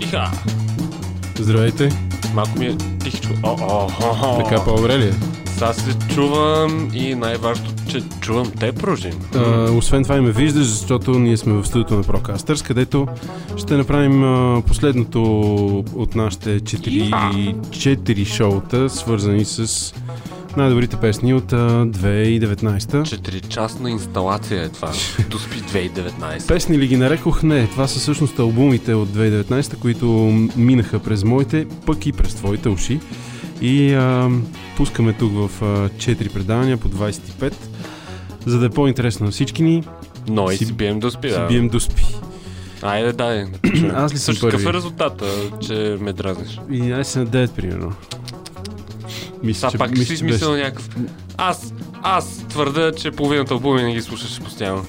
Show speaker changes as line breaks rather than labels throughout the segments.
Иха!
Здравейте.
Малко ми е тихичко. О, о, о, о.
Така по-добре ли е?
Сега се чувам и най-важното, че чувам те, Пружин.
А, освен това и ме виждаш, защото ние сме в студиото на Procasters, където ще направим а, последното от нашите 4, 4 шоута, свързани с най-добрите песни от а, 2019.
Четиричастна инсталация е това. Доспи 2019.
Песни ли ги нарекох? Не, това са всъщност албумите от 2019, които минаха през моите, пък и през твоите уши. И а, пускаме тук в а, 4 предавания по 25, за да е по-интересно на всички ни,
Но и
си-
си бием доспи,
си
да.
бием до спи.
Айде, дай. да.
Аз ли съм
Също какъв
първи?
е резултата, че ме дразниш?
И аз съм на 9, примерно. Мисля,
Сега пак
мисля,
си
че
измислил
беше-
някакъв... Аз, аз твърда, че половината албуми не ги слушаш постоянно.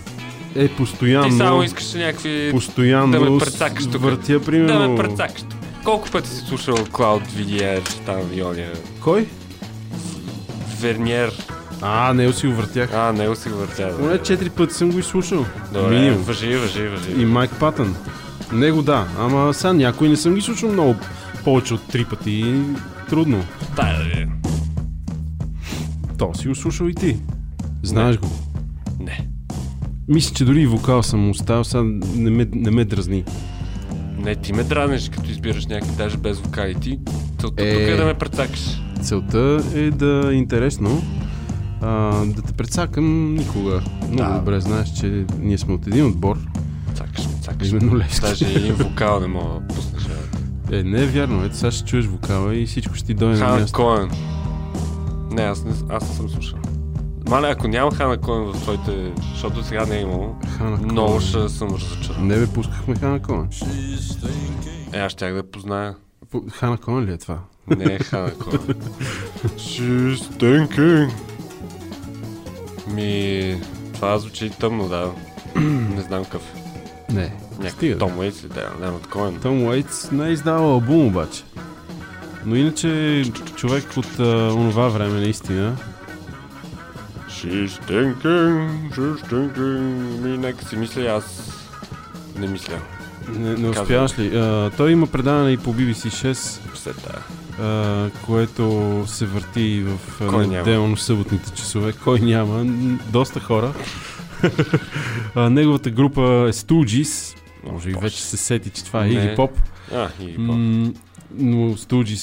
Е,
Ти
постоянно,
само искаш някакви...
постоянно
да ме прецакаш тук.
въртя,
Да
примерно.
ме прецакаш. Колко пъти си слушал Cloud VDR, там Виония?
Кой?
Верниер.
А, не си го въртях.
А, него си го въртя. да.
Поне 4 пъти съм го изслушал.
Добре,
Минимум.
въжи, въжи, въжи.
И Майк Патън. Него да, ама сега някой не съм ги слушал много повече от 3 пъти. Трудно.
Тая да ви.
То си го слушал и ти. Знаеш го.
Не.
Мисля, че дори и вокал съм оставил, сега не ме, не ме дразни.
Не, ти ме дразниш, като избираш някакви даже без вокали. Ти целта
Е.
тук е да ме прецакаш.
Целта е да е интересно. А, да те предсакам никога. Много
Да.
добре знаеш, че ние сме от един отбор.
Цакаш ме, цакаш ме.
Именно Левски.
Даже един вокал не мога да пуснеш.
Е, не е вярно. Ето сега ще чуеш вокала и всичко ще ти дойде на място.
Коен. Не, аз не, аз не съм слушал. Мале, ако няма Хана Коен в твоите, защото сега не е имало,
Хана Коен.
много ще съм разочарован.
Не бе, пускахме Хана Коен.
Е, аз щях да я позная.
По- Хана Коен ли е това?
Не е Хана Коен. She's thinking. Ми, това звучи тъмно, да. не знам какъв.
Не.
Някакъв
Стига.
Том Уейтс ли да, е, няма такова.
Том Уейтс не е издавал албум обаче. Но иначе човек от а, онова време наистина.
She's thinking, she's thinking. Ми, нека си мисля, аз не мисля.
Не, не успяваш ли? А, той има предаване и по BBC 6,
Все тая.
а, което се върти в
Кой няма?
неделно-съботните часове. Кой няма? Доста хора. а, неговата група е Stooges. Може и
Боже.
вече се сети, че това е. Iggy Pop.
А, и по.
Но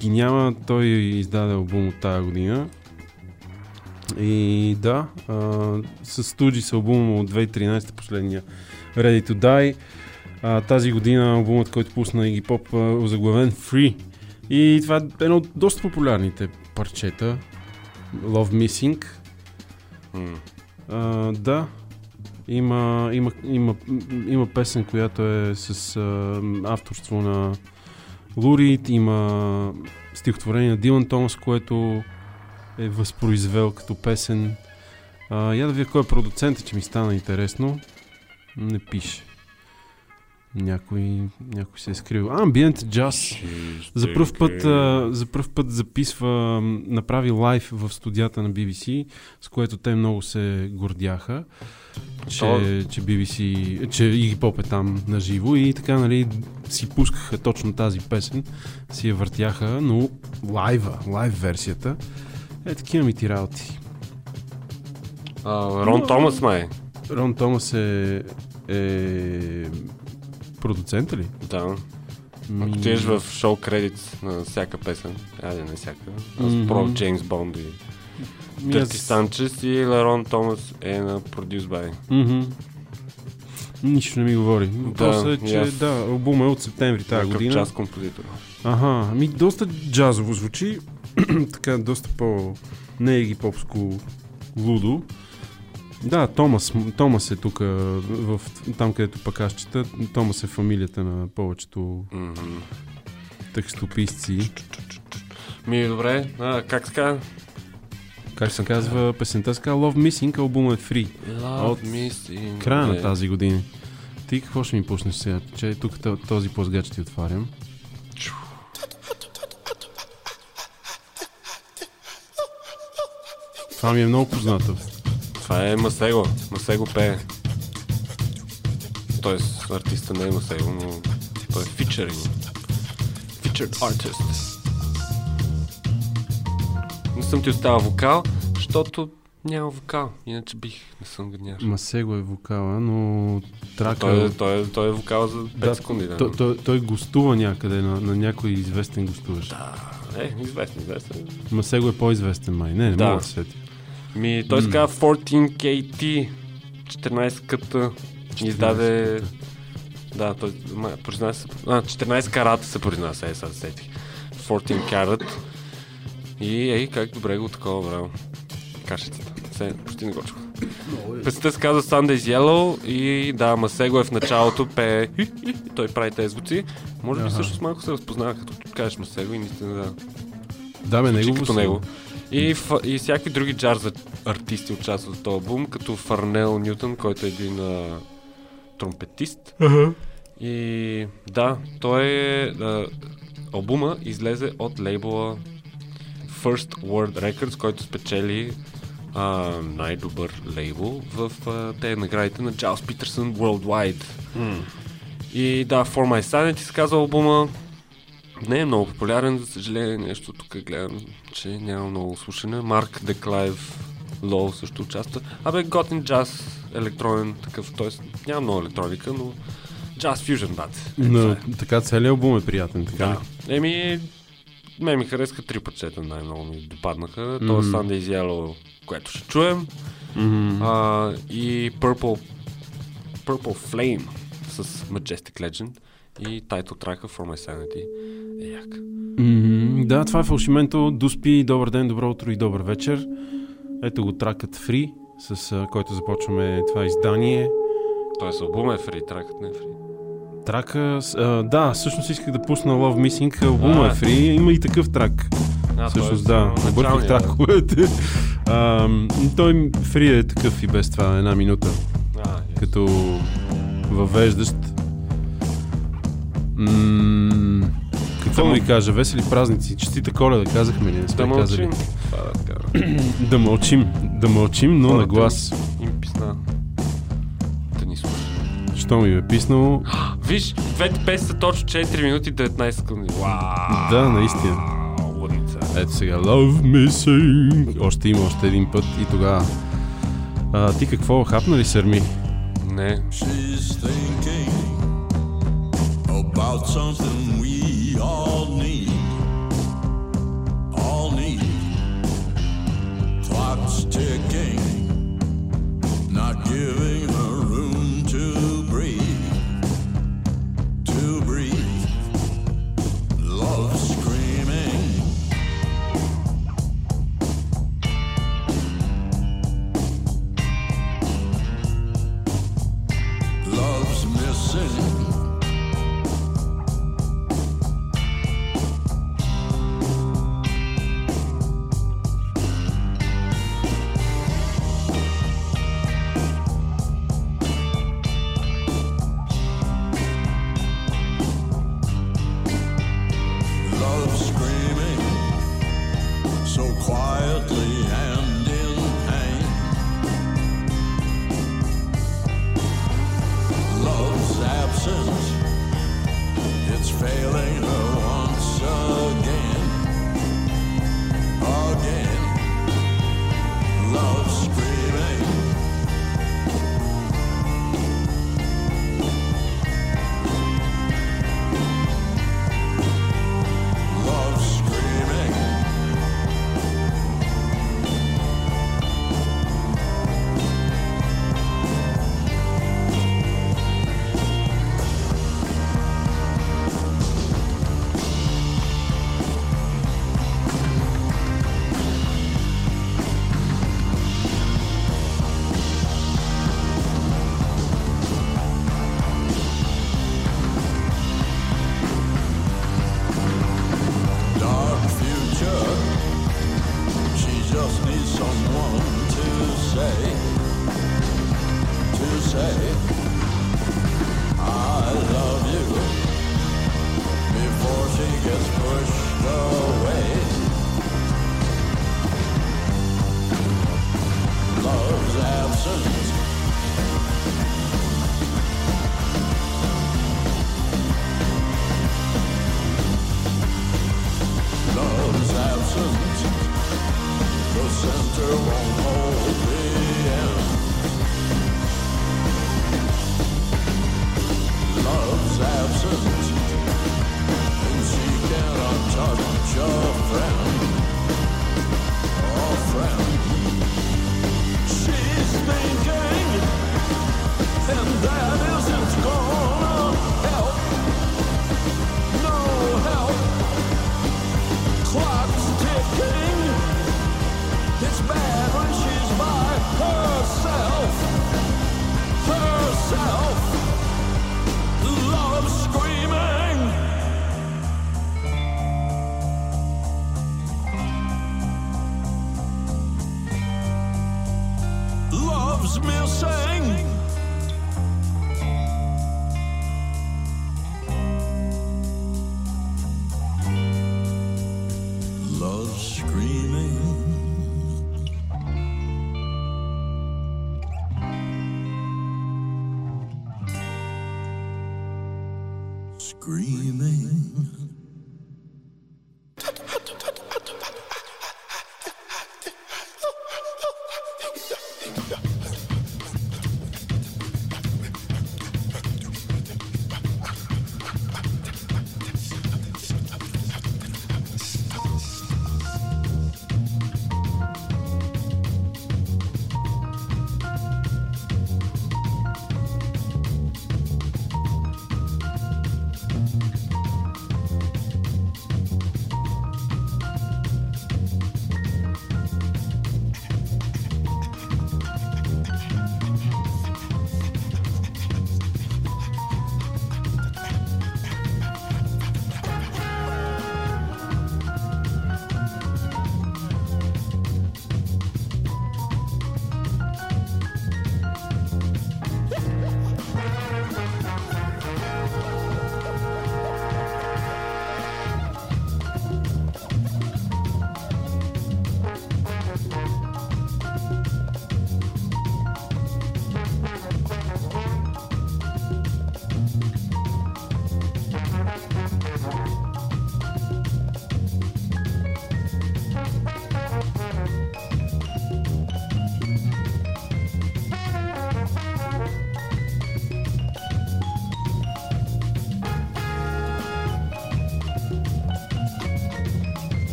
ги няма. Той издаде албум от тази година. И да, а, с Stooges албума от 2013 последния Ready to Die. А, тази година албумът, който пусна Iggy Pop, а, озаглавен Free. И това е едно от доста популярните парчета. Love Missing.
М.
А, да, има, има, има, има песен, която е с а, авторство на Лурид, има стихотворение на Дилан Томас, което е възпроизвел като песен. А, я да видя кой е продуцент, че ми стана интересно. Не пише. Някой, някой се е скрил. А, Ambient Jazz. За първ път, а, за пръв път записва, направи лайв в студията на BBC, с което те много се гордяха, че, че BBC, че Iggy Pop е там на живо и така, нали, си пускаха точно тази песен, си я въртяха, но лайва, лайв версията, е такива ми ти работи.
А, Рон Томас, май.
Рон Томас е, е продуцента ли?
Да.
Ми-
Ако отидеш в шоу кредит на всяка песен, айде не всяка, аз
Мгм.
про Джеймс Бонд и
аз-
Санчес и Лерон Томас е на Produce by.
Мгм. Нищо не ми говори. Въпросът е,
и
че
аз-
да, албума е от септември тази
Такъв
година.
час композитор.
Ага, ами доста джазово звучи. така, доста по... Не е попско лудо. Да, Томас, Томас е тук, в, там където пък аз чета. Томас е фамилията на повечето текстописци.
Ми, добре, а, как така?
Как се казва песента? Се казва Love Missing, албумът е free. От
Missing.
Края на
Добре.
тази година. Ти какво ще ми пуснеш сега? Че тук то- този плъзгач ти отварям. Това ми е много познато.
Това е Масего. Масего пее. т.е. артиста не е Масего, но той е фичеринг. Featured artist. Не съм ти оставил вокал, защото няма вокал. Иначе бих, не съм гадняш.
Масего е вокала, но трака...
Той, е, той, е, той е вокал за 5
Да,
секунди. Да.
той, той, той гостува някъде на, на някой известен гостуващ.
Да, е, известен, известен.
Масего е по-известен май. Не, не
Да.
мога да се сетя.
Ми, той се казва 14KT, 14-ката. Издаде... Да, той произнася... А, 14 карата се произнася, е, сега се сетих. 14 карат. И, ей, как добре го такова, браво. Кашицата. Се, почти не го чух. Песента се казва Sundays Yellow и да, Масего е в началото, пее той прави тези звуци. Може би
Аха.
всъщност малко се разпознава, като кажеш Масего и наистина да.
Да, бе, негово
като
са.
него. И, и всякакви други джаз артисти участват в този албум, като Фарнел Нютон, който е един а, тромпетист. И да, той е... А, албума излезе от лейбла First World Records, който спечели а, най-добър лейбъл в а, те наградите на Джайлс Питърсън Worldwide. И да, For My Sanity се казва албума. Не е много популярен, за съжаление, нещо тук гледам, че няма много слушане. Марк Деклайв Лоу също участва. Абе, готин джаз, електронен такъв, т.е. няма много електроника, но джаз фюжен бат. Е,
Но,
е.
така целият албум е приятен, така?
Да. Еми, ме ми харесаха три пътчета, най-много ми допаднаха. То е
Мгм.
Sundays Yellow, което ще чуем.
Мгм.
А, и Purple, Purple Flame с Majestic Legend и тайтл трака For My Sanity як.
Мгм. Да, това е фалшименто. Дуспи, добър ден, добро утро и добър вечер. Ето го тракът Free, с а, който започваме това издание.
Тоест албума е фри, тракът не е фри.
Трака, а, да, всъщност исках да пусна Love Missing, албума е Free, има и такъв трак.
А,
Всъщност
е
да, обърках траковете. А, той Free е такъв и без това, една минута,
А,
като въвеждащ. М- какво
Да
ви кажа? Весели празници, честита коледа, казахме ли? Не сме
Да
казали.
мълчим. Това да
мълчим, да мълчим, но на глас.
Им писна. Да ни слушат.
Що ми е писнало?
Виж, двете песни са точно 4 минути и 19 секунди. Вау!
Да, наистина.
Лудница.
Ето сега, Love Missing. Още има още един път и тогава. А, ти какво, хапна ли сърми?
Не.
She's thinking about something we all need. All need. Clock's ticking, not giving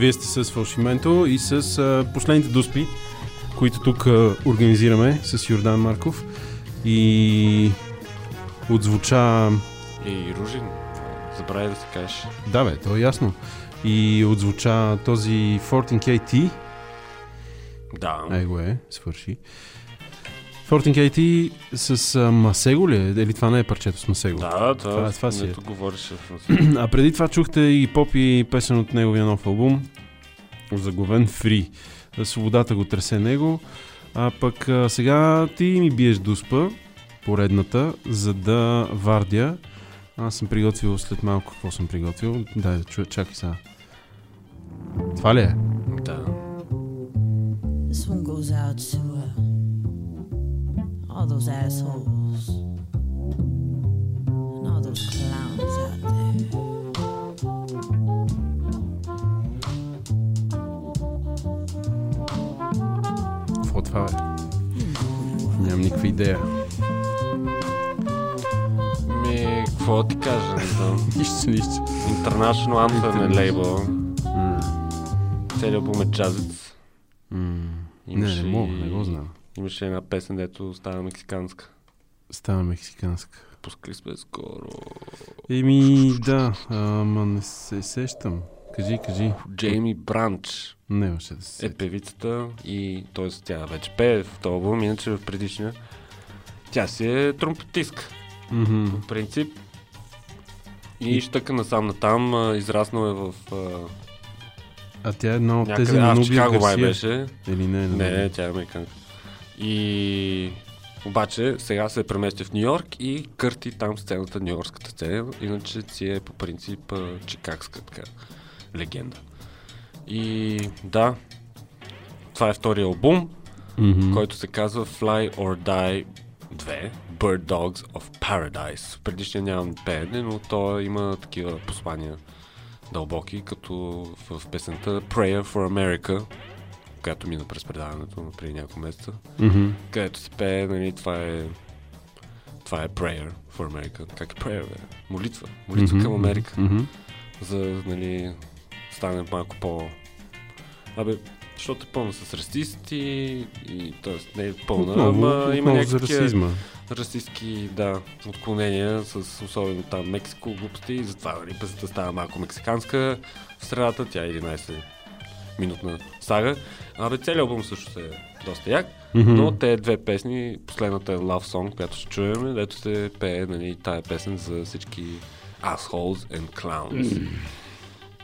Вие сте с Фалшименто и с а, последните дуспи, които тук а, организираме с Йордан Марков. И отзвуча...
И Ружин, забравя да се кажеш.
Да бе, то е ясно. И отзвуча този 14KT.
Да.
Ай го е, свърши. 14KT с а, Масего ли е? Или това не е парчето с Масего?
Да, това,
Това- това си е.
говореше
А преди това чухте и поп и песен от неговия нов албум, заглавен Free. Свободата го тресе него. А пък а, сега ти ми биеш дуспа, поредната, за да вардя. Аз съм приготвил след малко какво съм приготвил. Дай да чуя, чакай сега. Това ли е?
Да.
This one goes out to all those assholes and all those clowns out there.
Е? Нямам никаква идея.
Ми, какво ти кажа.
Нищо, нищо.
International Anthem е лейбъл. Целият албум е джазец.
Не, не мога, не го знам.
Имаше една песен, дето става мексиканска.
Става мексиканска.
Пускали сме скоро.
Еми, да, ама не се сещам. Кажи, кажи.
Джейми Бранч
Не да се
е певицата и т.е. тя вече пее в този албум, иначе в предишния тя си е тромпетистка.
Мгм.
По принцип. И щъка насам натам, а, израснал е в а,
тя е една от тези
някъде.
на
А, в
Нубия
Чикаго май беше.
Или не?
Не, не, тя е американка. И обаче сега се премести в Нью Йорк и кърти там сцената, Нью Йоркската сцена, иначе си е по принцип чикагска така легенда. И да, това е втория албум,
Мгм.
който се казва Fly or Die 2 Bird Dogs of Paradise. Предишния нямам пеене, но то има такива послания дълбоки, като в песента Prayer for America, която мина през предаването на преди няколко месеца,
Мгм.
където се пее, нали, това е това е Prayer for America. Как е Prayer, бе? Молитва. Молитва
Мгм,
към Америка.
мгм.
За, нали, стане малко по... Абе, защото е пълна с расисти и т.е. не е пълна,
Отново,
ама има някакви расистски, да, отклонения с особено там Мексико глупости и затова нали, песента става малко мексиканска в средата, тя е 11 минутна сага. Абе, целият албум също е доста як,
Мгм.
но те две песни, последната е Love Song, която ще чуем, дето се пее нали, тая песен за всички assholes and clowns.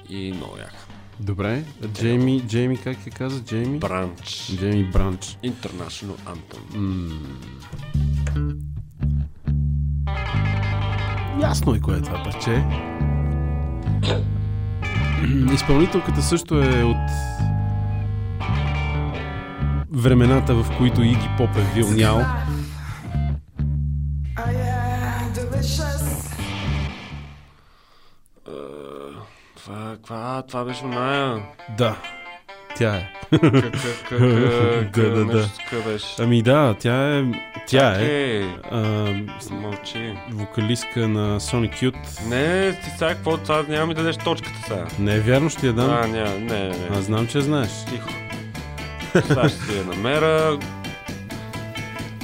И много як.
Добре. А Джейми, Джейми, как се каза? Джейми?
Бранч.
Джейми Бранч.
International Anthem.
Ясно е кое е това парче. Изпълнителката също е от времената, в които Иги Поп е вилнял.
Е, Това, това, това беше оная.
Да, тя е. Да, да, да. Ами да, тя е... Тя е а,
Мълчи.
вокалистка на Sonic Youth.
Не, ти сега какво? Това няма ми дадеш точката сега.
Не е вярно, ще я дам.
А, не, не.
Аз знам, че знаеш.
Тихо. Сега ще я намеря.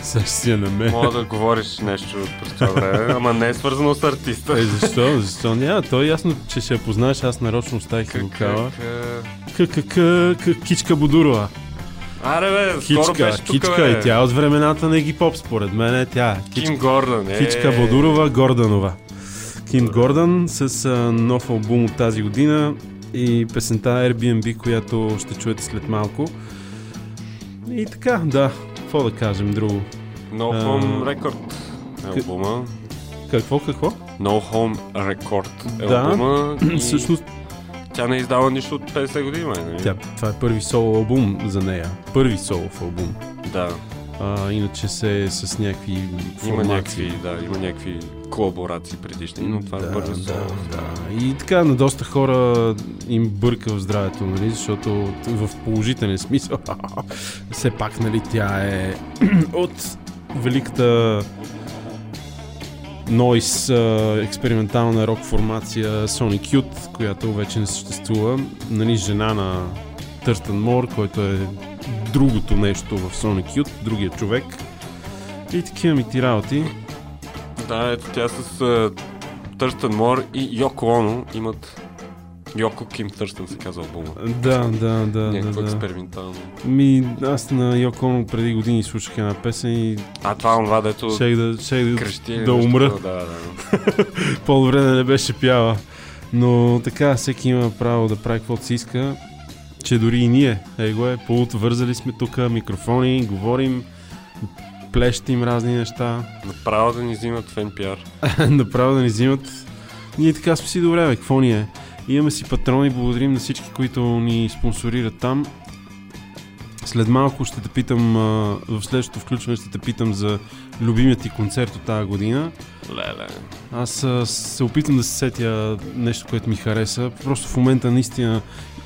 Сега ще си я намеря.
Мога да говориш нещо през това време, ама не е свързано с артиста.
Е, защо? Защо няма? То е ясно, че ще я познаеш. Аз нарочно оставих вокала. Кичка Будурова.
Аре бе, скоро
Кичка,
беше тук,
Кичка
бе.
и тя е от времената на Египоп, според мен е тя.
Ким
Кичка,
Гордън, е.
Кичка Бодурова Горданова. Ким Гордън с а, нов албум от тази година и песента Airbnb, която ще чуете след малко. И така, да, какво да кажем друго?
No
А,
Home Record е албума.
Какво, какво?
No Home Record е
Да,
албума. И
Всъщност,
тя не е издала нищо от 50 години, май, нали?
тя, това е първи соло албум за нея. Първи солов албум.
Да,
А, иначе се е с някакви
има
формации.
някакви, да, има някакви колаборации предишни, но това е
да,
първи
да,
соло.
да. И така на доста хора им бърка в здравето, нали, защото в положителен смисъл все пак, нали, тя е от великата нойс експериментална рок формация Sonic Youth, която вече не съществува. Нали, жена на Търстън Мор, който е другото нещо в Sonic Youth, другия човек. И такива ми ти работи.
Да, ето тя с uh, Търстън Мор и Йоко Оно имат Йоко Ким Търстън се казва албума.
Да, да, да. да,
Някакво
да.
експериментално.
Ми, аз на Йоко Оно преди години слушах една песен и
А това е онова, дето
щех да, щех да,
крещи.
да умра.
такова, Да, да.
По-добре да не беше пяла. Но така, всеки има право да прави каквото си иска. Че дори и ние, ей го е, полут вързали сме тук, микрофони, говорим, плещим разни неща.
Направо да ни взимат фен пиар.
Направо да ни взимат. Ние така сме си добре, бе, какво ни е? Имаме си патрони, благодарим на всички, които ни спонсорират там. След малко ще те питам, в следващото включване ще те питам за любимият ти концерт от тази година.
Леле.
Аз а, се опитам да се сетя нещо, което ми хареса. Просто в момента наистина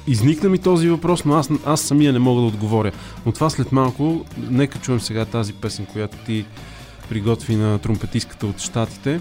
изникна ми този въпрос, но аз, аз самия не мога да отговоря. Но това след малко, нека чуем сега тази песен, която ти приготви на тромпетистката от Штатите.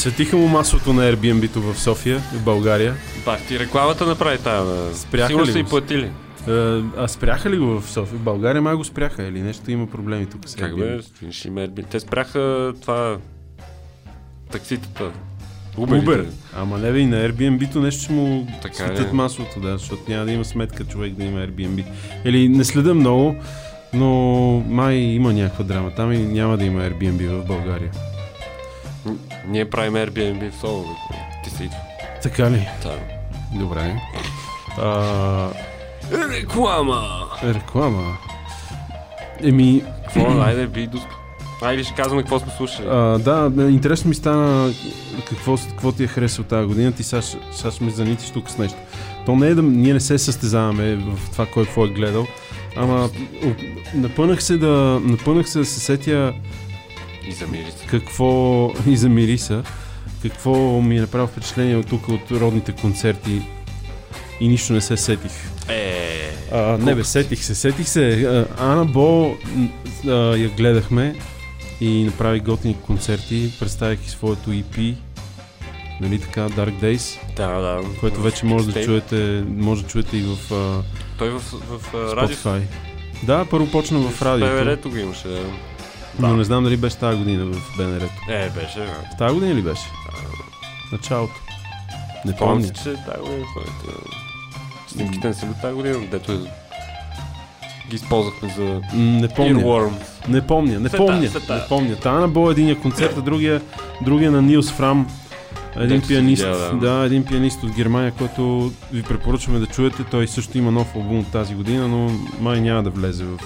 Светиха му масовото на Airbnb-то в София, в България.
Бах ти рекламата направи тая.
Спряха
Сигурно
ли
са и платили.
Е, А спряха ли го в София? В България май го спряха или нещо има проблеми тук с
Как бе? Ще има Airbnb. Те спряха това... Такситата.
Uber.
Uber.
Ама не бе, и на Airbnb-то нещо ще му
Така
светят
ли?
масовото, да, защото няма да има сметка човек да има Airbnb. Или не следа много, но май има някаква драма там и няма да има Airbnb в България.
Ние правим Airbnb в Соло. Ти си идва.
Така ли?
Да.
Добре. А,
Реклама!
реклама. Еми,
Какво? Айде, би до... Айде ще казваме какво сме слушали.
А, да, интересно ми стана какво, какво ти е харесало тази година. Ти сега, сега ще ме занитиш тук с нещо. То не е да ние не се състезаваме в това кой какво е гледал, ама напънах се да, напънах се да се сетя
И замири се.
какво и за Мириса, какво ми е направило впечатление от тук от родните концерти и нищо не се сетих.
Е,
А, не бе, сетих се, сетих се. Ана Бо а, я гледахме и направи готини концерти, представяйки своето EP, нали така, Dark Days,
да, да.
което вече може да чуете, може да чуете и в а,
Той в, в, в радио.
Spotify. Да, първо почна в радиото,
БВР-то го имаше.
Но не знам дали беше тази година в БНР.
Е, беше. да.
Тази година ли беше? Началото. Не
Помня, че тази година ходите. Снимките не са ли тази година, дето е... ги използвахме за
Не помня.
Earworm.
Не помня, не
Сета,
помня,
сета.
не помня. Та на Бо е единия концерт, а другия, другия на Нилс Фрам. Един пианист,
видял,
да.
да.
един пианист от Германия, който ви препоръчваме да чуете. Той също има нов албум от тази година, но май няма да влезе в...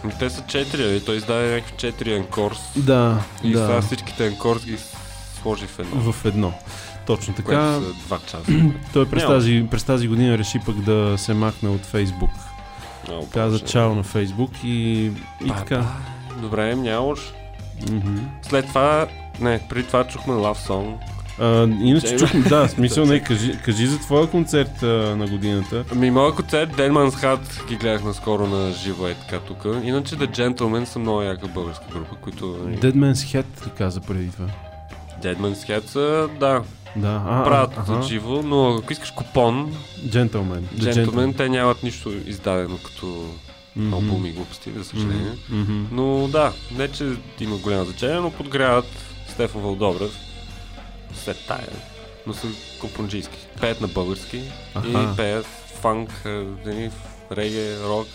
А...
Ами Те са четири, нали? той издаде някакви четири анкорс.
Да,
И сега
да,
всичките анкорс ги сложи в едно.
в едно. Точно така.
Което са два часа.
Той през
Няма.
тази, през тази година реши пък да се махне от Фейсбук.
Много
Каза
повече.
чао на Фейсбук и, и
Ба,
така.
ба, Добре, няма лош.
Мгм.
След това, не, преди това чухме Love Song.
А, иначе чухме, да, смисъл, не, кажи, кажи за твоя концерт а, на годината.
Ами, моят концерт Deadman's Hat ги гледах наскоро на живо е така тук. Иначе The Gentlemen са много яка българска група, които... нали,
Dead Man's Head ли каза преди това?
Deadman's Hat са, да,
Да, а,
правят
а,
живо, но ако искаш купон.
The
Gentlemen, те нямат нищо издадено като
Мгм.
албуми и глупости, за съжаление.
Мгм.
Но да, не че има голямо значение, но подгряват Стефан Вълдобрев след тая. Но са компунджийски. Пеят на български
Аха.
и пеят фанк, е, реге, рок.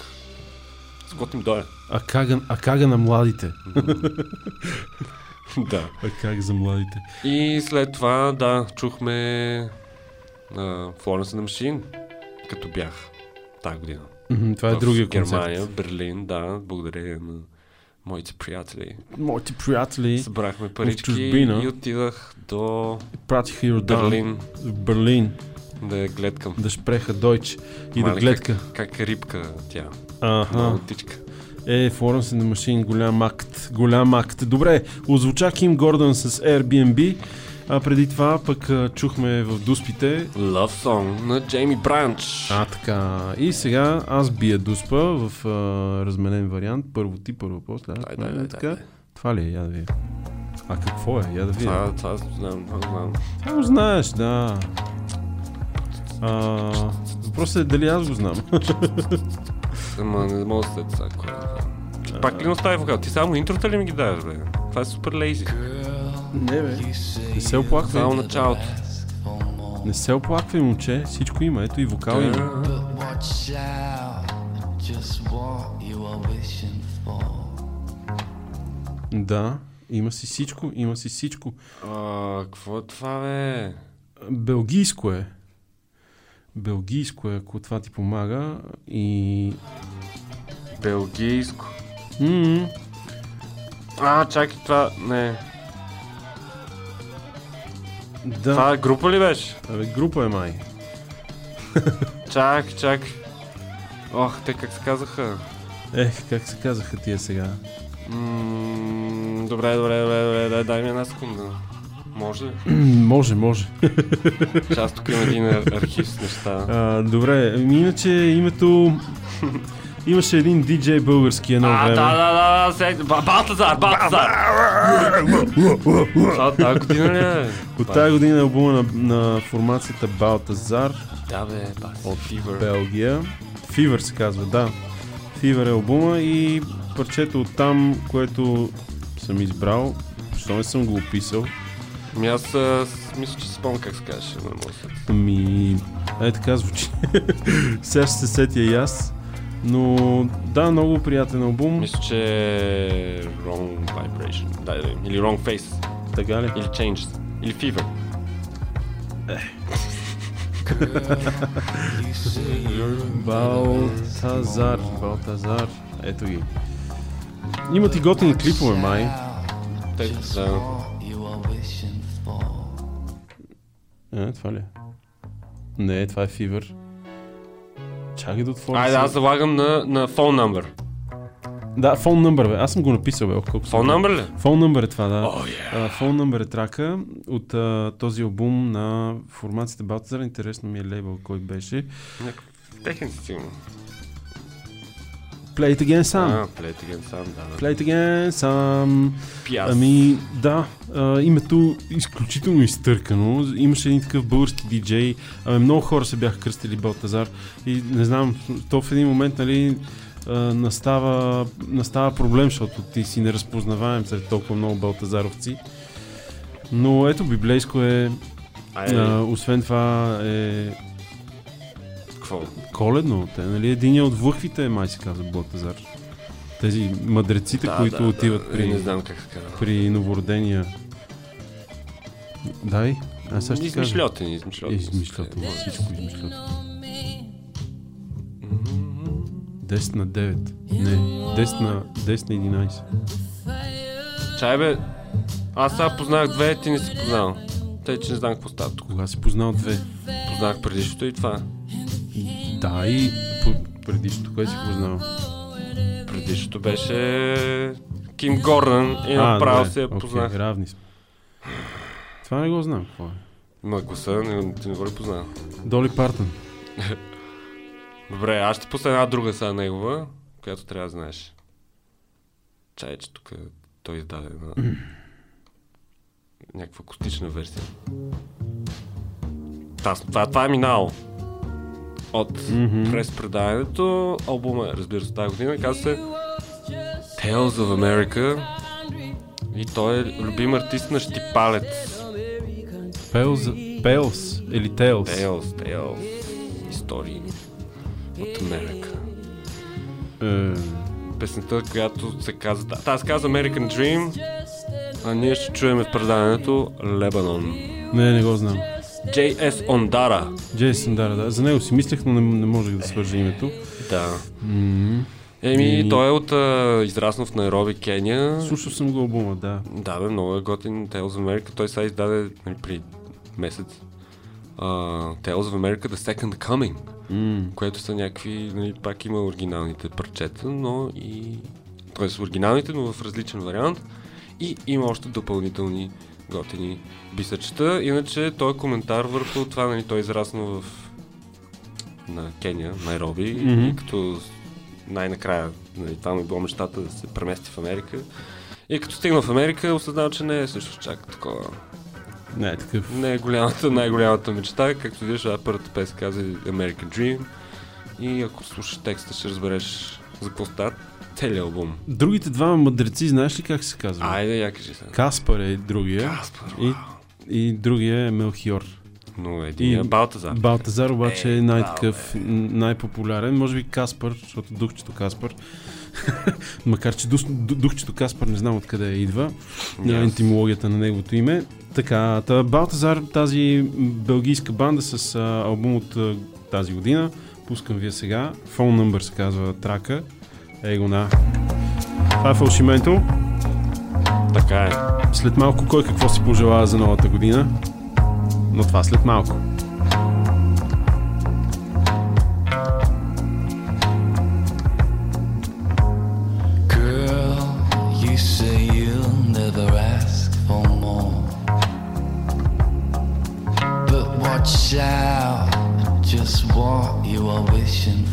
С им дойде.
А кага, а кага на младите?
да.
А как за младите?
И след това, да, чухме Florence the Machine, като бях тази година.
Това е другия
Германия,
концерт.
в Берлин, да, благодарение на моите приятели.
Моите приятели
Събрахме парички
чужбина.
и отидах до
пратиха Йордан
Берлин
Берлин
да я гледкам.
да шпреха Дойч и да
Мале,
гледка.
Как е рибка тя.
Аха. Е, Florence and the Machine, голям акт. Голям акт. Добре, озвуча Ким Гордън с Airbnb. А преди това пък а, чухме в дуспите.
Love Song на Джейми Бранч.
А, така. И сега аз бия дуспа в а, разменен вариант. Първо ти, първо после.
Дай, дай,
Нали
дай,
така?
дай.
Това ли е? Я да видя. А какво е? Я да видя.
Това, това знам, това знам.
Това го знаеш, да. А, въпросът е дали аз го знам.
Ама не мога да след сега. е. Пак ли не остави вокал? Ти само интрота ли ми ги даваш, бе? Това е супер лейзи.
Не, бе. Не се оплаквай.
Само началото.
Не се оплаквай, момче. Всичко има. Ето и вокал има. Да. Има си всичко. Има си всичко.
А, какво е това, бе?
Белгийско е. Белгийско е, ако това ти помага. И...
Белгийско.
М-м.
А, чакай, това... Не.
Да.
Това група ли беше?
Абе, група е май.
Чак, чак. Ох, те как се казаха?
Ех, как се казаха тия сега?
М, добре, добре, добре, добре, дай, дай ми една секунда. Може ли?
може, може.
Аз тук имам един ар- архив с неща.
А, добре, ами иначе името... Имаше един диджей български едно
А,
време.
да, да, да, Ба- Балтазар, Балтазар! А, тази година ли е?
От тази година е албума на, на формацията Балтазар
Да, бе, бас,
от
Fever.
Белгия. Fever се казва, да. Fever е албума и парчето от там, което съм избрал, защо не съм го описал,
Ами аз а, мисля, че спомням как се казваше. Се-
Ами, е така звучи. Сега ще се сетя и аз. Но да, много приятен албум.
Мисля, че Wrong Vibration. Да, или Wrong Face.
Така ли?
Или Changes. Или Fever.
Балтазар, Балтазар. Ето ги. Имат и готини клипове, май.
Те, да.
For.
Е, това ли? е? Не, това е Fever. Чакай да отворя.
Айде, аз залагам на, на phone number.
Да, фон номер, бе. Аз съм го написал, бе. Колко
Phone number ли?
Фон номер е това, да.
О, yeah.
Фон номер е трака от а, този албум на формацията Балтазар. Интересно ми е лейбъл кой беше.
Техен си сигурно.
Play it again, Sam.
А, Play it again сам, да.
Play it again, Sam.
Пияс.
Ами, да, а, името изключително изтъркано. Имаше един такъв български диджей. А, много хора се бяха кръстили Балтазар. И не знам, то в един момент, нали, а, настава, настава проблем, защото ти си неразпознаваем сред толкова много балтазаровци. Но ето, библейско е, а, освен това е
какво?
коледно. Те, нали, един от върхвите, май се казва Балтазар. Тези мъдреците, които отиват при...
Не знам как
при новородения. Дай, аз сега ще ти кажа.
Измишлетини, измишлетини.
Измишлетини, всичко измишлетини. 10 на 9. Не, 10 на, 10 на 11.
Чай бе, аз сега познах две, ти не си познал. Тъй, че не знам какво става тук.
Кога си познал две?
Познах предишното и това.
Да, и предишното, кое си познал?
Предишното беше Ким Гордън и направо се я познах.
равни сме. Това не го знам, какво е.
Ма гласа, не, ти не го ли познал?
Доли Партън.
Добре, аз ще пусна една друга сега негова, която трябва да знаеш. Чай, че тук той издаде една... някаква акустична версия. Та, това, това е минало. От
Мгм.
през предаването, албума, е, разбира се, тази година, казва се Tales of America и той е любим артист на Щипалец.
Пелс, Пелс или Тейлс.
Tales, Tales, истории от Америка.
Е,
песента, която се казва... Се казва American Dream, а ние ще чуем в предаването Lebanon.
не, не го знам.
J.S. Ондара.
Джейсън, да, да. За него си мислех, но не, не можех да свържа името.
Да.
М,
Еми,
И-
той е от а, израснал в Найроби, Кения.
Слушал съм го албума, да.
Да, бе, много е готин Tales of America. Той сега издаде нали, при месец. Uh, Tales of America The Second Coming,
М,
което са някакви, нали, пак има оригиналните парчета, но и... Тоест оригиналните, но в различен вариант. И има още допълнителни готини бисъчета. Иначе той е коментар върху това, нали, той е израснал в на Кения, Найроби,
Мгм.
и като най-накрая, нали, това му е било мечтата да се премести в Америка. И като стигна в Америка, осъзнал, че не е също чак такова.
Не е такъв.
Не е голямата, най-голямата мечта, както виждаш, а първата песен каза American Dream. И ако слушаш текста, ще разбереш за какво става целият албум.
Другите двама мъдреци, знаеш ли как се казва?
Айде, я кажи сега.
Каспар е другия
Каспар.
и, и другия е Мелхиор.
Но един е Балтазар.
Балтазар обаче
Е,
е най-такъв, н- най-популярен. Може би Каспар, защото духчето Каспар. Макар, че дух, ду- духчето Каспар не знам откъде идва.
Yes.
Ентимологията на неговото име. Така, та Балтазар, тази белгийска банда с а, албум от а, тази година. Пускам вие сега. Phone Number се казва трака. Ей го на. Това е фалшименто.
Така е.
След малко кой какво си пожелава за новата година. Но това след малко.
Just what you are wishing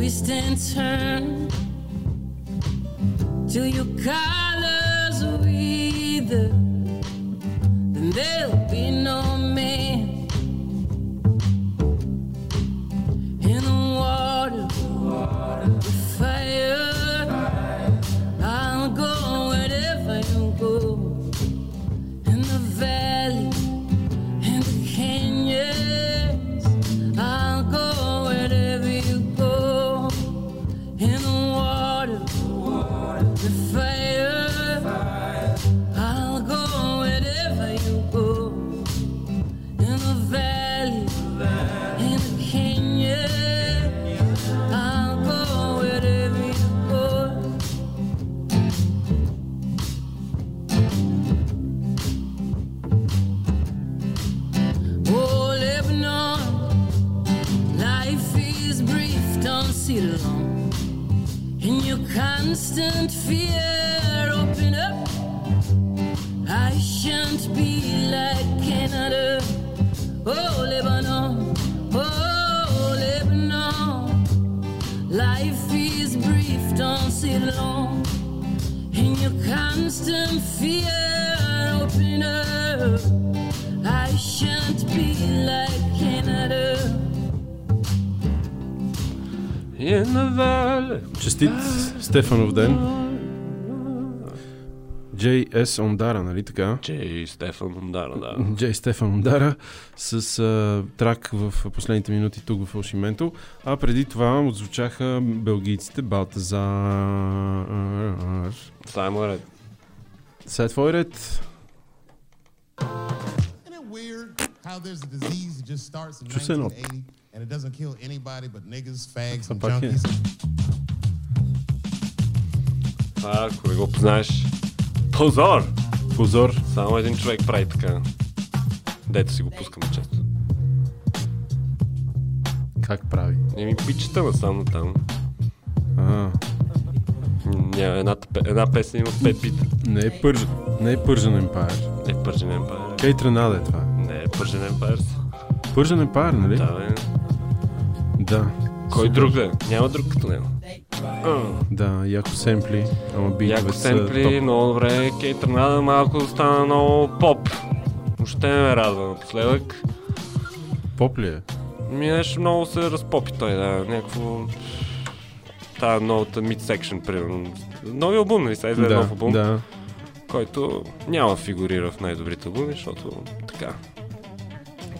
twist and turn. Till your colors wither, then there'll constant fear. Open up. I shan't be like Canada. Oh, Lebanon. Oh, Lebanon. Life is brief, don't sit long. In your constant fear, open up. I shan't be like Canada.
In the valley.
Just did ah. Стефанов ден. J.S. Ондара, нали така?
Джей Стефан, да, да.
Джей Стефан Ондара с а, трак в последните минути тук в Фалшименто. А преди това отзвучаха белгийците Балтазар.
Само ред.
Сега е твой ред. Чу се едно.
1980 and it doesn't kill anybody but niggas, fags,
Това
and
е.
junkies?
Това, ако не го познаеш, позор!
Позор.
Само един човек прави така. Дето си го пускаме често.
Как прави?
Еми, пичета насам там.
А,
Няма една, една песен има пет бита.
не е Пържен. Не е Пържен Емпайр.
Не е Пържен Емпайр.
Кейт Ренада е това.
Не е Пържен Емпайр.
Пържен Емпайр, нали?
Да, бе.
Да.
Кой друг да е? Няма друг като него.
Да, яко семпли. Ама битове
Яко семпли,
топ.
много добре. Кейт Ренада малко стана много поп. Въобще не ме радва напоследък.
Поп ли е?
Ми нещо много се разпопи той, да. Някакво... Та новата mid-section, примерно. Нови албум, нали? Сега излезе
да,
нов албум,
да.
който няма фигурира в най-добрите албуми, защото така.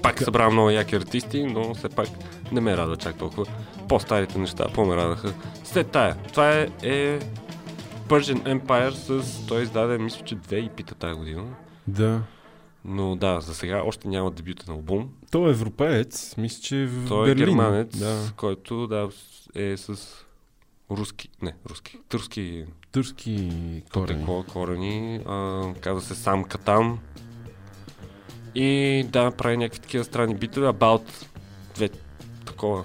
Пак събрава много яки артисти, но все пак не ме радва чак толкова. По-старите неща, по-ме радваха. След тая, това е, е Persian Empire с... Той издаде, мисля, че две епита тази година.
Да.
Но да, за сега още няма дебютен албум.
Той е европеец, мисля, че е в
Той е
Берлин.
германец,
Да.
който да, е с руски, не, руски, турски
Турски корени.
текло корени. А, казва се Сам Катан. И да, прави някакви такива странни битове. About две такова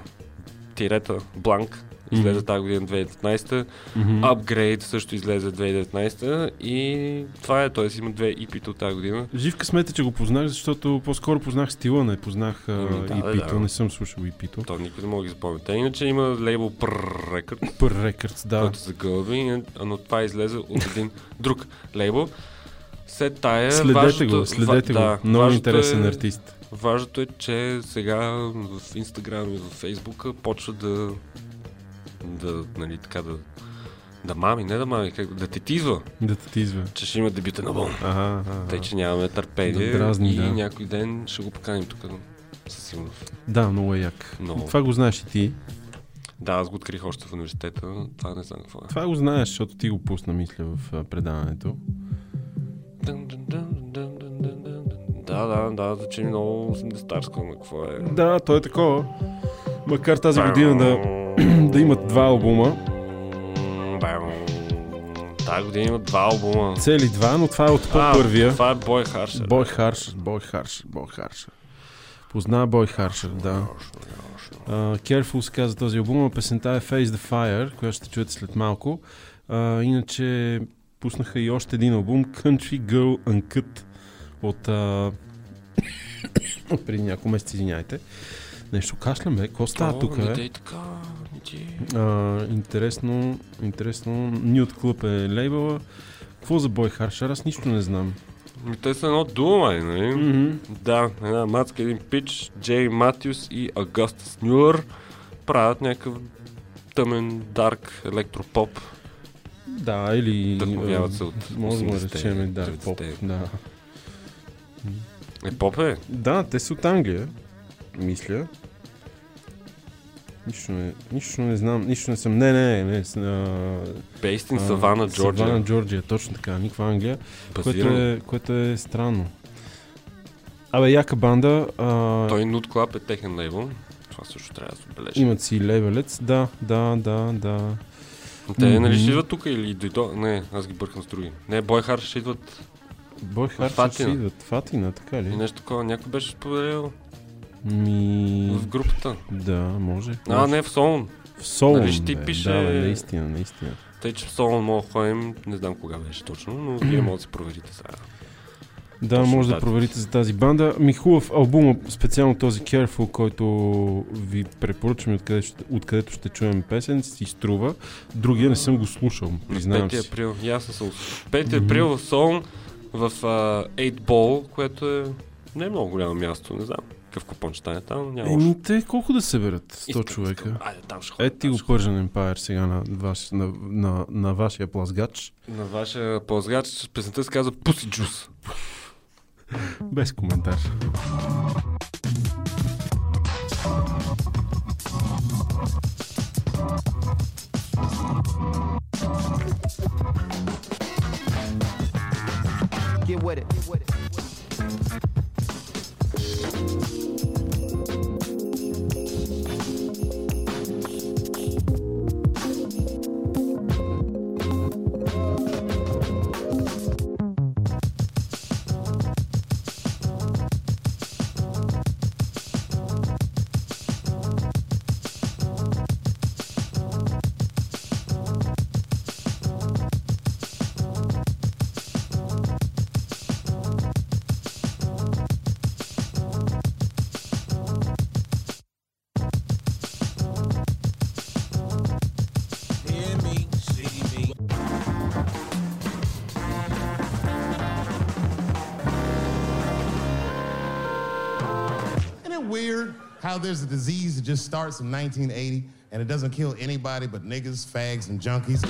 тирета, бланк. Излезе
Мгм.
тази година 2019.
Мгм.
Upgrade също излезе 2019. И това е, т.е. има две ипито от тази година.
Жив късмет че го познах, защото по-скоро познах стила, не познах uh,
да,
EP-то,
да.
не съм слушал EP-то.
То никой не мога да ги запомня. Иначе има лейбъл Prrr Record,
Пър Рекърдс, да.
който се гълби, но това излезе от един друг лейбъл. След тая...
Следете
важното-
го, следете
ва-
го.
да,
Много интересен
е,
артист.
Важното е, че сега в Инстаграм и в Фейсбук почва да... да, нали, така да... Да мами, не да мами, как, да те тизва,
Да те тизва.
че ще има дебютен албум.
Ага, ага.
Тъй, че нямаме търпение
Да дразни,
и
да.
някой ден ще го поканим тук. Със сигурност.
Да, много е як.
Много.
Това го знаеш и ти.
Да, аз го открих още в университета. Това не знам какво е.
Това го знаеш, защото ти го пусна, мисля, в предаването.
Дън, дън, дън. Да, да, да, звучи много 80-тарско, но какво е?
Да, то е такова. Макар тази година да, да имат два албума.
Тази година има два албума.
Цели два, но това е от по-първия.
Това е Бой Харшер.
Бой Харшер, Бой Харшер, Бой Харшер. Позна Бой Харшер, да. Uh, Careful се казва този албум, а песента е Face the Fire, която ще чуете след малко. Uh, иначе пуснаха и още един албум, Country Girl Uncut, от uh, преди няколко месеца, извиняйте. Нещо кашлям, бе. Какво става тук,
дей така.
А, интересно, интересно. Newt Club е лейбъла. Какво за Бой Харшер? Аз нищо не знам.
Те са едно дуо, май, нали?
Mm-hmm.
Да, една мацка, един пич, Джей Матюс и Агастас Нюър правят някакъв тъмен, дарк, електропоп.
Да, или...
Вдъхновяват
а,
се от
Може да го
80-те,
речем, да,
90-те.
поп. Да.
Е, поп е.
да, те са от Англия, мисля. Нищо не, нищо не знам, нищо не съм. Не, не, не.
Based in Savannah, Джорджия.
Савана, Джорджия, точно така, никаква Англия. Което е, което е странно. Абе, яка банда. А,
Той Nude Club е техен лейбъл. Това също трябва да се отбележи.
Имат си левелец. Да, да, да, да.
Те нали ще идват тук или дойдо? Не, аз ги бъркам с други. Не, Бой Харш ще идват
Бой Харшер си
Фатина.
идват. Фатина, така
и
ли?
нещо такова. Някой беше споделил
Ми...
в групата.
Да, може.
А,
може.
не, в Солун.
В Солун,
Нали ще ти
бе.
пише-
Да, бе, наистина, наистина.
Тъй, че в Солун мога ходим, не знам кога беше точно, но вие може да си проверите сега.
Да,
Точно
може да проверите за тази банда. Ми хубав албум, специално този Careful, който ви препоръчвам и откъде, ще- откъдето ще чуем песен, си струва. Другия не съм го слушал, признавам
5
си.
април. И аз съм се 5 април в Солун в uh, 8 Ball, което е не е много голямо място, не знам. Какъв купон ще стане там, няма.
Еми, те колко да съберат? 100
Искам,
човека.
искам. Айде, там ще ходя.
Ето ти
там
го. Persian Empire сега на, ваш, на, на, на вашия плазгач.
На вашия ползгач песента се казва Pussy Juice.
Без коментар.
Get with it. Get with it.
There's a disease that just starts in 1980 and it doesn't kill anybody but niggas, fags, and junkies?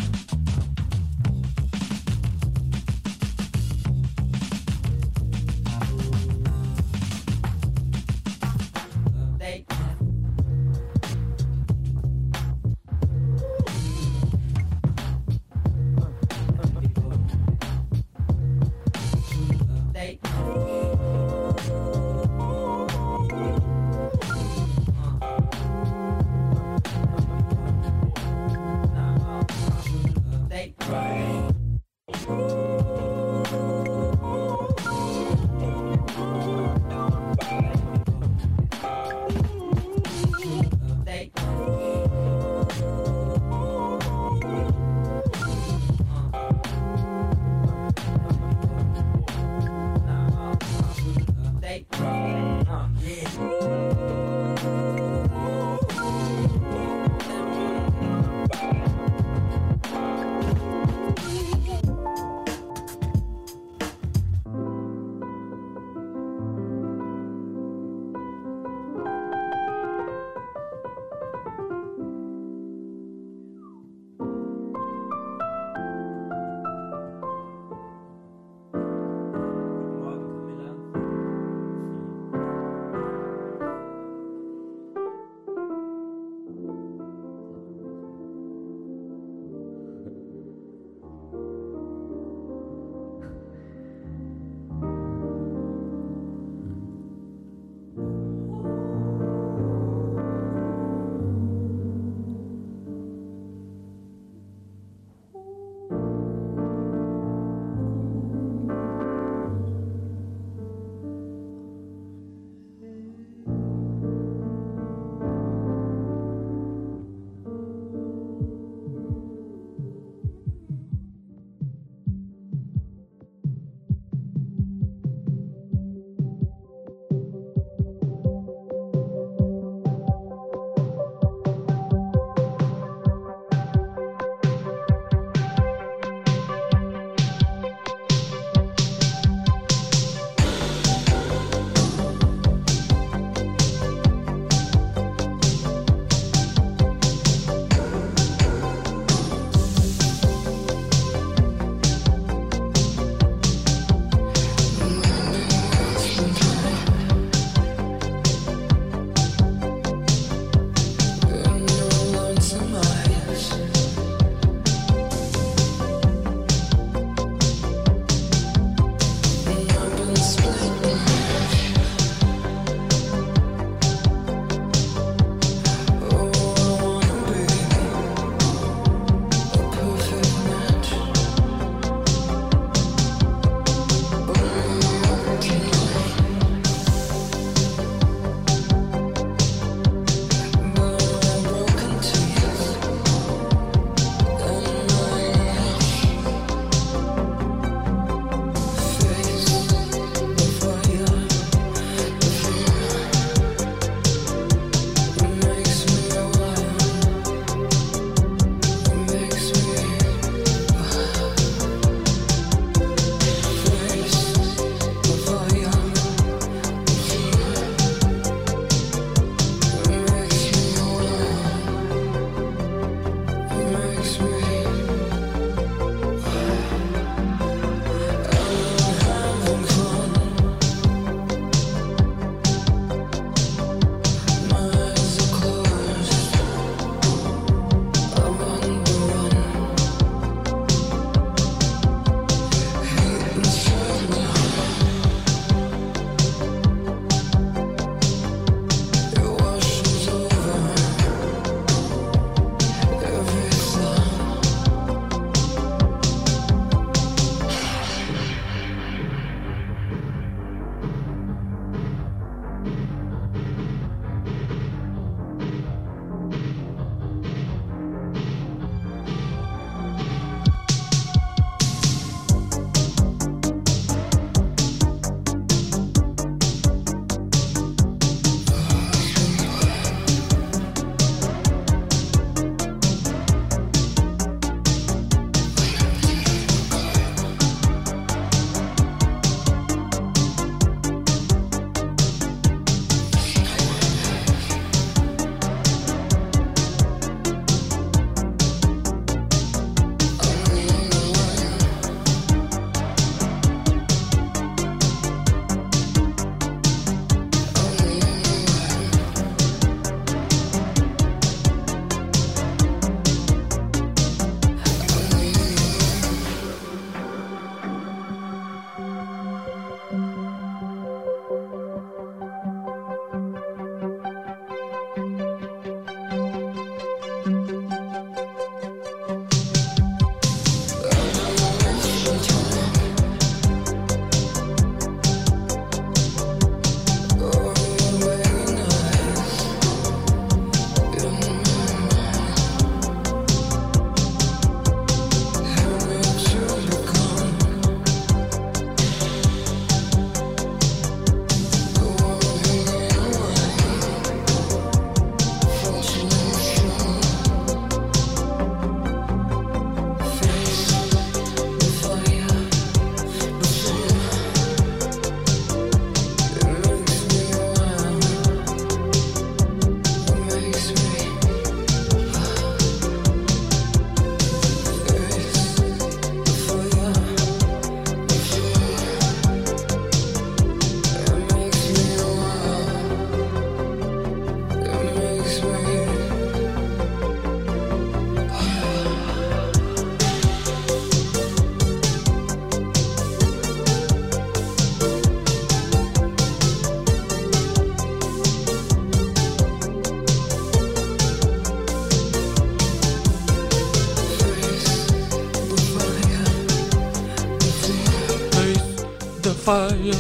Fire.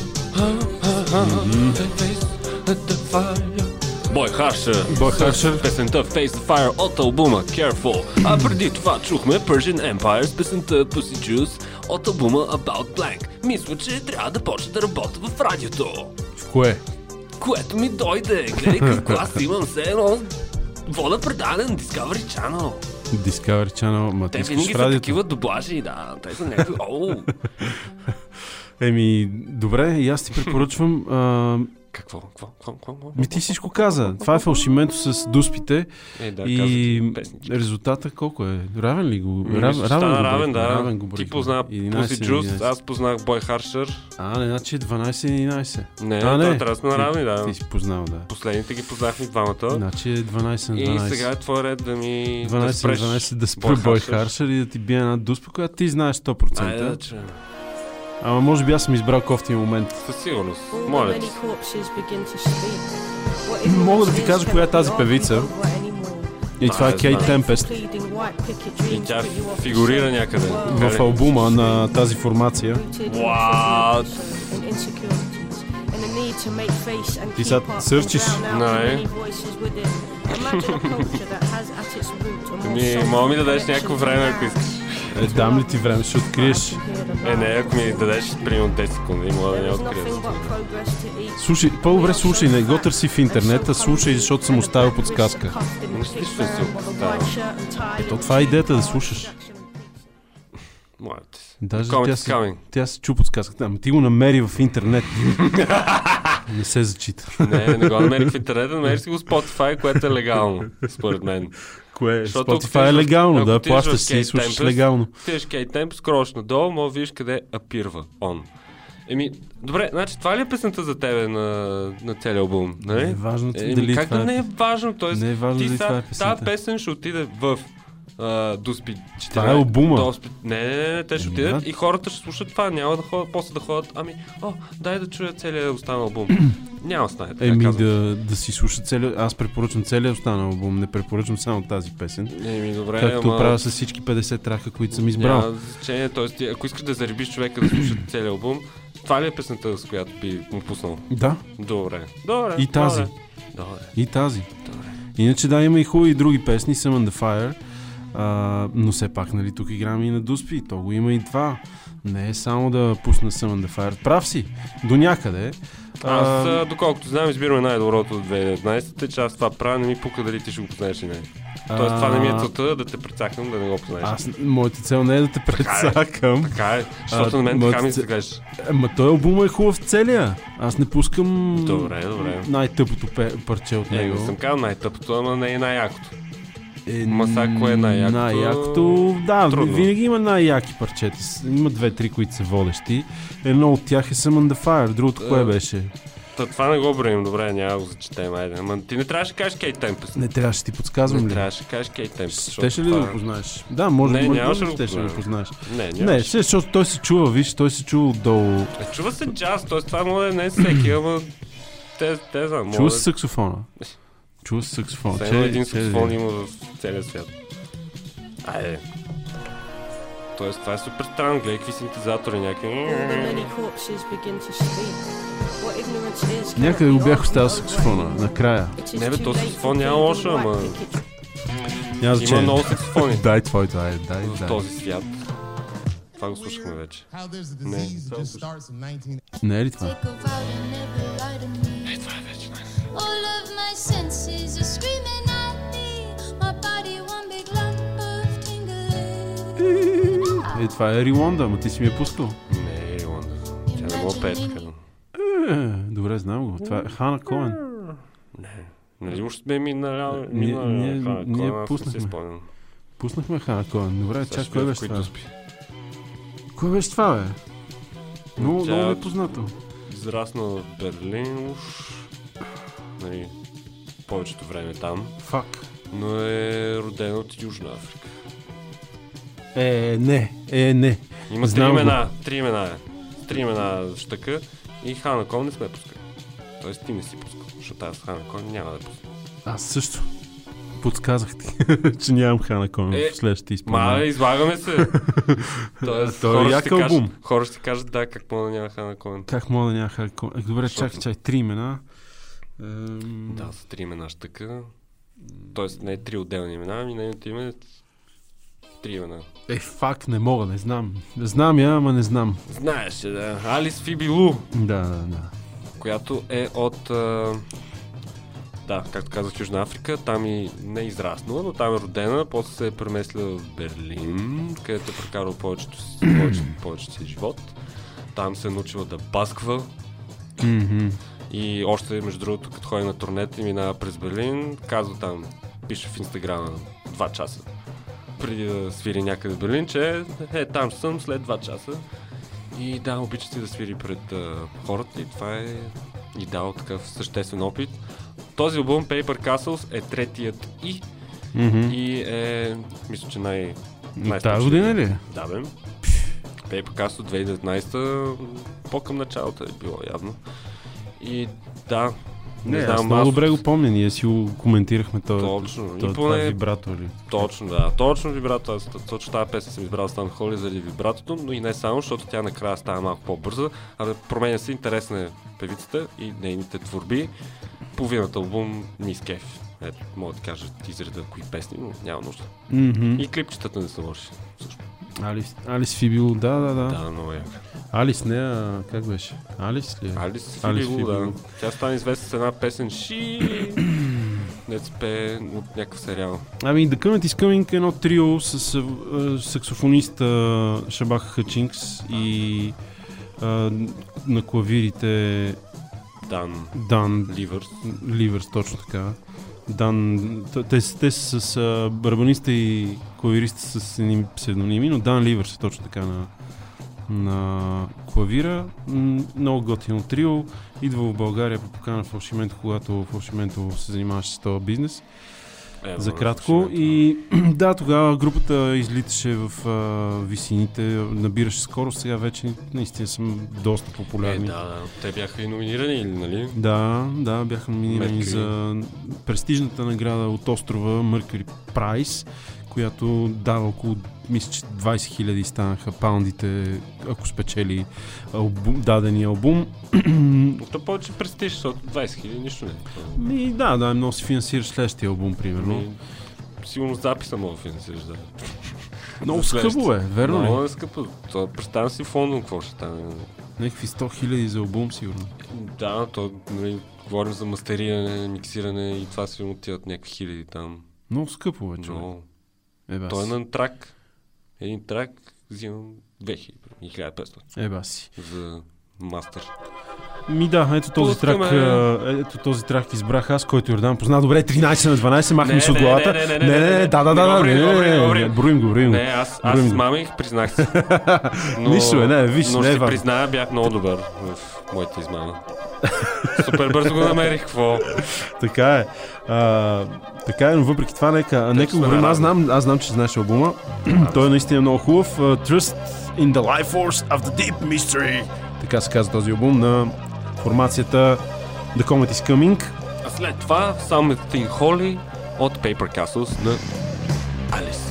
Бой Харшер.
Бой Харшер.
Песента Face the Fire от албума Careful. А преди това чухме Persian Empire с песента Pussy Juice от албума About Blank. Мисля, че трябва да почна да работя в радиото.
В кое?
Което ми дойде. Гледай какъв глас имам все едно. Вода предаване на Discovery Channel.
Discovery Channel, ма
Те винаги са
радиото.
такива дублажи, да. Те са някакви... Оу!
Еми, добре, и аз ти препоръчвам. А,
Какво? Какво? Какво? Какво?
Ми ти всичко каза. Това е фалшименто с дуспите
Е, да,
и резултата колко е? Равен ли го? Рав,
че
равен,
стана
го
равен, да.
равен го
Ти позна
11
Pussy
на
Juice,
11.
аз познах Бой Харшер.
А, не, значи 12 на 11.
Не,
а,
не. трябва да сме
Ти-
равни, да.
Ти си познал, да.
Последните ги познахме двамата.
Значи е 12 на
И
12.
сега е твой ред да ми
12
да
на
спреш
12 да спре
Бой Харшер.
И да ти бие една дуспа, която ти знаеш 100%.
Айде да чуем.
Ама може би аз съм избрал кофтия момент.
Със сигурност. Моля ти.
Мога да ти кажа коя е тази певица. И това е Кейт. Темпест
И тя фигурира някъде.
в албума на тази формация.
What?
Ти сега сърчиш.
Не. Ми, мога ми да дадеш някакво време, ако искаш.
Е, дам ли ти време, ще откриеш.
Е, не, ако ми дадеш примерно 10 секунди, мога да не открия.
Слушай, по-добре слушай, не го търси в интернета, слушай, защото съм оставил подсказка.
Нищо не си.
Ето това е идеята да слушаш. Даже тя
coming.
тя си чу подсказката. Ама ти го намери в интернет. не се зачита.
Не, не го намерих в интернет, намерих си го в Spotify, което е легално, според мен.
Кое е?
Защото
Spotify е легално, да, плащаш си и слушаш легално.
Кейт Темп, скрош надолу, да видиш къде апирва он. Еми, добре, значи това ли е песента за тебе на, на целия албум? Нали?
Не е важно ти
Еми,
дали
как
това
да
е
не е важно? Тоест,
Не е важно
ти
дали
са,
това е песента.
песен ще отиде в а, 14.
Това е албума.
Дуспи- Не, не, не, не, те ще отидат
да.
и хората ще слушат това. Няма да ходят, после да ходят. Ами, о, дай да чуя целият останал албум. Няма стане. така
Еми
казвам.
да, да си слуша целият... Аз препоръчвам целият останал албум, не препоръчвам само тази песен.
Еми, добре,
Както
ама...
правя с всички 50 трака, които съм избрал.
Няма значение, т.е. ако искаш да заребиш човека да слуша целият албум, това ли е песента, с която би му пуснал?
Да,
Добре. Добре.
И тази.
Добре.
и тази.
Добре.
Иначе да, има и хубави други песни, Summon the Fire, а, но все пак, нали, тук играме и на Дуспи, то го има и това. Не е само да пусна Summon the Fire. Прав си, до някъде.
Аз,
А,
доколкото знам, избираме най-доброто от 2019, че аз това правя, не ми пука дали ти ще го познаеш или не. Тоест, това не ми е целта да те прецакам да не го познаеш.
Аз, моята цел не е да те прецакам.
Така е, защото
А,
на мен така ми
моята
се кажеш.
Ама той албума е хубав целия. Аз не пускам
Добре, добре.
най-тъпото пе- парче от
Е,
него.
не съм казал най-тъпото, ама не е най-якото.
Е,
Ма сега кое е най-якото?
Най-якото, да,
Трудно.
винаги има най-яки парчета. Има две-три, които са водещи. Едно от тях е Summon the Fire, другото кое
Е,
беше?
Та, това не го броим, добре, няма го зачетем, айде. Ама ти не трябваше да кажеш Кейт Темпест.
Не трябваше ти подсказвам
Не
ли?
трябваше да кажеш Кейт Темпест.
Щеше ли да го познаеш? Да, може
Не,
би,
нямаше да
щеше да го познаеш.
Не,
Не, ще, защото той се чува, виж, той се чува отдолу.
Е, чува се джаз, т.е. това може да не е всеки, ама те, те знам.
Чува се саксофона. Чува се Че-
едно един саксофон има в целия свят. Айде. Тоест, това е супер странно. Гледай какви синтезатори някакви.
Някъде го бях оставил саксофона, накрая.
Не бе, то саксофон няма лошо, ама
Няма
има много саксофони
Дай твоето, ай, дай,
в
дай.
този свят. Това го слушахме вече. Не,
disease that
това
just starts in 19...
Не е ли това?
Е, това е вече.
Е, това е Рилонда, ама ти си ми е пускал.
Не, е Ирланда. Тя не мога пее така.
Е, добре, знам го. Това е Хана Коен.
Не. Нали
Ние-
минали
ние-
на Хана
ние пуснахме. Пуснахме Хана Коен. Добре,
Сега
чак,
ще
кой беше това? Кой беше това, бе? Много, много е познато.
Израсна в Берлин уж. Нали, повечето време там.
Фак.
Но е родена от Южна Африка.
Е, не, е, не.
Има три
Знам го.
имена. Три имена е. Три имена щъка и Хана Кон не сме пускали. Тоест ти не си пускал, защото аз Хана Кон няма да пусна.
Аз също. Подсказах ти, че нямам Хана Комен
Е,
в следващите
Ма,
изпълнения.
излагаме се. Тоест,
Той е
хора,
як
ще кажат, хора ще кажат, да, как мога да няма Хана Коен.
Как мога да няма Хана Комен? Е, Добре, чакай, чакай, три имена. Ем,
Да, с три имена ще така. Тоест, не три отделни имена, ами нейното име е три имена.
Е, фак, не мога, не знам. Знам я, ама не знам.
Знаеш, ли, да. Алис Фиби Лу,
Да, да, да.
която е от... А... Да, както казах, Южна Африка. Там и не е израснала, но там е родена. После се е преместила в Берлин, където е прекарала повечето, повечето, повечето си живот. Там се е научила да басква,
Мгм.
И още, между другото, като ходи на турнета и минава през Берлин, казва там, пише в Инстаграма 2 часа преди да свири някъде в Берлин, че е, там съм след 2 часа. И да, обича си да свири пред а, хората и това е и дал такъв съществен опит. Този албум Paper Castles е третият и
Мгм.
и е, мисля, че най...
И тази година ли?
Да, бе. Paper Castle 2019 по-към началото е било явно. И да,
Не,
не,
аз
знам,
много
аз-
добре го помня, ние си го коментирахме този,
Точно.
този,
И
това
поне-
вибратор. ли?
Точно, да. Точно вибрато. Аз точно тази песен съм избрал Стан Холи заради вибратото, но и не само, защото тя накрая става малко по-бърза, а да променя се интересна е певицата и нейните творби. Половината албум ми изкеф. Ето, мога да кажа изреда кои песни, но няма нужда.
Мгм.
И клипчетата не са лоши. Също.
Алис, Алис Фибил, да, да, да.
Да, много е.
Алис, не, а, как беше? Алис ли? е?
Алис
Алис
Фибило, да.
Фибило.
Тя стана известна с една песен Ши. Не спее от някакъв сериал.
Ами, The Current is Coming е едно трио с а, саксофониста Шабах Хачинкс и а, на клавирите
Дан
Дан
Ливърс.
Ливърс, точно така. Дан, те, те са с а, барабаниста и клавириста с едни псевдоними, но Дан Ливърс е точно така на, на клавира. Много готино трио. Идва в България по покана в Фалшименто, когато Фалшименто се занимаваше с този бизнес.
Е,
за кратко. И да, тогава групата излиташе в а, висините, набираше скорост, сега вече наистина съм доста
Е,
популярни.
да, да. Те бяха и номинирани, нали?
Да, да, бяха номинирани
Mercury.
за престижната награда от острова Mercury Prize, която дава около, мисля, че 20 хиляди станаха паундите, ако спечели албум, дадени албум.
То повече престиж, защото 20 хиляди нищо не е.
Ми, да, да, много си финансираш следващия албум, примерно.
Ми, Сигурно записа мога да финансираш, да.
Много скъпо е, верно
Много
ли?
е скъпо. То, представям си в Лондон какво ще стане.
Някакви 100 хиляди за албум, сигурно.
Да, то, нали, говорим за мастериране, миксиране и това си отиват някакви хиляди там.
Много скъпо е, човек.
Но
Е, бас.
той е на трак. Един трак взимам 2000 и 1500
Е, баси.
за мастър.
Ми да, ето този трак, ето този трак избрах аз, който Йордан позна. Добре, 13 на 12, махни се от главата.
не, не, не,
да, да, да, не, не,
броим.
го, броим го.
Не, аз, аз измамих, признах. Но,
Нищо е, не, виж,
но
не е
ще
важно.
призная, бях много добър в моята измама. Супер бързо го намерих, какво?
Така е. А, така е, но въпреки това, нека, нека
сме
го броим. Аз знам, аз знам, че знаеш албума. Той е наистина много хубав. Trust in the Life Force of the Deep Mystery. Така се казва този албум на формацията The Comet is Coming.
А след това Something Holy от Paper Castles на Алис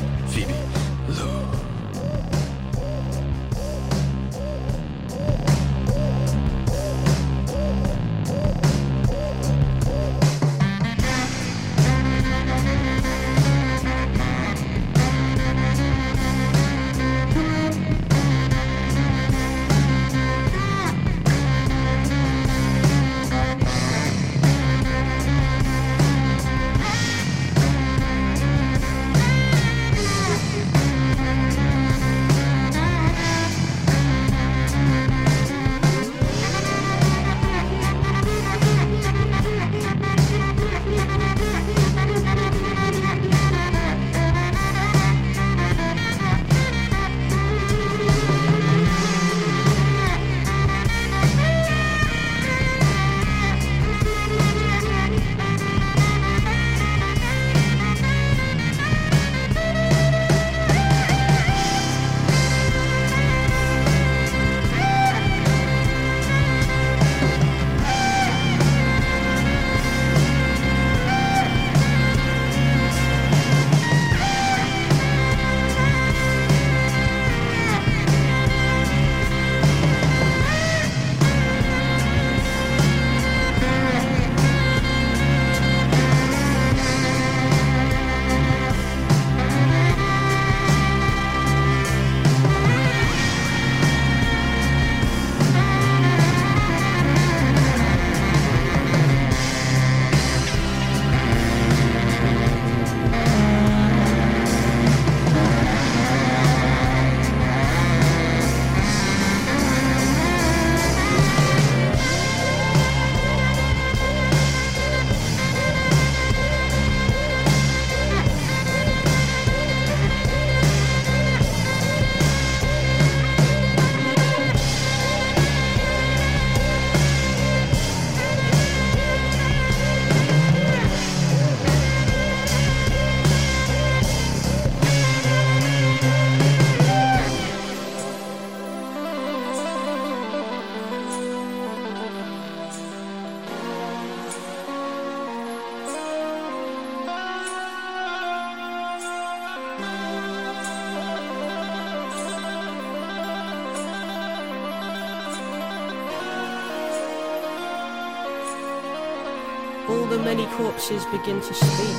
many begin to speak.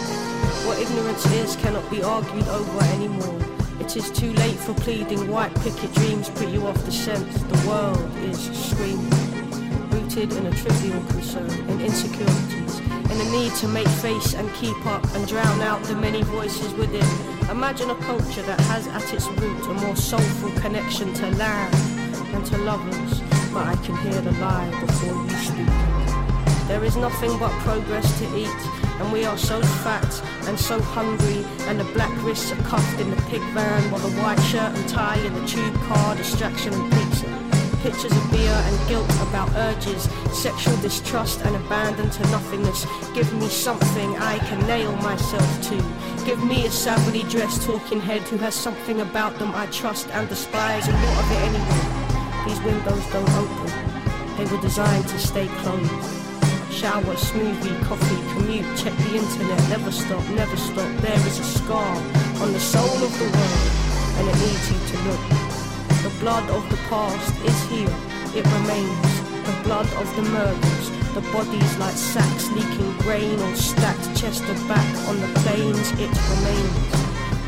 What ignorance is cannot be argued over anymore. It is too late for pleading. White picket dreams put you off the scent. The world is screaming, rooted in a trivial concern, in insecurities, in a need to make face and keep up and drown out the many voices within. Imagine a culture that has at its root a more soulful connection to land and to lovers. But I can hear the lie before you speak. There is nothing but progress to eat, and we are so fat and so hungry, and the black wrists are cuffed in the pig van, while the white shirt and tie in the tube car, distraction and pizza. Pictures of beer and guilt about urges, sexual distrust and abandon to nothingness. Give me something I can nail myself to. Give me a savagely dressed talking head who has something about them I trust and despise, and what of it anyway? These windows don't open. They were designed to stay closed. Shower, smoothie, coffee, commute, check the internet, never stop, never stop. There is a scar on the soul of the world, and it needs you to look. The blood of the past is here, it remains. The blood of the murders, the bodies like sacks leaking grain or stacked chest to back on the plains, it remains.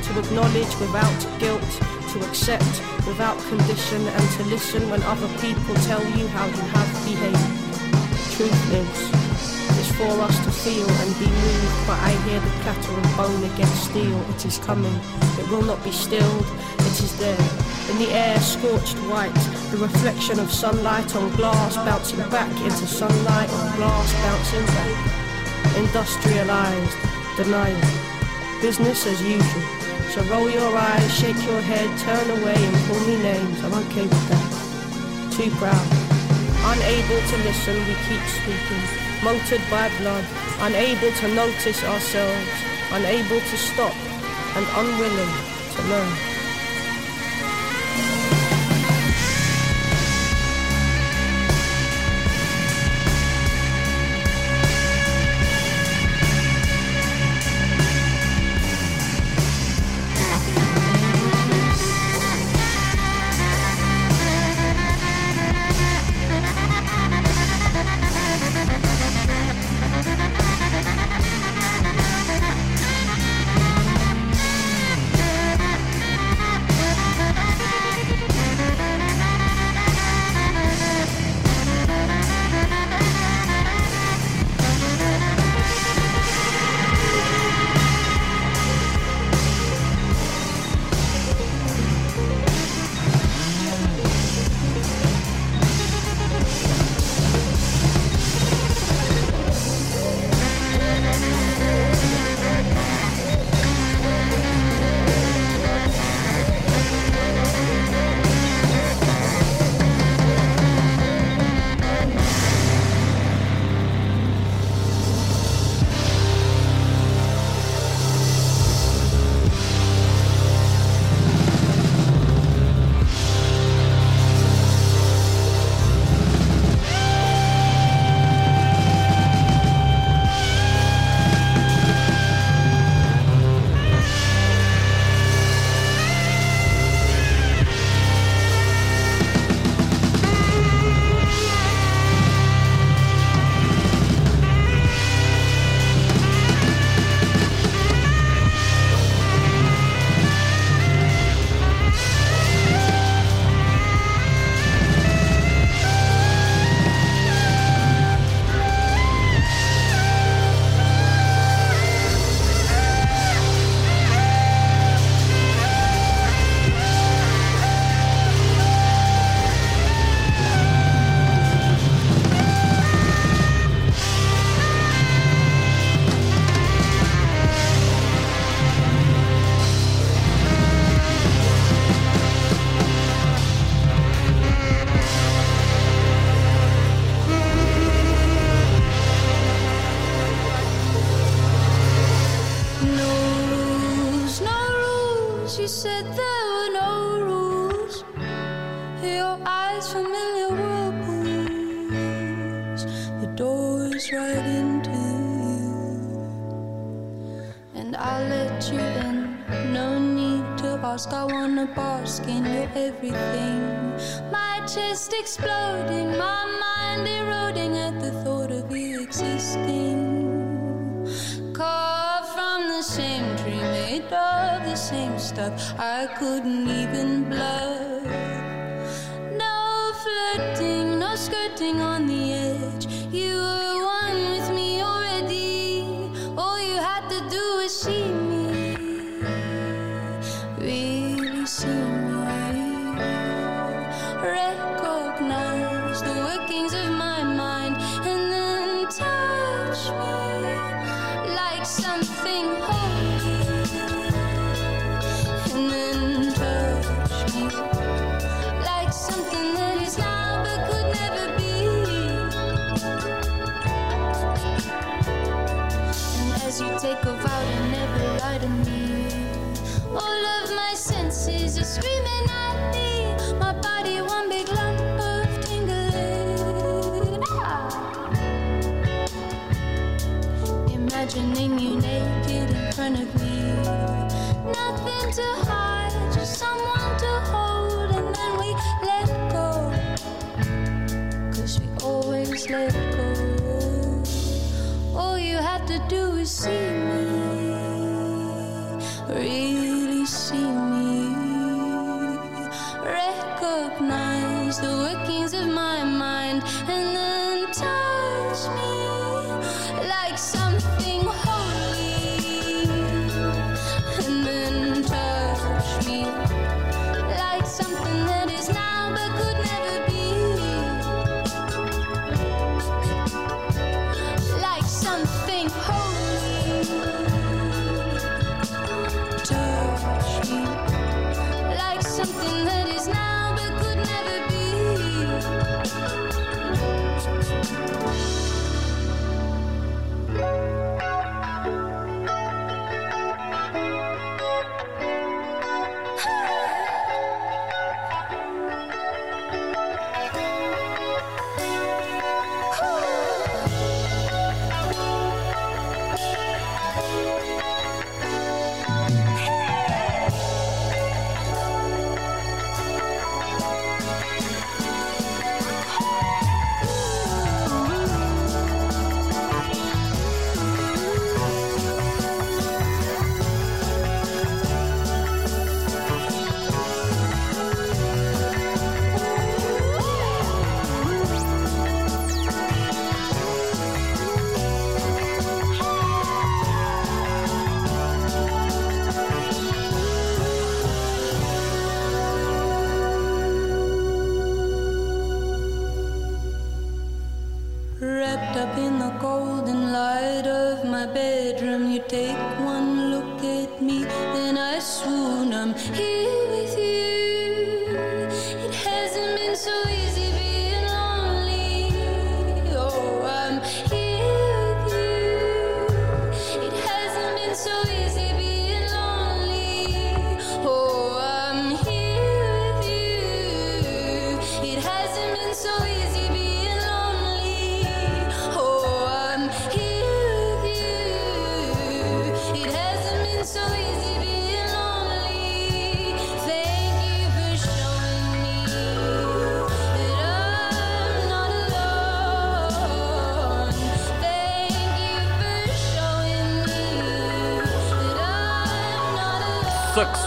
To acknowledge without guilt, to accept without condition, and to listen when other people tell you how you have behaved. Truth lives. For us to feel and be moved, but I hear the clatter of bone against steel. It is coming. It will not be stilled. It is there. In the air, scorched white, the reflection of sunlight on glass bouncing back into sunlight on glass bouncing back. Industrialized, denial. Business as usual. So roll your eyes, shake your head, turn away and call me names. I'm okay with that. Too proud. Unable to listen, we keep speaking. Motored by blood, unable to notice ourselves, unable to stop, and unwilling to learn.
Everything. My chest exploding,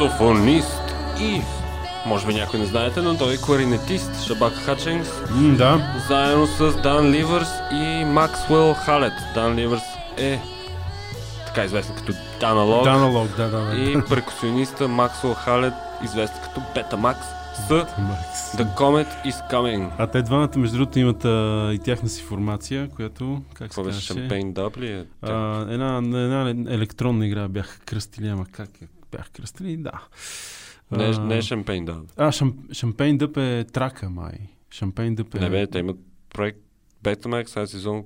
Саксофонист и може би някой не знаете, но той е кларинетист Шабак Хачингс,
М, да.
заедно с Дан Ливърс и Максвел Халет. Дан Ливърс е така известен като Даналог
Даналог, да, да, да.
и перкусиониста Максвел Халет, известен като Бетамакс с The Comet is Coming.
А те двамата, между другото, имат а, и тяхна си формация, която, как се
беше? Шампейн Даб ли е?
една, една електронна игра бяха кръстили, ама как я бяха кръстили? Да.
Не,
А,
не е Шампейн Даб.
А, шам, Шампейн Дъп е трака, май. Шампейн Дъп е...
Не бе, те имат проект Betamax, тази сезон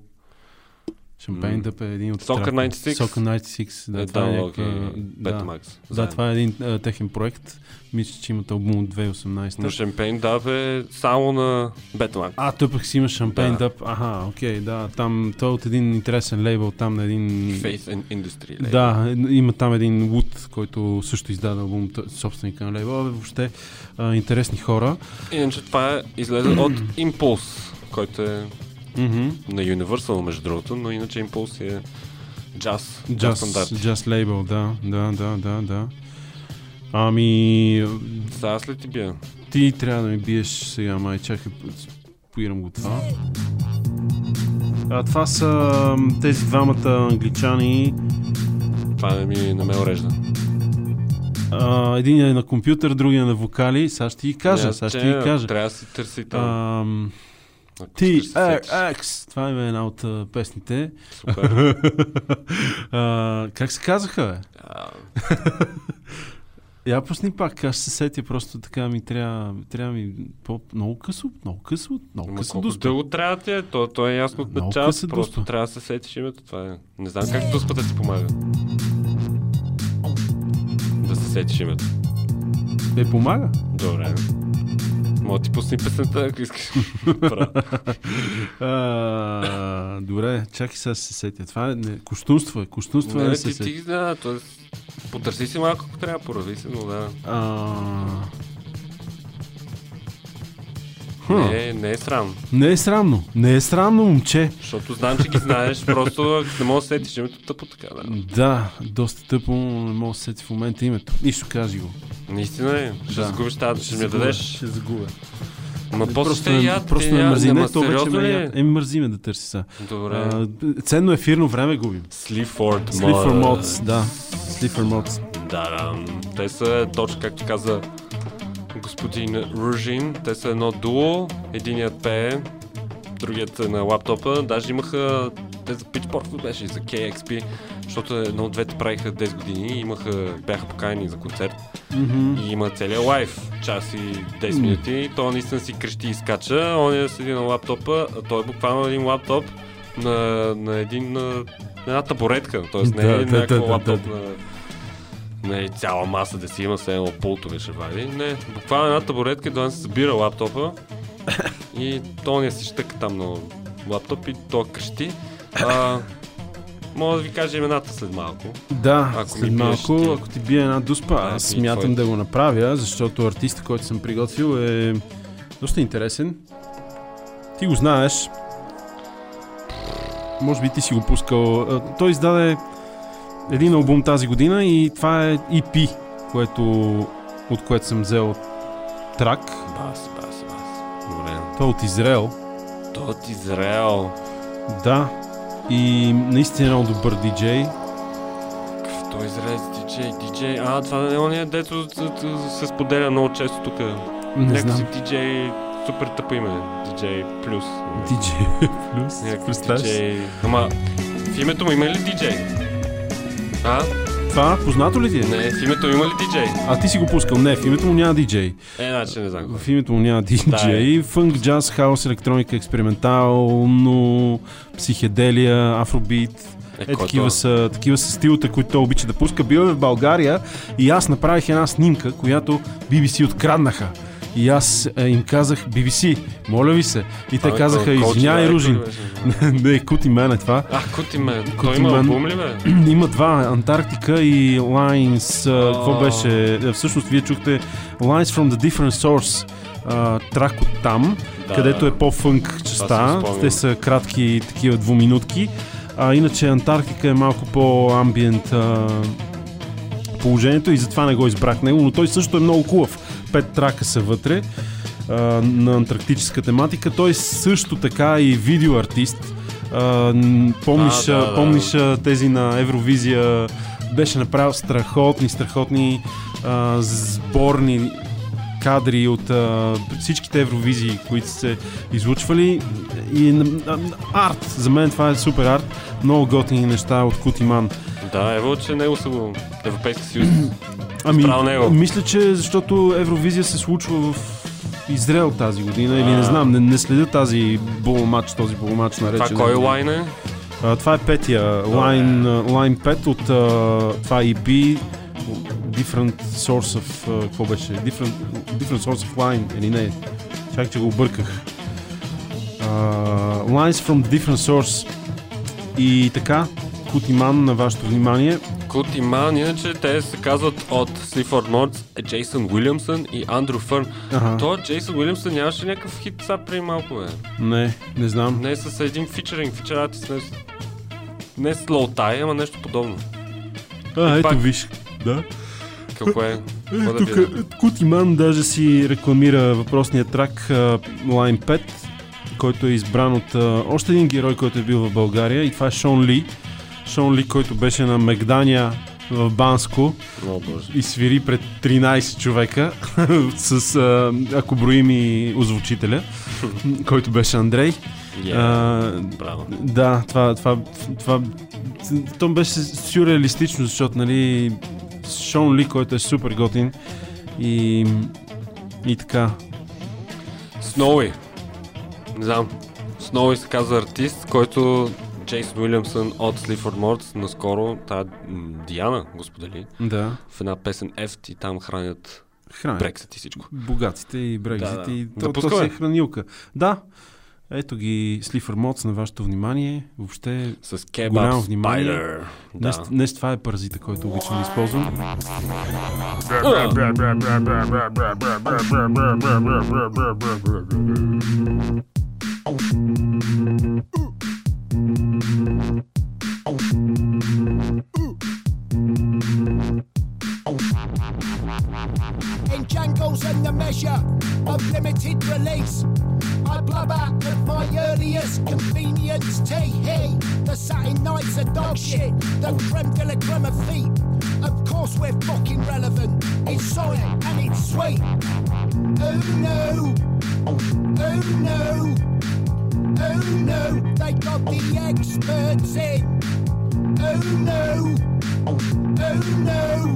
Шампейн. Дъп е един от...
Soccer
трака.
96?
Soccer 96, да.
е
това е
и
да. Да, това е един а, техен проект. Мисля, че имат албум от 2018.
Но Шампейн Даб е само на Betamax.
А, той пък си има Шампейн
Да.
Дъп. Аха, окей, да. Там, той е от един интересен лейбъл, там на един...
Faith and Industry. лейбъл.
Да, има там един Wood, който също издаде албум, собственика на лейбъл. Абе, Въобще а, интересни хора.
Иначе това е излезе от Impulse, който е
Мгм.
на Universal, между другото, но иначе Impulse е джаз, джаз стандарт.
джаз лейбъл, да, да, да, да, да. Ами,
Сега аз ли ти бия?
ти трябва да ми биеш сега, май, чакай, поирам го това. А, това са тези двамата англичани.
Това не ми не ме урежда.
А, един е на компютър, другия е на вокали. Сега ще ти кажа, сега ще ти кажа.
Трябва да си търси там.
Ам,
ако
Ти,
искаш да се сетиш.
X. Това е една от а, песните.
Супер.
а, как се казаха, бе? Я пусни пак, аз се сетя, просто така ми трябва, трябва ми по, много късо, много късо, много късо дуспа.
дълго трябва ти е? То, то е ясно от
къса
Просто
дуспа.
трябва да се сетиш името. Това е. Не знам как дуспата ти помага. Да се сетиш името.
Е, помага.
Добре. Мога ти пусни песента, ако искаш.
А, добре, чакай сега се сетя. Това е не, куштунство е, куштунство е
Не,
се
ти, ти, да, т.е. потърси си малко, ако трябва, порави се, но да.
А... Хм.
Не, не е срам.
Не е срамно, не е срамно, момче.
Защото знам, че ги знаеш, просто не мога да сетиш името тъпо така, да.
Да, доста тъпо, не мога да се сети в момента името. Нищо кажи го.
Наистина е. Ще
Да.
загубиш тази, ще ми я дадеш.
Ще загубя.
Ма после
просто
ще яд,
просто ме мързи. Не, то вече ме
ли
я...
е?
Еми мързи ме да търси сега.
Добре.
А, ценно ефирно време губим.
Sleaford
Sleaford Mods, да. Sleaford Mods.
Да, да. Те са точно както каза господин Ружин. Те са едно дуо. Единият пее, другият е на лаптопа. Даже имаха те за Pitchfork беше и за KXP, защото едно от двете правиха 10 години, имаха, бяха поканени за концерт
Мгм.
и има целият лайф, час и 10 минути. И той наистина си крещи и скача, он е седи на лаптопа, а той е буквално един лаптоп на, на един на, на една табуретка, т.е. не
Да,
е
да,
някакъв
да, да,
лаптоп
да.
на не е цяла маса да си има, все едно пултове ще вади. Не, буквално една табуретка, да се събира лаптопа и то не си щъка там на лаптоп и то крещи. А, мога да ви кажа имената след малко.
Да,
Ако
след
ми
малко,
ти.
ако ти бие една дуспа,
Да,
аз
ти
смятам
твоите.
да го направя, защото артиста, който съм приготвил е доста интересен. Ти го знаеш. Може би ти си го пускал. Той издаде един албум тази година и това е EP, което, от което съм взел трак.
Бас, бас, бас. Добре.
Той е от Израел.
То от Израел.
Да. И наистина е много добър диджей.
Какъв той израелец диджей, диджей. А, това не е ония, дето се споделя много често тук.
Не
Някакси
знам.
диджей, супер тъпо име. Диджей плюс.
Диджей плюс.
Някакъв
Представяш?
диджей. Ама, в името му има ли диджей? А?
Това познато ли ти е?
Не, в името има ли диджей?
А ти си го пускал? Не, в името му няма диджей.
Е, значи не знам.
В името му няма диджей. Фънк, джаз, хаос, електроника, експериментално, психеделия, афробит.
Е,
Е, такива
това?
са, такива са стилата, които той обича да пуска. Бил е в България и аз направих една снимка, която BBC откраднаха. И аз е, им казах, BBC, моля ви се. И те
Абе,
казаха, извинявай,
човек
Ружин. не, Кути мен е това.
А, Кути мен. Той има албум ли бе?
Има два, Антарктика и Lines. а, Какво беше? Е, Всъщност вие чухте Lines from the Different Source. а, трак от там, където е по-фънк частта. Те са кратки такива двуминутки. А иначе Антарктика е малко по-амбиент а, положението и затова не го избрах него, но той също е много хубав. Пет трака са вътре а, на антарктическа тематика. Той е също така и видеоартист. А, помниш,
А, да, да.
помниш тези на Евровизия беше направил страхотни, страхотни а, сборни кадри от а, всичките Евровизии, които са се излучвали и н- арт. За мен това е супер арт. Много готини неща от Кутиман.
Да, ево, че него са го Европейски съюз.
Ами,
него.
мисля, че защото Евровизия се случва в Израел тази година, или не
А.
знам, не, не следя тази булмач, този булмач наречен.
Това кой лайн е?
А, това е петия, лайн, а, лайн 5 от а, това EP, Different Source of, а, какво беше? Different, different Source of Line, или не? Чак, че го обърках. А, lines from Different Source. И така, Кутиман на вашето внимание.
Кути Ман, иначе те се казват от Mods, е Джейсън Уилямсън и Андрю Фърн.
Ага.
То Джейсън Уилямсън нямаше някакъв хит сега преди малко, бе.
Не, не знам.
Не с един фичеринг, фичерати с не, не с Low Tie, ама нещо подобно.
А, ето
пак-
виж. Да.
Какво е? Какво да
Тук? Кутиман даже си рекламира въпросния трак а, Line 5, който е избран от а, още един герой, който е бил в България и това е Шон Ли. Шон Ли, който беше на Мегдания в Банско
О,
и свири пред 13 човека с, а, ако броим и озвучителя, който беше Андрей.
Yeah.
А,
Браво.
да, това, това, това, то беше сюрреалистично, защото, нали, Шон Ли, който е супер готин и, и така.
Сноуи. Не знам. Сноуи се казва артист, който Джейсон Уилямсън от Слифорд Мордс наскоро, тая м, Диана го сподели,
Да.
в една песен Ефт и там хранят. Брексит и всичко.
Богатите и Брекзит
Да, да.
и
Да
то, си е хранилка. Да. Ето ги Слифър Моц на вашето внимание. Въобще
С кебаб,
голямо внимание. Днес,
Да.
днес това е паразита, който обичам да използвам.
In Django's and the measure of limited release. I blub out at my earliest convenience tea. Hey, the satin nights are dog shit, the creme de la creme of feet. Of course we're fucking relevant. It's solid and it's sweet. Oh no, oh no, oh no, they got the experts in. Oh no, oh no.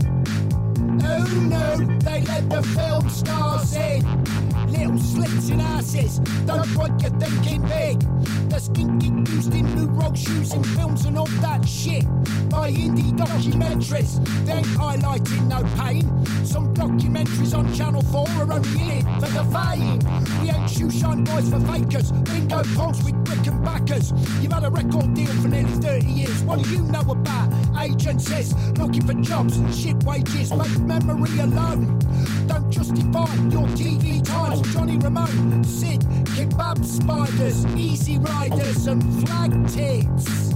Oh no, they let the film stars in. Little slits in asses, don't want you thinking big. The skinky used in new rock shoes and films and all that shit. By indie documentaries, they ain't highlighting no pain. Some documentaries on Channel 4 are only in it for the fame. We ain't shoe shine boys for fakers, bingo poles with brick and backers. You've had a record deal for nearly 30 years. What do you know about agencies looking for jobs, and shit wages, make memory alone? Don't justify your TV times. Johnny Ramone, Sid, kebab spiders, easy riders, and flag tits.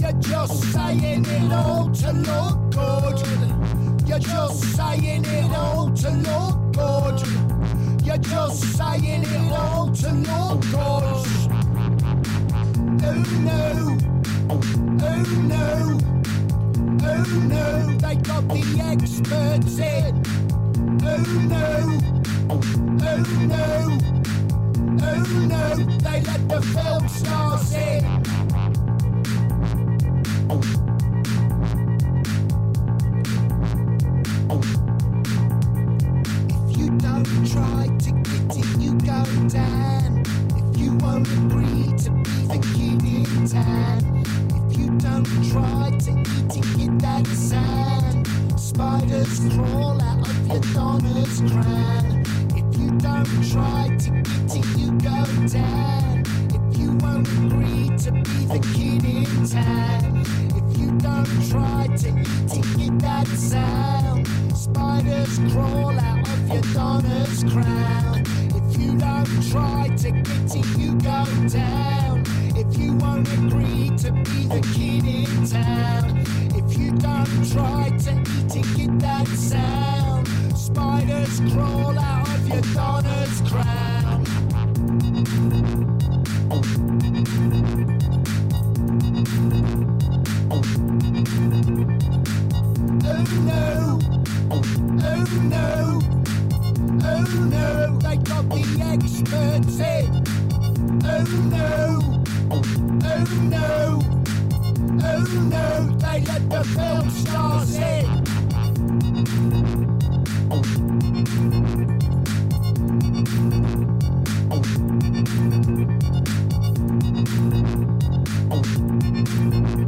You're just saying it all to look good. You're just saying it all to look good. You're just saying it all to look good. Oh no, oh no, oh no, they got the experts in. Oh no, oh no, oh no, they let the film stars in. If you don't try to get it, you go down. If you won't agree to be the kid in town. If you don't try to eat it, get that sand. Spiders crawl out of your donner's crown. Don't try to get it, you go down. If you won't agree to be the kid in town. If you don't try to it, get that sound. Spiders crawl out of your donner's crown. If you don't try to get it, you go down. If you won't agree to be the kid in town. If you don't try to it, get that sound. Spiders crawl out of your donner's crown. Oh no, oh no, oh no, they got the experts in. Oh no, oh no, oh no, they let the film stars in. Thank you.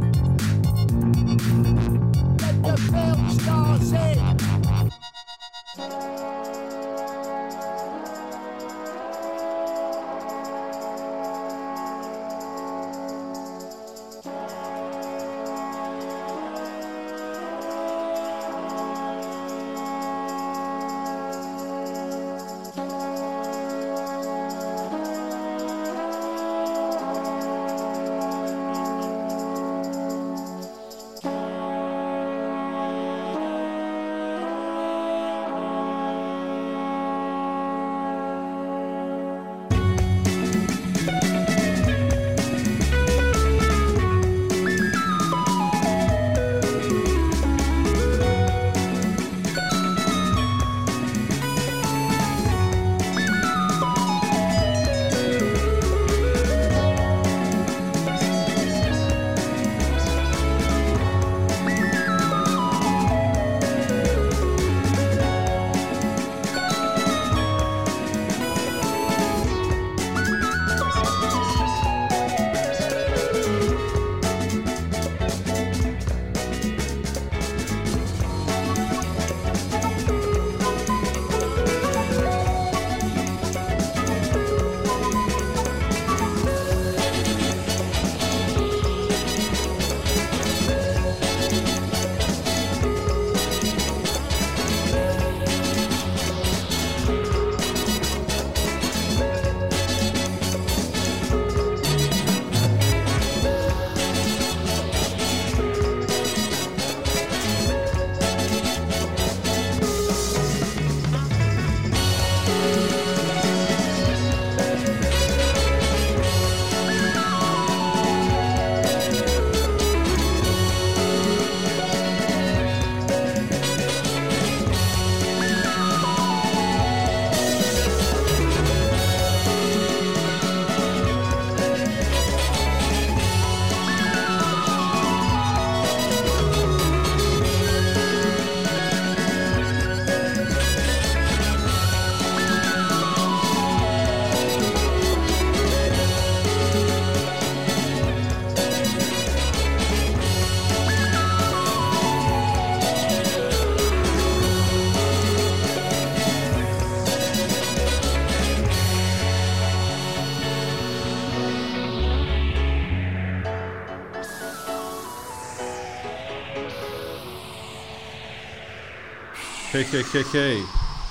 Хей, хей, хей, хей.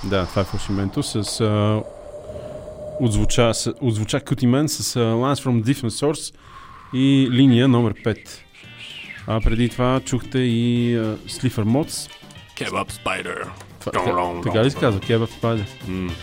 Да, това е фалшименто с... А, отзвуча, с, отзвуча Кутимен с а, Lance from Different Source и линия номер 5. А преди това чухте и а, Slipper Mods.
Kebab Spider.
Така, ли се казва? Kebab Spider.
М.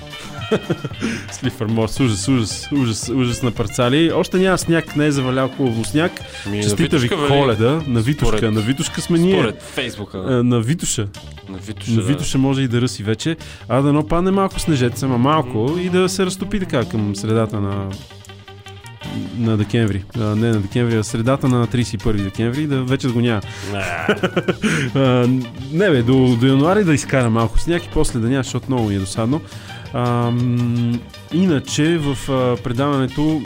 Slipper Mods. Ужас, ужас, ужас, ужас на парцали. Още няма сняг, не е завалял хубаво сняг.
Ми,
Честита ви
бе,
коледа. На Витушка.
Според-
на Витушка сме ние.
Според Фейсбука.
А, на Витуша.
На Витуша.
На
да.
Витуша може и да ръси вече, а да но падне малко снежец, ама малко и да се разтопи така към средата на на декември. А, не на декември, а средата на 31 декември, да вече го няма.
Не.
А, не бе, до, до януари да изкара малко сняг и после да няма, защото много ми е досадно. А, иначе в а, предаването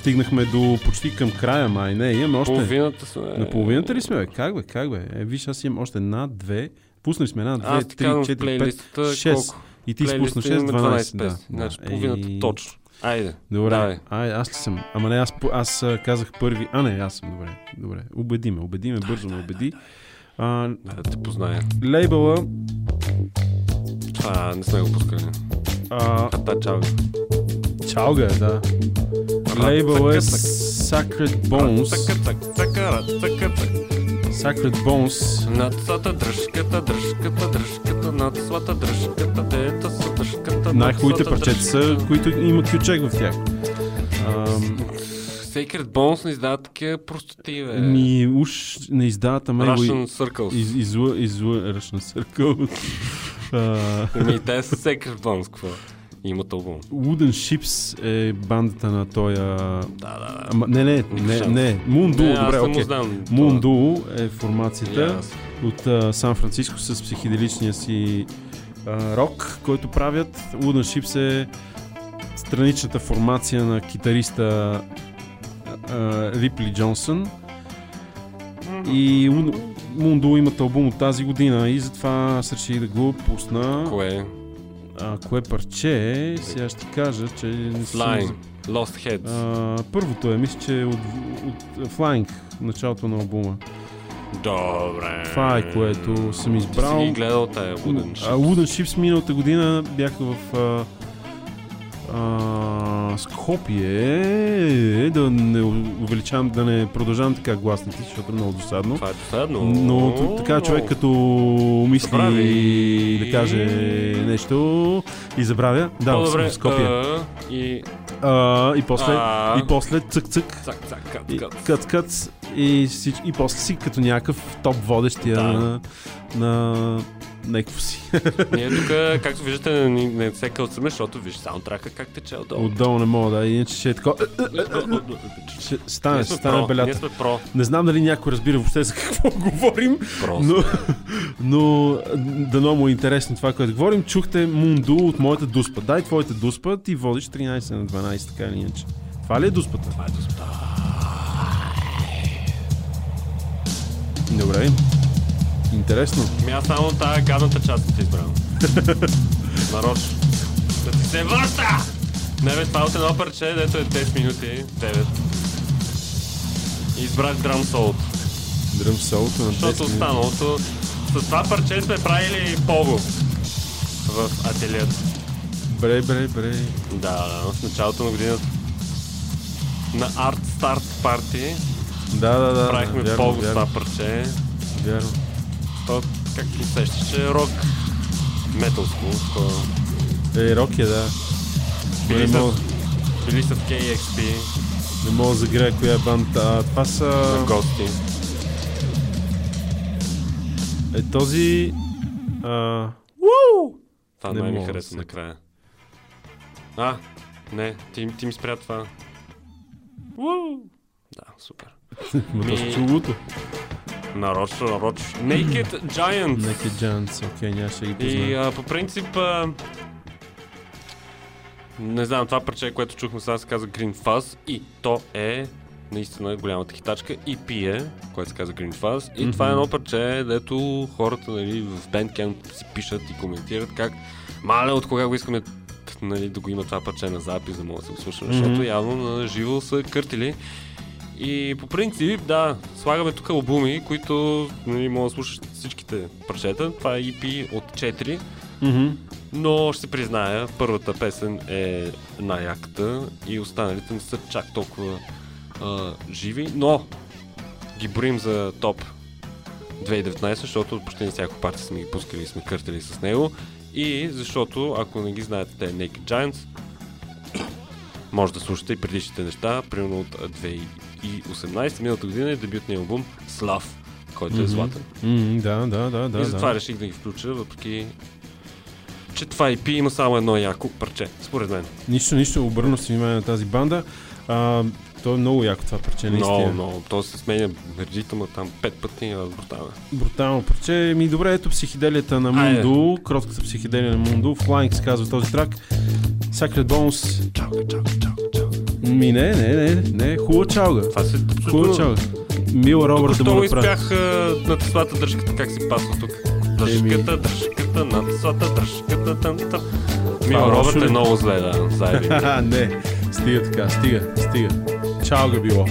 стигнахме до почти към края май. Не, имаме още...
Половината сме.
На половината ли сме, бе? Как бе, как бе? Е, виж, аз имам още една, две. Пуснали сме една, две,
Аз
три, четири, пет, шест. И ти спусна 6,
имаме
12. Да.
Значи
да.
половината
Ей,
точно. Айде.
Добре,
Давай.
ай, аз ли съм? Ама не, аз, аз а, казах първи. А, не, аз съм, добре. Добре, убеди ме, убеди ме, бързо ме убеди. А,
Да те позная.
лейбъла
Това не сме го пускали.
а,
Та чао.
Чалга, е, да. Лейбъл е Sacred Bones. Sacred Bones.
Нацата дръжката, дръжката, дръжката, нацата дръжката, дета са дръжката.
Най-хубавите парчета са, които има кючек в тях.
Sacred Bones не издават такива простоти, бе.
Ми уж не издават, ама
Russian Circles.
Из, излъ, излъ, Russian Circle. А,
Ами, те са Sacred Bones, какво? Имат албум.
Wooden Ships е бандата на тоя...
Да, да.
Ама, не, не, не, не. Moon Duo, добре, окей.
знам
Moon. Duo е формацията
Ясно.
от а, Сан Франциско с психоделичния си а, рок, който правят. Wooden Ships е страничната формация на китариста Рипли Джонсън. И Moon Moon Duo имат албум от тази година и затова аз реших да го пусна.
Кое?
А, кое парче е? Сега ще кажа, че... съм
Flying.
за-
Lost Heads.
А, първото е, мисля, че е от, от Flying, началото на албума.
Добре.
Това е което съм избрал.
Ти си ги гледал тая Wooden
А, Wooden Ships миналата година бяха в а, а, Скопие. Да не увеличавам, да не продължавам така гласните, защото е много досадно.
Това е досадно.
Но така човек като мисли
Забрави.
да каже нещо и забравя. Да,
По-добре.
Скопие.
а, И...
А, и после,
А.
и после цък-цък.
Кат,
И, и, и после си като някакъв топ водещия
Да.
на, на някакво си.
Ние тук, както виждате, не, не се кълцаме, защото виж саундтрака как тече отдолу.
Отдолу не мога да, иначе ще е такова. Ще стане, ще стане белята. Не знам дали някой разбира въобще за какво говорим, но, но дано му е интересно това, което говорим. Чухте Мунду от моята дуспа. Дай твоята дуспа, ти водиш 13 на 12, така или иначе. Това ли е дуспата?
Това е доста.
Добре. Интересно.
Ми аз само тази гадната част ще избрам. Нарочно. Да ти се върта! Не бе, това е от едно парче, дето е 10 минути, 9. И избрах драм солото.
Дръм солото на 10
Защото останалото... С това парче сме правили пого в ателието.
Бре, бре, бре.
Да, да, в началото на годината. На Art Start Party
Да, да, да.
правихме пого с това парче.
Вярно.
То, как ти сещаш, че е рок металско. такова.
Е, рок е, да.
Били са,
мога,
били са в KXP
не мога да загрея коя е банда. А, това са...
на гости.
Е, този... А...
Това
Не
най ми хареса накрая. А, не, ти, ти ми спря това. Да, супер.
Ма то
Ми-
чулото.
Нарочно, нарочно. Naked Giants.
Naked Giants, окей, нямаше да ги
И
позная.
а, по принцип, а, не знам, това парче, което чухме сега се казва Green Fuzz и то е наистина голямата хитачка и пие, което се казва Green Fuzz. И това е едно парче, дето хората нали, в Bandcamp си пишат и коментират как мале от кога го искаме нали, да го има това парче на запис, да мога да се го слушам, защото явно на живо са къртили. И по принцип, да, слагаме тук албуми, които нали, мога да слушаш всичките парчета. Това е EP от 4.
Мгм.
Но ще се призная, първата песен е най-яката и останалите не са чак толкова а, живи, но ги броим за топ 2019, защото почти на всяко парти сме ги пускали и сме къртали с него. И защото, ако не ги знаете, те Naked Giants, може да слушате и предишните неща, примерно от а, 2018, миналата година е дебютният албум Слав, който е
Мгм.
златен.
М, Да, да, да, да.
и затова
да.
реших да ги включа, въпреки че това EP има само едно яко парче, според мен.
Нищо, нищо, обърна си внимание на тази банда. А, то е много яко това парче, наистина.
Много, много. То се сменя ритъма там пет пъти, а брутално.
Брутално парче. Ми добре, ето психоделията на. Мунду, кротката психоделия на Мунду. Flying се казва този трак. Sacred Bones. Ми не, не, не, не, хубава чалга.
Това се
Хубава чалга. Мила Робърт да му направи.
а, на теслата дръжката, как си пасва тук. Дръжката, дръжката, на теслата, дръжката, тън, тън. Мил Робърт е много зле, да,
не, стига така, стига, стига. Чалга било.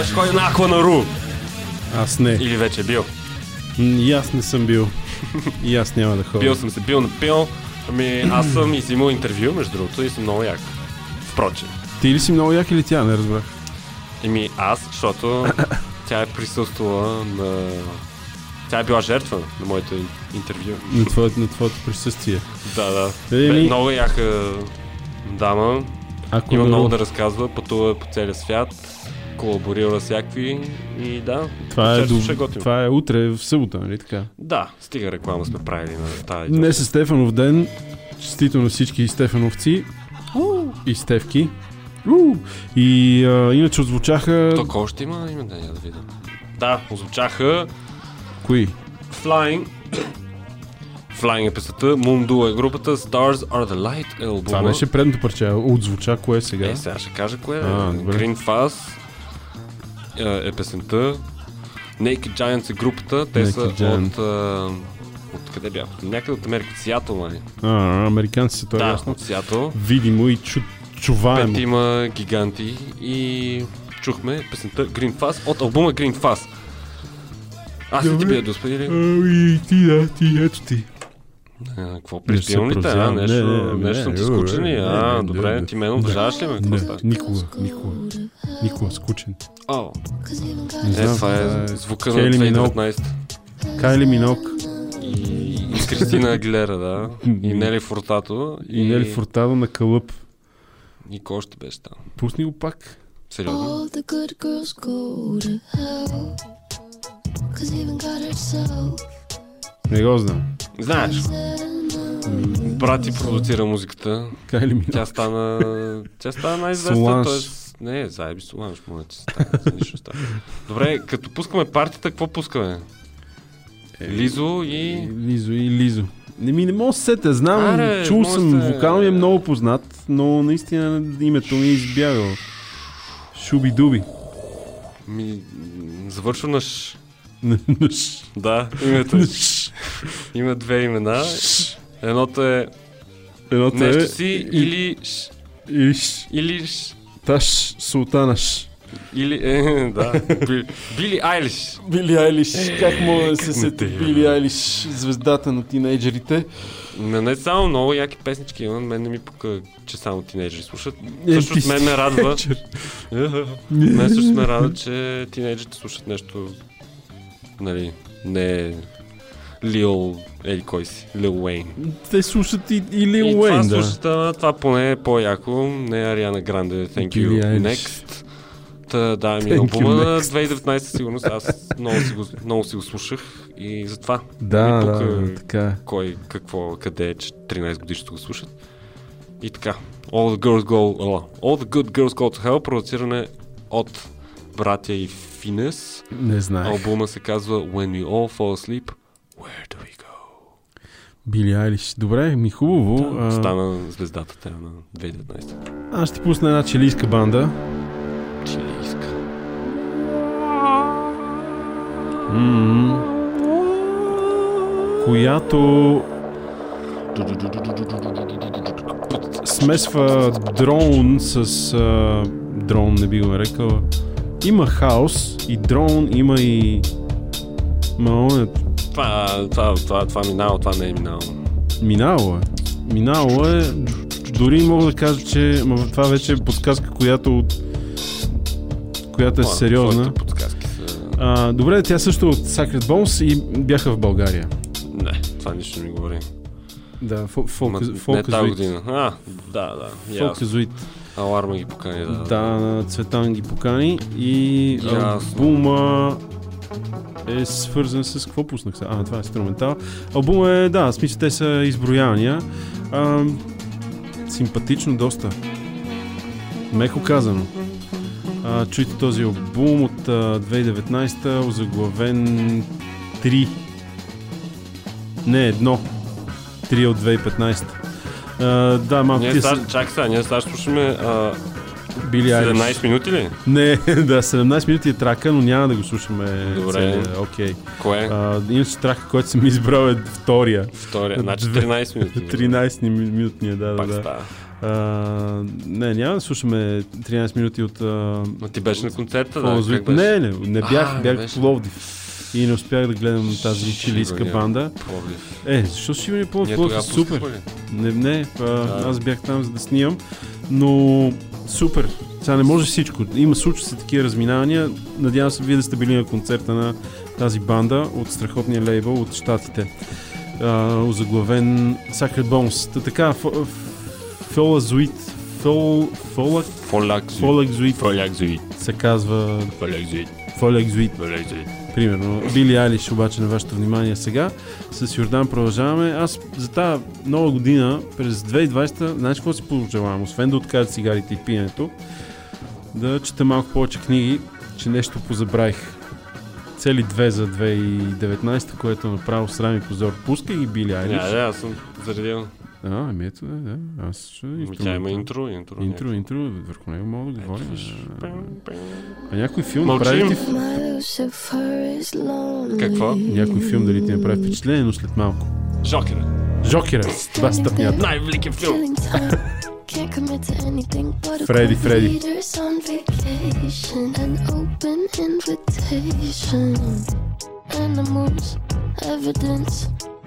Кой ще ходи на Акванару?
Аз не.
Или вече е бил?
И аз не съм бил. И аз няма да ходя.
Бил съм се бил напил. Ами аз съм и си имал интервю, между другото, и съм много як. Впрочем.
Ти ли си много як или тя? Не разбрах.
Еми аз, защото тя е присъствала на... Тя е била жертва на моето ин- интервю.
На твоето, на твоето присъствие.
Да, да. Бе, много яка дама.
Ако
Има много
го-
да разказва, пътува по целия свят, колаборира с всякакви и да.
Това е, до... това е утре в събота, нали така?
Да, стига реклама сме правили на тази.
Днес е Стефанов ден. Честито на всички Стефановци. И Стевки. И а, иначе отзвучаха...
Кой още има име да я да видя. Да, озвучаха
Кои?
Flying. Flying е песата, Mundo е групата, Stars are the Light е албума.
Това беше предното парче. Отзвуча кое е сега?
Е, сега ще кажа кое е. Green Fuzz е, е песента. Naked Giants е групата. Те
Naked
са
Giant.
от... А, от къде бяха? Някъде от Америка. Сиатъл, май.
А, американци са, това е
Да,
ясно.
от Сиатъл.
Видимо и чу... чуваемо.
Петима гиганти и чухме песента Green Fuzz от албума Green Fuzz. Аз ли ти бия успели?
Ами, ти да, ти, ето ти.
Какво
Не
приспивам ли те? А, нещо,
Не, не, не,
нещо съм ти
не,
скучен ли?
не,
А,
не,
добре,
не,
ти мен
не.
уважаваш ли ме? Какво
Не,
става?
никога, никога. Никога, скучен.
О,
Не
е,
знам,
е
това е
звука на
Кейли Минок.
2019.
Кайли Минок
И, и Кристина Агилера, да. И Нели Фуртато.
и Нели Фуртадо на кълъп.
И кой още беше там?
Пусни го пак.
Сериозно?
Не го знам.
Знаеш, брат ти продуцира музиката.
Кайли Минок.
Тя стана, тя стана най-известна. Тоест, не, заеби Соланж, моля ти. Добре, като пускаме партията, какво пускаме? Лизо и...
Лизо и Лизо. Не ми не мога да се сетя, знам,
Аре,
чул съм,
се-
вокал ми е много познат, но наистина името ми е избягало. Шуби Дуби.
Ми, завършва на Ш. Да, името е. Има две имена. Едното е
Едното
нещо
е...
си или. Или Ш.
Таш Султанаш.
Или, е, да. Би- Били Айлиш.
Били Айлиш. Как мога да се сети Били Айлиш, звездата на тинейджерите?
Не, не само много яки песнички има. Мен не ми пука, че само тинейджери слушат.
Е,
Също мен ме радва. мен също ме радва, че тинейджерите слушат нещо, нали, не Лил, еди кой си, Лил Уейн.
Те слушат и, и Лил
и
Уейн,
това
да.
слушат, това поне е по-яко. Не Ариана Гранде, Thank
Billie
you,
Eilish.
next. Та, да, ми
you,
албума на
next.
2019 сигурно аз много си, го, много си го слушах и затова
Да, да,
пука
да, така е.
кой, какво, къде е, че 13 годишните го слушат. И така, All the Girls Go, All the Good Girls Go to Hell, продуциране от братя и Финес.
Не знаех.
Албума се казва When We All Fall Asleep, Where Do We Go?
Били Айлиш. Добре, ми хубаво. А,
Стана звездата тя на 2019.
Аз ще пусна една чилийска банда.
Чилийска.
М, която смесва дрон с... А, дрон не би го нарекал. Има хаос и дрон, има и... Ма, он е
Това, това, това, това минало, това не е минало.
Минало е. Минало е. Дори мога да кажа, че това вече е подсказка, която, която е
Това,
сериозна.
твоите подсказки са...
А, добре, тя също е от Sacred Bones и бяха в България.
Не, това нищо не ми говори.
Да, фол-
Ма,
фолк-
не
фолказоид.
тази година. А, да, да. ясно. Аларма ги покани, да.
Да, Цветан ги покани и
Ясно.
албума е свързан с какво пуснах сега? А, това е инструментал. Албума е, да, смисъл те са изброявания. А, симпатично доста. Меко казано. А, чуйте този албум от а, 2019, озаглавен 3. Не, едно. 3 от 2015. А, да, малко
Ние
тия
сега,
са-
чакай сега, ние сега слушаме а,
Били
17 минути ли?
Не, да, 17 минути е трака, но няма да го слушаме
Добре.
Окей.
Кое?
А, иначе трака, който съм избрал е втория.
Втория, значи
Две-
13 минути.
13 ми- минутния, да,
Пак
да, да.
става.
А, не, няма да слушаме 13 минути от... А,
Но ти беше на концерта, да?
Фолзуит.
Как беше?
Не, не, не бях,
А,
бях в Пловдив. И не успях да гледам тази чилийска банда.
Пловдив.
Е, защо ще ми по
Ние
Пловдив?
тогава
Супер. Не, не, а,
Да.
аз бях там за да снимам, но супер. Сега не може всичко. Има случва се такива разминавания. Надявам се вие да сте били на концерта на тази банда от страхотния лейбъл от Штатите. А, озаглавен Sacred Bones. Та така, фо- Фолазуит. Фол... Фолак...
Фолакзуит.
Фолакзуит. Се казва...
Фолакзуит.
Фолакзуит.
Фолакзуит.
Примерно. Били Алиш обаче на вашето внимание сега. С Йордан продължаваме. Аз за тази нова година, през 2020, знаеш какво си пожелавам? Освен да откажа цигарите и пиенето, да чета малко повече книги, че нещо позабравих. Цели две за 2019, което направо срам и позор. Пускай ги Били Айлиш.
Не, да, аз съм заредил.
А, ами ето, да, да. Аз ще
Ами Тя има интро, интро.
Интро, интро, върху него мога да говорим. А някой филм
Мълчим.
направи ти...
Какво?
Някой филм дали ти направи впечатление, но след малко.
Жокера.
Жокера. Това стъпнята.
Най-великият филм.
Can't commit to anything but a
Freddy,
couple
Freddy.
leaders on vacation. An open invitation. Animals, evidence.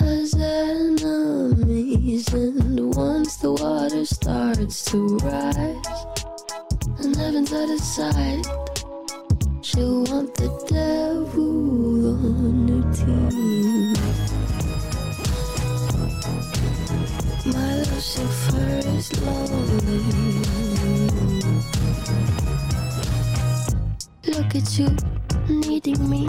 has enemies. And once the water starts to rise, and heaven's out of sight, she'll want the devil on her team. My Lucifer is lonely. Look at you, needing me.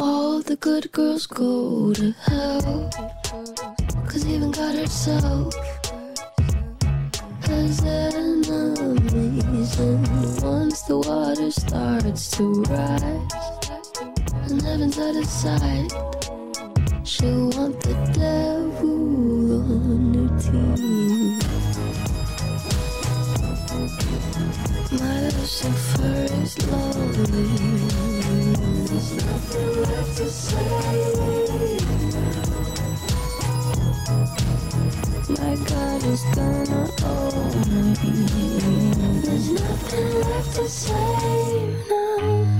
All the good girls go to hell. Cause even God herself has enemies. And once the water starts to rise, and heaven's out of sight, she'll want the devil on her team. My Lucifer is lonely. There's nothing left to say. My God is gonna me. There's nothing left to say now.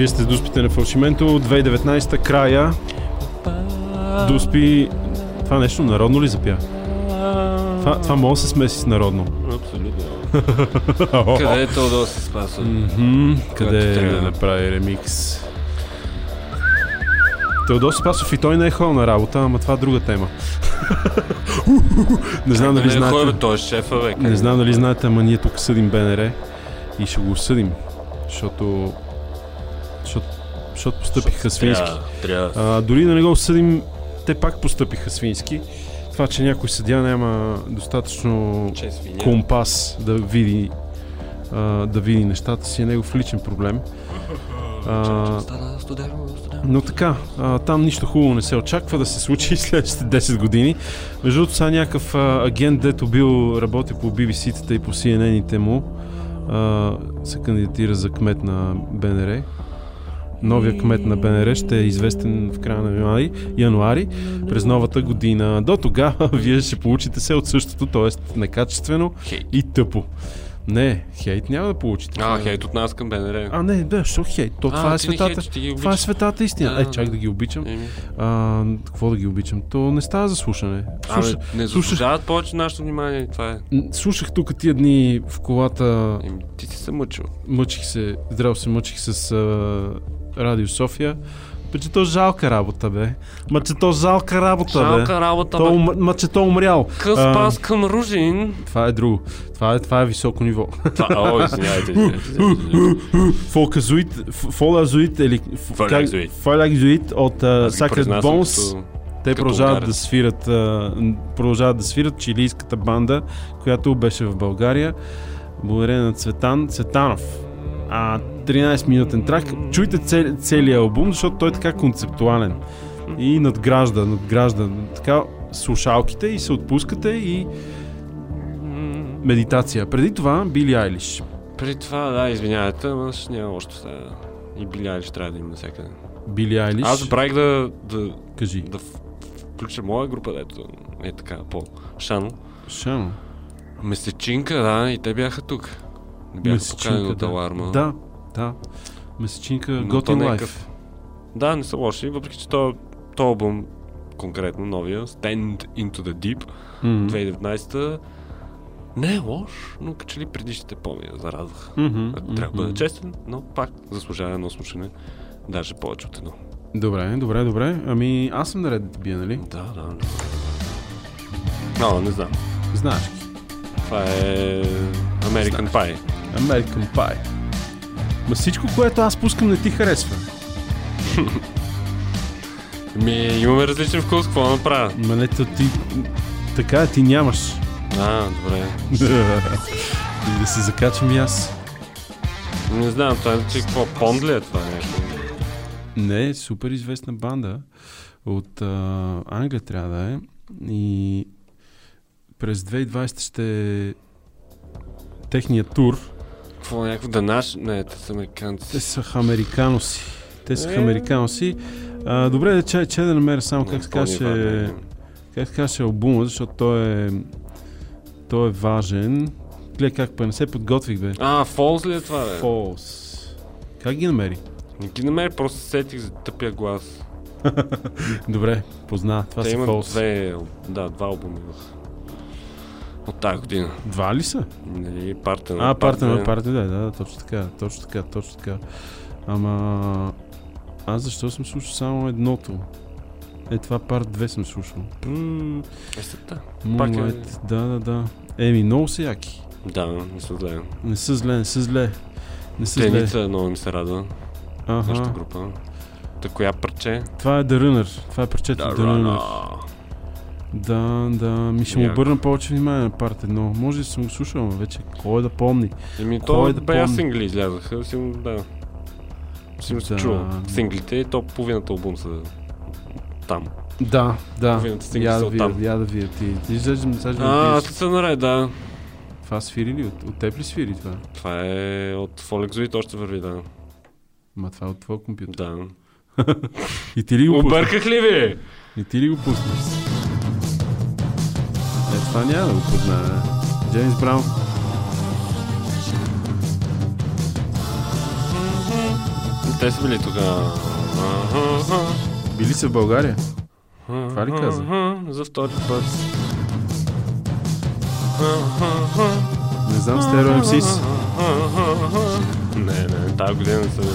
Вие сте Дуспите на Фалшименто, 2019 края. Дуспи, това нещо народно ли запя? Това, това може да се смеси с народно.
Абсолютно. Къде е Теодор се спасва?
Мгм, Къде е да направи ремикс? Теодос Спасов и той не е ходил на работа, ама това е друга тема. не знам дали знаете.
хора, той е шефа, бе.
Не знам дали знаете, ама ние тук съдим БНР и ще го съдим, защото, защото постъпиха свински.
Трябва, трябва.
А, дори да не го съдим, те пак постъпиха свински. Това, че някой съдя няма достатъчно
е
компас да види, а, да види нещата си е негов личен проблем. А, но така, а, там нищо хубаво не се очаква да се случи следващите 10 години. Между другото, сега някакъв а, агент, дето бил работи по BBC-тата и по CNN-ите му, а, се кандидатира за кмет на БНР. Новия кмет на БНР ще е известен в края на януари, януари през новата година. До тогава вие ще получите се от същото, т.е. некачествено
Хейт.
и тъпо. Не, хейт няма да получите.
А, хейт от нас към БНР.
А, не, да, що хейт? То,
А,
това е
не
светата.
ги
това е светата истина.
Да,
е, чак
да.
ги обичам.
Еми.
А, какво да ги обичам? То не става за слушане. Слуша,
не
слушах,
заслужават повече нашето внимание. Това е.
слушах тук тия дни в колата,
Еми, ти си се мъчил.
мъчих се, здраво се мъчих с а, Радио София. Бе, че то жалка работа, бе. Ма, че то жалка работа, бе.
Жалка работа,
То,
бе.
ма, че то умрял.
Къс
А,
пас към Ружин.
Това е друго. Това е, това е високо ниво.
Това, о, извинявайте.
фолазоид или ф- как-
Фолазоид.
фолазоид от Sacred Bones. Те продължават да свират, продължават да свират чилийската банда, която беше в България. Благодарение на Цветан Цветанов. А, 13-минутен трак. Чуйте цел, целият албум, защото той е така концептуален. И надгражда, надгражда. Така слушалките и се отпускате и медитация. Преди това Били Айлиш.
Преди това, да, извинявайте, ама ще няма още сега. И Биляли ще трябва да има навсякъде.
Били Айлиш.
Аз забравих да, да,
Кажи.
да включа моя група, дето е така, по Шано.
Шано.
Месечинка, да, и те бяха тук. Бяха поканени от Аларма.
Да, да. Месечинка,
е
Лайф.
къв. Да, не са лоши, въпреки че то, то албум, конкретно новия, Stand Into the Deep,
Мгм.
2019 не е лош, но като че ли предишните по-ми.
Мгм,
Ако Трябва да бъда честен, но пак заслужава едно слушане. Даже повече от едно.
Добре, добре, добре. Ами аз съм наред да бия, нали?
Да, да. Но, не знам.
Знаеш.
Това е American Pie.
American Pie. Ма всичко, което аз пускам, не ти харесва.
Ми, имаме различен вкус, какво да направя?
Ма не, ти... Така е, ти нямаш.
А, добре.
И да се закачам и аз.
Не знам, това е, че какво, Понд ли е това нещо?
Не, супер известна банда от а, Англия трябва да е. И през 2020 ще е техният тур.
Какво, някакво да наш? Не, те са американци.
Те са американоси. Те са
Е.
американоси. А, добре, че, че да намеря само как се каже как се каже албума, защото той е той е важен. Гледай как па не се подготвих, бе.
А, Фолз ли е това, бе?
Фолс. Как ги намери?
Не ги намери, просто се сетих за тъпия глас.
Добре, позна. Това
Те
са
имат
Фолс.
две, да, два албуми в... от тази година.
Два ли са?
Нали, парта
А, парта на парта, да, да, точно така, точно така, точно така. Ама аз защо съм слушал само едното? Е, това парт 2 съм слушал.
Есета. Пак е...
Moonlight, да, да, да. Еми, много са яки.
Да, не се зле.
Не са зле, не са зле. Не са зле.
Теница много ми се радва.
Аха.
Нашата група. Та коя парче?
Това е The Runner. Това е парчето
The
The Runner.
Runner.
Да, да. Ми ще му обърна повече внимание на парт едно. Може да съм го слушал, но вече кой да помни.
Еми, то
да
бая
помни?
сингли излязаха. Сигурно, да. Сигурно се
Да.
чува. Синглите и то половината албум са там.
Да, да.
Половината сингли
Я
са
да видя,
оттам.
я да видя. Ти, ти изглеждам, сега ще
А, аз съм наред, да.
Това свири ли? От, от теб ли свири това?
Това е от Folexoid още върви, да.
Ма това е от твоя компютър.
Да.
И ти ли го?
Обърках ли ви?
И ти ли го пусна? Това няма да го позная. Джеймс Браун.
те са били тогава.
Били са в България? Това ли каза?
За втори път.
Не знам, Стерео МСИС.
Не, не, тази година са били.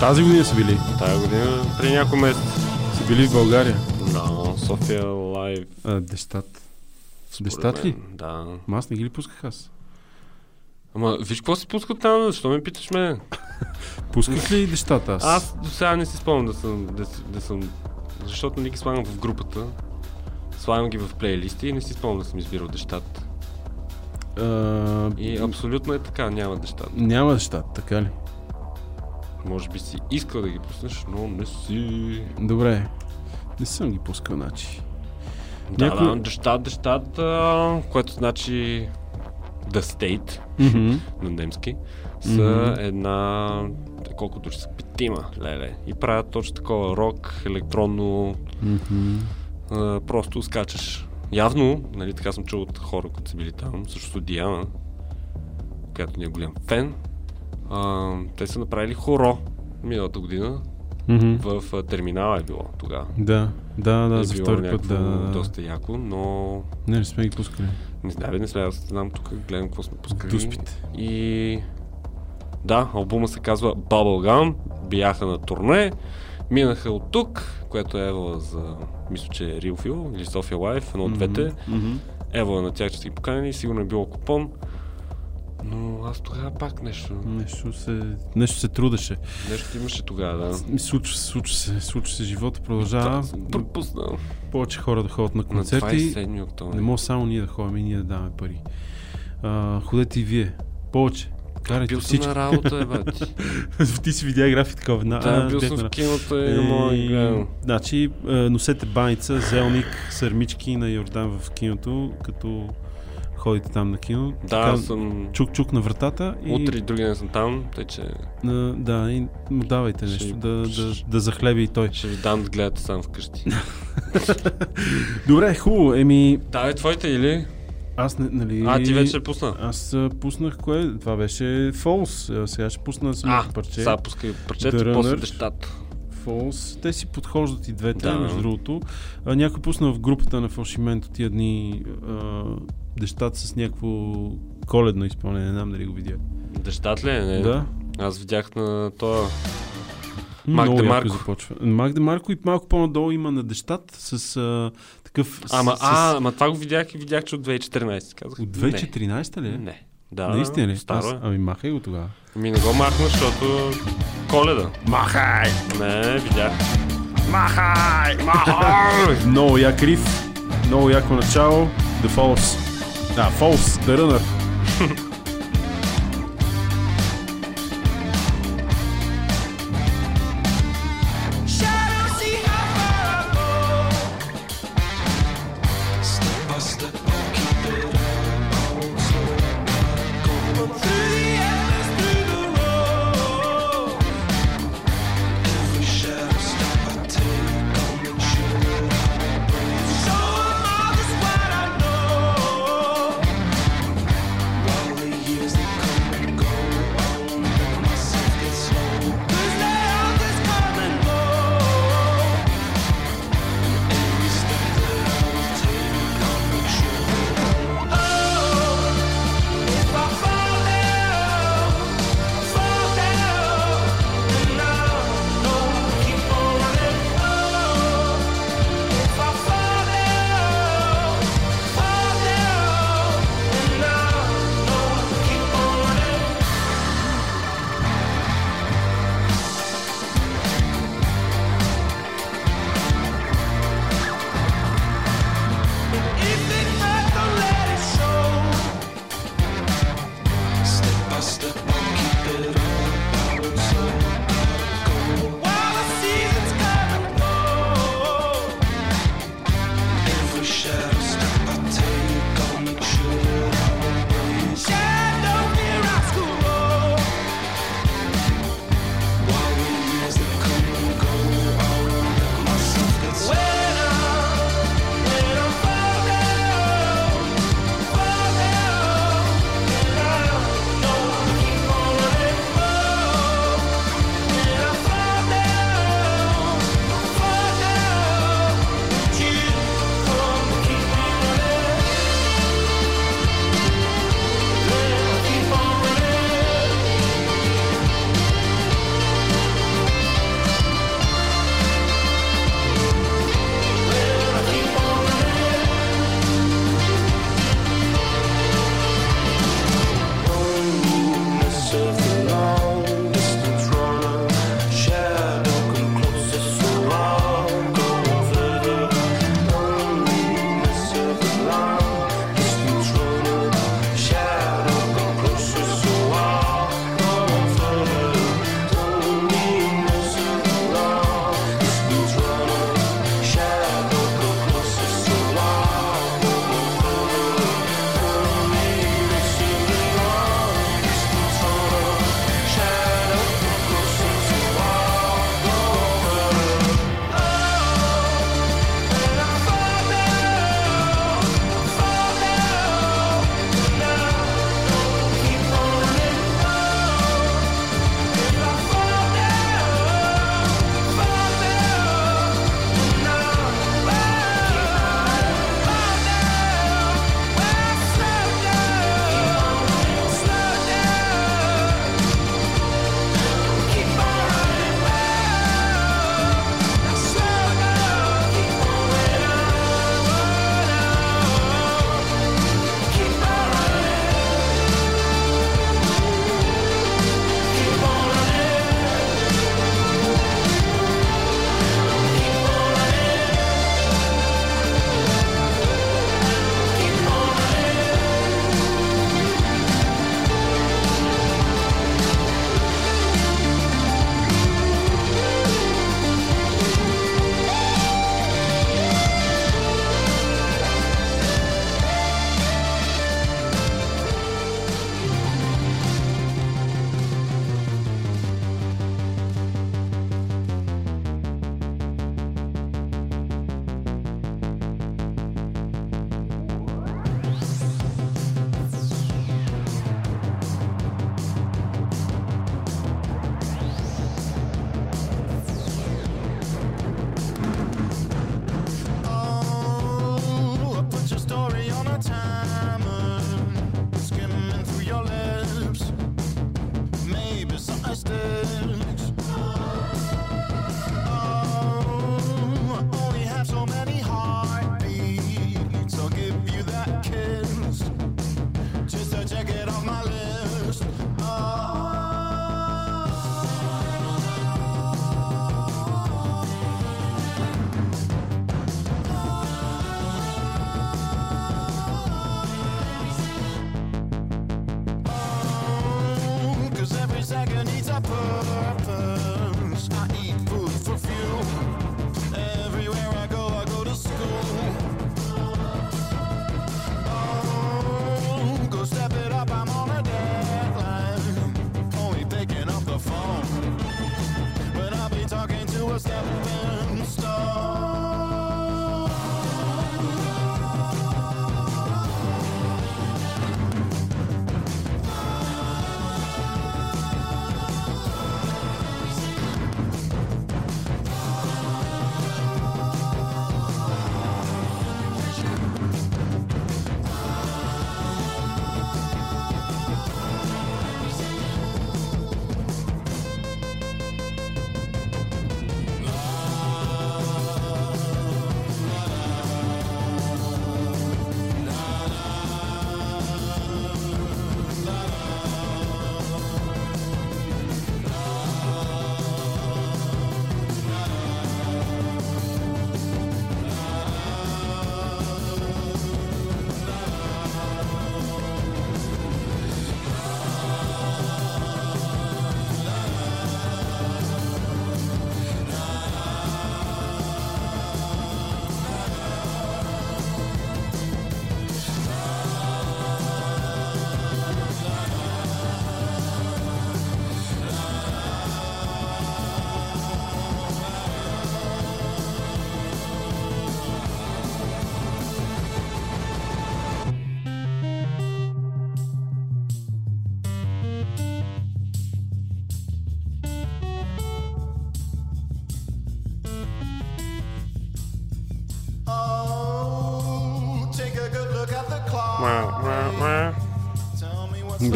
Тази година са били.
Тази година, при няколко месеца.
Са били в България.
Да, София Лайв.
А, Дещат ли?
Да.
Ма аз не ги ли пусках аз?
Ама виж какво се пускат там, защо ме питаш мен?
Пусках ли Дещат аз?
Аз до сега не си спомням да съм, да, си- да съм, защото не ги слагам в групата. Слагам ги в плейлисти и не си спомням да съм избирал дещата.
А,
И абсолютно е така, няма дещата.
Няма Дещат, така ли?
Може би си искал да ги пуснеш, но не си.
Добре. Не съм ги пускал, значи.
Да,
Някой-
да, дещат, дещат, което значи The State
Мгм.
на немски, са
Мгм.
една, колко души са, петима, леле. И правят точно такова рок, електронно,
Мгм.
а, просто скачаш. Явно, нали, така съм чул от хора, които са били там, също Диана, която ни е голям фен. А, те са направили хоро миналата година.
Мгм.
В а, терминала е било тогава.
Да, да, да,
е
за втори път, да,
доста яко, но
Не, не сме ги пускали.
не знам, не сме, аз знам тук, гледам какво сме пускали.
Дуспите.
И да, албума се казва Bubblegum, бяха на турне, минаха от тук, което е Ева за, мисля, че е Real Feel или София Life, едно от двете.
мгм.
Ева на тях, че са ги поканени, сигурно е било купон. Но аз тогава пак нещо,
Нещо се, нещо се трудеше.
нещо имаше тогава, да.
Случва се, случва се, случва се, живота продължава.
Да, пропуснал.
Повече хора да ходят на
На
концерти.
27 октомври.
Не може само ние да ходим и ние да даваме пари. А, ходете и вие. Повече. Карайте
Бил
всички.
на работа, е, бати.
Ти си видя график такова. На,
Да,
а,
бил съм
на
в киното и гледам.
Значи, е, носете баница, зелник, сърмички на Йордан в киното, като ходите там на кино.
Да, аз съм...
Чук-чук на вратата и...
Утре и други ден съм там, тъй че
А, да, и му давайте
Ще-
нещо, да, да, да захлеби и той.
ще ви дам да гледате сам вкъщи.
Добре, хубаво, еми...
да, е твоите или?
Аз не, нали...
А, ти вече пусна.
Аз а, пуснах кое? Това беше. А, сега ще пусна самото парче.
сега пускай парчето, после дещата.
Falls. Те си подхождат и двете,
Да.
между другото. А, някой пусна в групата на Фалшименто тия дни а, дещата с някакво коледно изпълнение. Не знам дали го видя.
Дещат ли е? Не.
Да.
Аз видях на това.
Яко
Демарко.
започва. Мак Демарко и малко по-надолу има на дещат с а, такъв...
Ама,
с,
а, ама това го видях и видях, че от 2014. Казах.
От 2014 ли?
Не.
е?
не. Да,
Наистина ли?
Старо
Аз,
е.
ами махай го тогава.
Ми не го махна, защото коледа.
Махай!
Не, видях.
Махай! Махай! Много як риф, много яко начало. The Falls. А, Falls,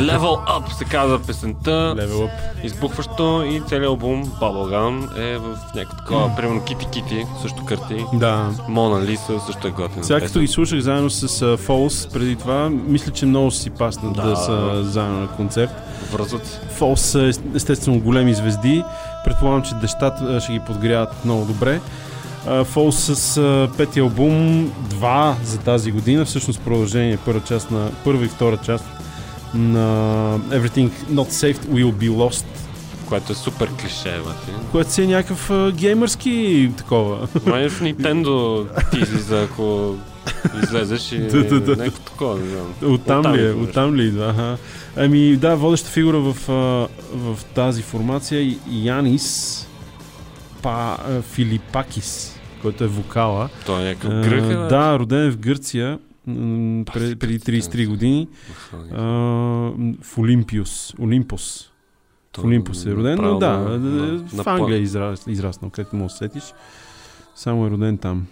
Level Up се казва песента.
Level Up.
Избухващо и целият албум Bubblegum е в някакво такова, примерно Кити Кити, също кърти.
Да.
Мона Лиса също е готина.
Сега като ги слушах заедно с uh, Falls преди това, мисля, че много си пасна да,
Да.
са заедно на концерт.
Връзват.
Falls са ес- естествено големи звезди. Предполагам, че дещата ще ги подгряват много добре. Falls с uh, пети албум, два за тази година, всъщност продължение, първа част на първа и втора част на Everything Not Saved Will Be Lost,
Което е супер клише, бати.
което си е някакъв а, геймърски такова.
Май в Nintendo ти излиза, ако излезеш и
Да, да, да.
някакво такова, не знам.
Оттам ли е? Оттам ли идва? Аха. Ами да, водеща фигура в, в тази формация е Янис Па, Филипакис, който е вокала.
Той е някакъв гръх, е?
Да, роден е в Гърция преди 33 години а, в Олимпиус. Олимпос. В
Той
Олимпос е роден, но да,
на-
в Англия е израс, израснал, където му усетиш. Само е роден там.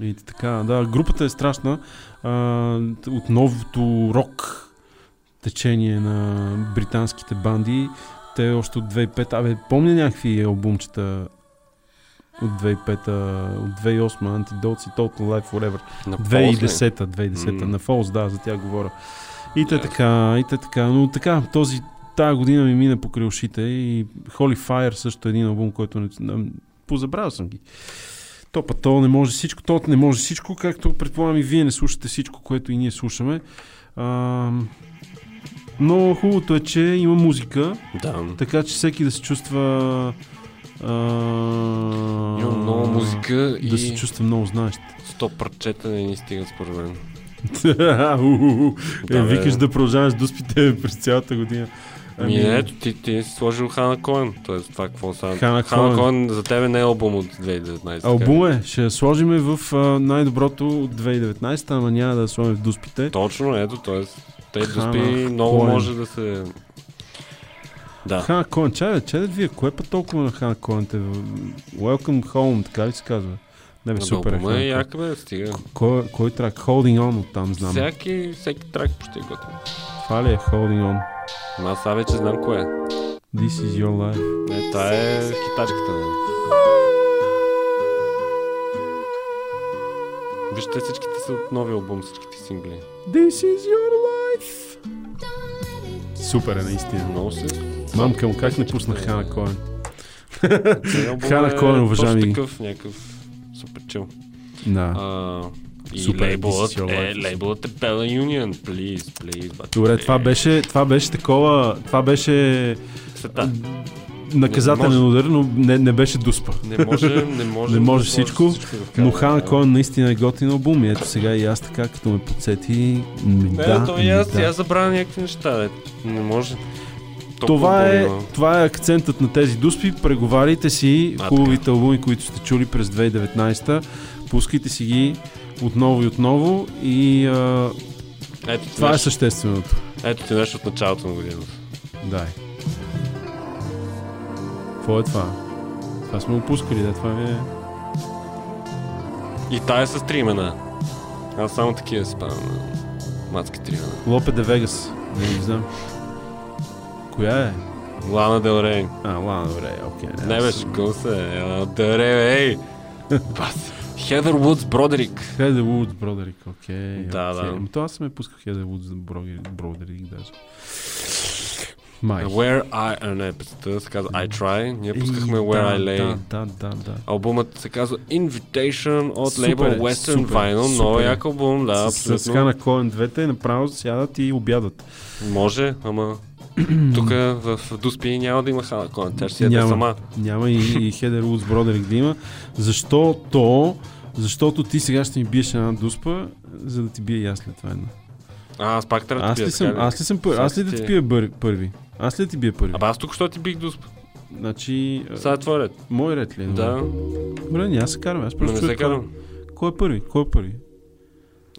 И така, да, групата е страшна. А, от новото рок течение на британските банди. Те още от 2005, абе, помня някакви албумчета от 2005, от 2008, Antidotes и Total Life Forever.
На Falls ли?
2010, 2010
М.
на Falls, да, за тях говоря. И те така, и те така, но така, този, тази година ми мина покрай ушите и Holy Fire също е един албум, който не, позабравил съм ги. То па то не може всичко, то не може всичко, както предполагам и вие не слушате всичко, което и ние слушаме. А, но хубавото е, че има музика,
Да.
така че всеки да се чувства а,
Има много музика
да
и-
се чувства много знаещ.
Сто парчета не ни стигат според мен. Да,
е, викаш да продължаваш доспите през цялата година.
Ами ето, ти, ти си сложил Хана Коен. Тоест, това какво става?
Хана
Хана
Коен.
За тебе не е албум от 2019.
Албум е, ще я сложиме в най-доброто от 2019, ама няма да я сложим в дуспите.
Точно, ето, т.е. те доспи много може да се... Да.
Хана Коен, чай, чай да вие, кое па толкова на Хана Коен те... Welcome home, така ли се казва? Не бе, супер е Хана
е
Коен.
як, бе, стига.
Кой, кой трак? Holding On от там знам.
Всяки, всеки трак почти е готин.
Това ли е Holding On?
Ама аз сега вече знам кое е.
This is your life.
Не, това е хитачката. бе. Вижте, всичките са от нови албум, всичките сингли.
This is your life. Супер е наистина.
Много се.
Мамка му, как не пусна Хана Коен? Хана
е
Коен, уважаеми.
Такъв, някакъв супер чил.
Да.
А, И лейбълът
This is your
е, лейбълът е Bella Union. Please, please. But
Добре, това беше, това беше такова, това беше
Света.
Наказателен
Не
удар, но не, не беше дуспа.
Не може, не може,
не може всичко,
всичко да
но Хан
да.
Коен наистина е готин албум и ето сега и аз така, като ме подсети, м,
Не,
да,
то и аз,
да.
аз забравя някакви неща. бе. Не може.
Това е, това е акцентът на тези дуспи. Преговаряйте си
А,
хубавите албуми, които сте чули през 2019. Пускайте си ги отново и отново и а,
Ето
това е същественото.
Ето ти нещо от началото на годината.
Дай. Какво е това? Това сме го пускали, да, това е...
И тая с три имена. Аз само такива си спавам на мацки три имена.
Лопе де Вегас. Не, не знам. Коя е?
Лана Дел Рей.
А, Лана Дел Рей, окей.
Не беше, гъл се. Лана Дел Рей, ей! Бас. Хедър Вудс Бродерик.
Хедер Вудс Бродерик, окей.
Да, да.
Ами то аз съм я пускал Хедер Вудс Бродерик даже. Май.
Where I... А, не, песента се казва I Try. Ние пускахме
И,
Where
да,
I Lay.
Да, да, да, да.
Албумът се казва Invitation от
Супер
лейбъл
е,
Western
супер,
Vinyl. Много
супер е.
як албум, да,
С, с
абсолютно.
Хана Коен двете направо сядат и обядат.
Може, ама тук в Дуспи няма да има Хана Коен. Тя ще
няма,
сама.
няма и, и Хедер Вудс Бродерик да има. Защото, защото ти сега ще ми биеш една дуспа, за да ти бия и аз след това една.
А, аз пак трябва да
Аз
ти
ли съм, аз ли съм първи?
Сега
Аз ли да
ти-
бър- първи? Аз ли да ти бия първи?
Абе аз тук що ти бих Дусп?
Значи...
Сега е твой ред.
Мой ред ли? е?
Да.
Добре, няма да се караме. Аз просто
не се карам.
Кой е първи? Кой е първи?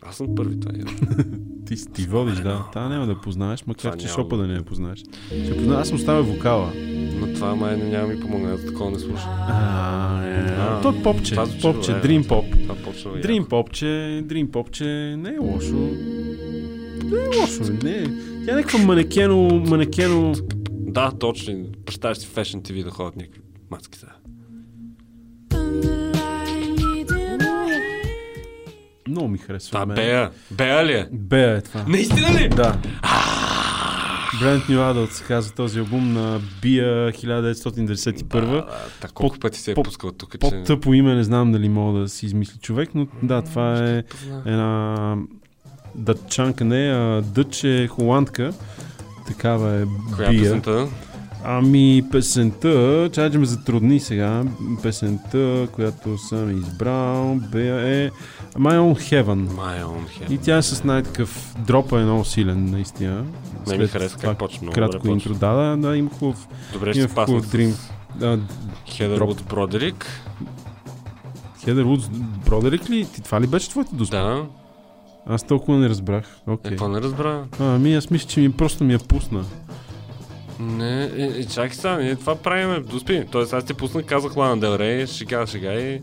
Аз съм първи, това е.
Ти, ти водиш, да. Та няма да познаеш, макар че шопа
да-
да не я познаеш. Ще позна... Аз съм оставя вокала.
Но това май не няма ми помогна, аз такова не слушам.
А, е,
А,
То е попче.
това
Попче, Dream
да.
Pop. Dream попче, Dream попче не е лошо. Не е лошо, не. Тя е някаква манекено, манекено...
Да, точно. Представяш си Fashion TV да ходят някакви мацки сега.
Много ми харесва. Мен.
Бея. Бея ли е?
Бея е това.
Наистина ли?
Да. Brand New Adult се казва този албум на Бия 1991.
Та колко пъти се е пускал тук, че...
По-тъпо име не знам дали мога да си измисли човек, но да, това е една дъчанка, не, а дъч е холандка. Такава е
Коя
Бия.
песента?
Ами песента, чай да ме затрудни сега, песента, която съм избрал, Бея е My Own Heaven.
My Own Heaven.
И тя е с най-такъв дропа е много силен, наистина.
Не ми
След
хареса как почна,
Кратко
добре
интро, да, да, да, има хубав,
Добре, ще
хубав дрим. Да,
Хедър от Бродерик.
Хедър Вудс Бродерик ли? Ти това ли беше твоята дуспа?
Да.
Аз толкова не разбрах.
Е,
Окей.
какво не разбра?
А, ами аз мисля, че ми просто ми я пусна.
Не, е, е, чакай сега, ние това правиме, Дуспи. Тоест аз ти пуснах, казах Лана Дел Рей, шега, шега и...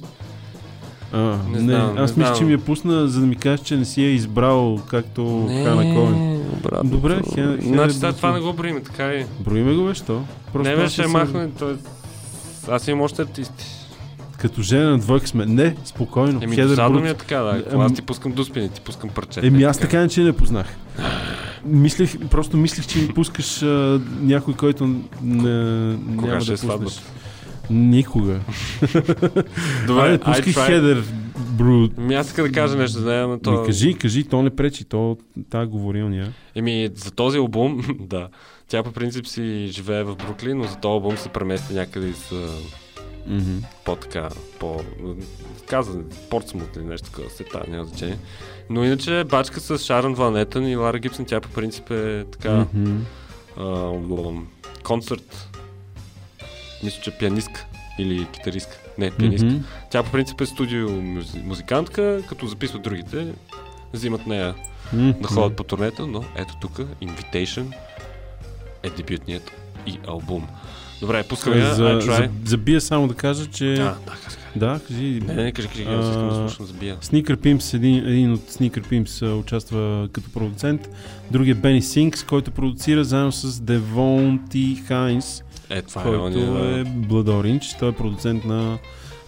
А,
Не
не,
знам, не
аз мисля, че ми я пусна, за да ми кажеш, че не си я избрал както
Не,
Хана Коен.
обратното.
Добре, Хе-
Значи
Хедър
сега това не го броиме, така ли?
Броиме го, бе, що?
не
аз
беше
съм-
махне, т.е. аз имам още артисти.
Като жена на двойка сме. Не, спокойно.
Еми,
Хедър
досадно ми е така, да.
Ами-
аз ти пускам дуспи, не ти пускам парчета.
Еми аз така не че не познах. Мислех, просто мислех, че ми пускаш а, някой, който не, няма
ще
да
е сватбата?
Никога.
Добре,
Айде, пускай
try.
хедър.
Ми аз иска да кажа нещо, да, ама то...
Ми кажи, кажи, то не пречи, то та говорилния.
Еми, за този албум, да. Тя по принцип си живее в Бруклин, но за този албум се премести някъде из...
Мгм.
по-така, по... Каза, Портсмут или нещо такова, се та, няма значение. Но иначе бачка с Шарон Ван Етън и Лара Гибсън, тя по принцип е така...
Мгм.
а, концерт. Мисля, че пианистка или китаристка. Не, пианистка.
Мгм.
Тя по принцип е студио музи- музикантка, като записват другите, взимат нея
Мгм.
да ходят по турнета, но ето тук Invitation е дебютният и албум. Добре, пускаме я,
за, за, за Бия само да кажа, че...
А, да, кажи,
Да, кажи.
Не, не, кажи, кажи, аз искам да слушам за Бия.
Sneaker Pimps, един, един от Sneaker Pimps участва като продуцент. Другия е Бени Синкс, който продуцира заедно с Девонти Хайнс,
Е, това е
който
ония, да.
е Blood Orange. Той е продуцент на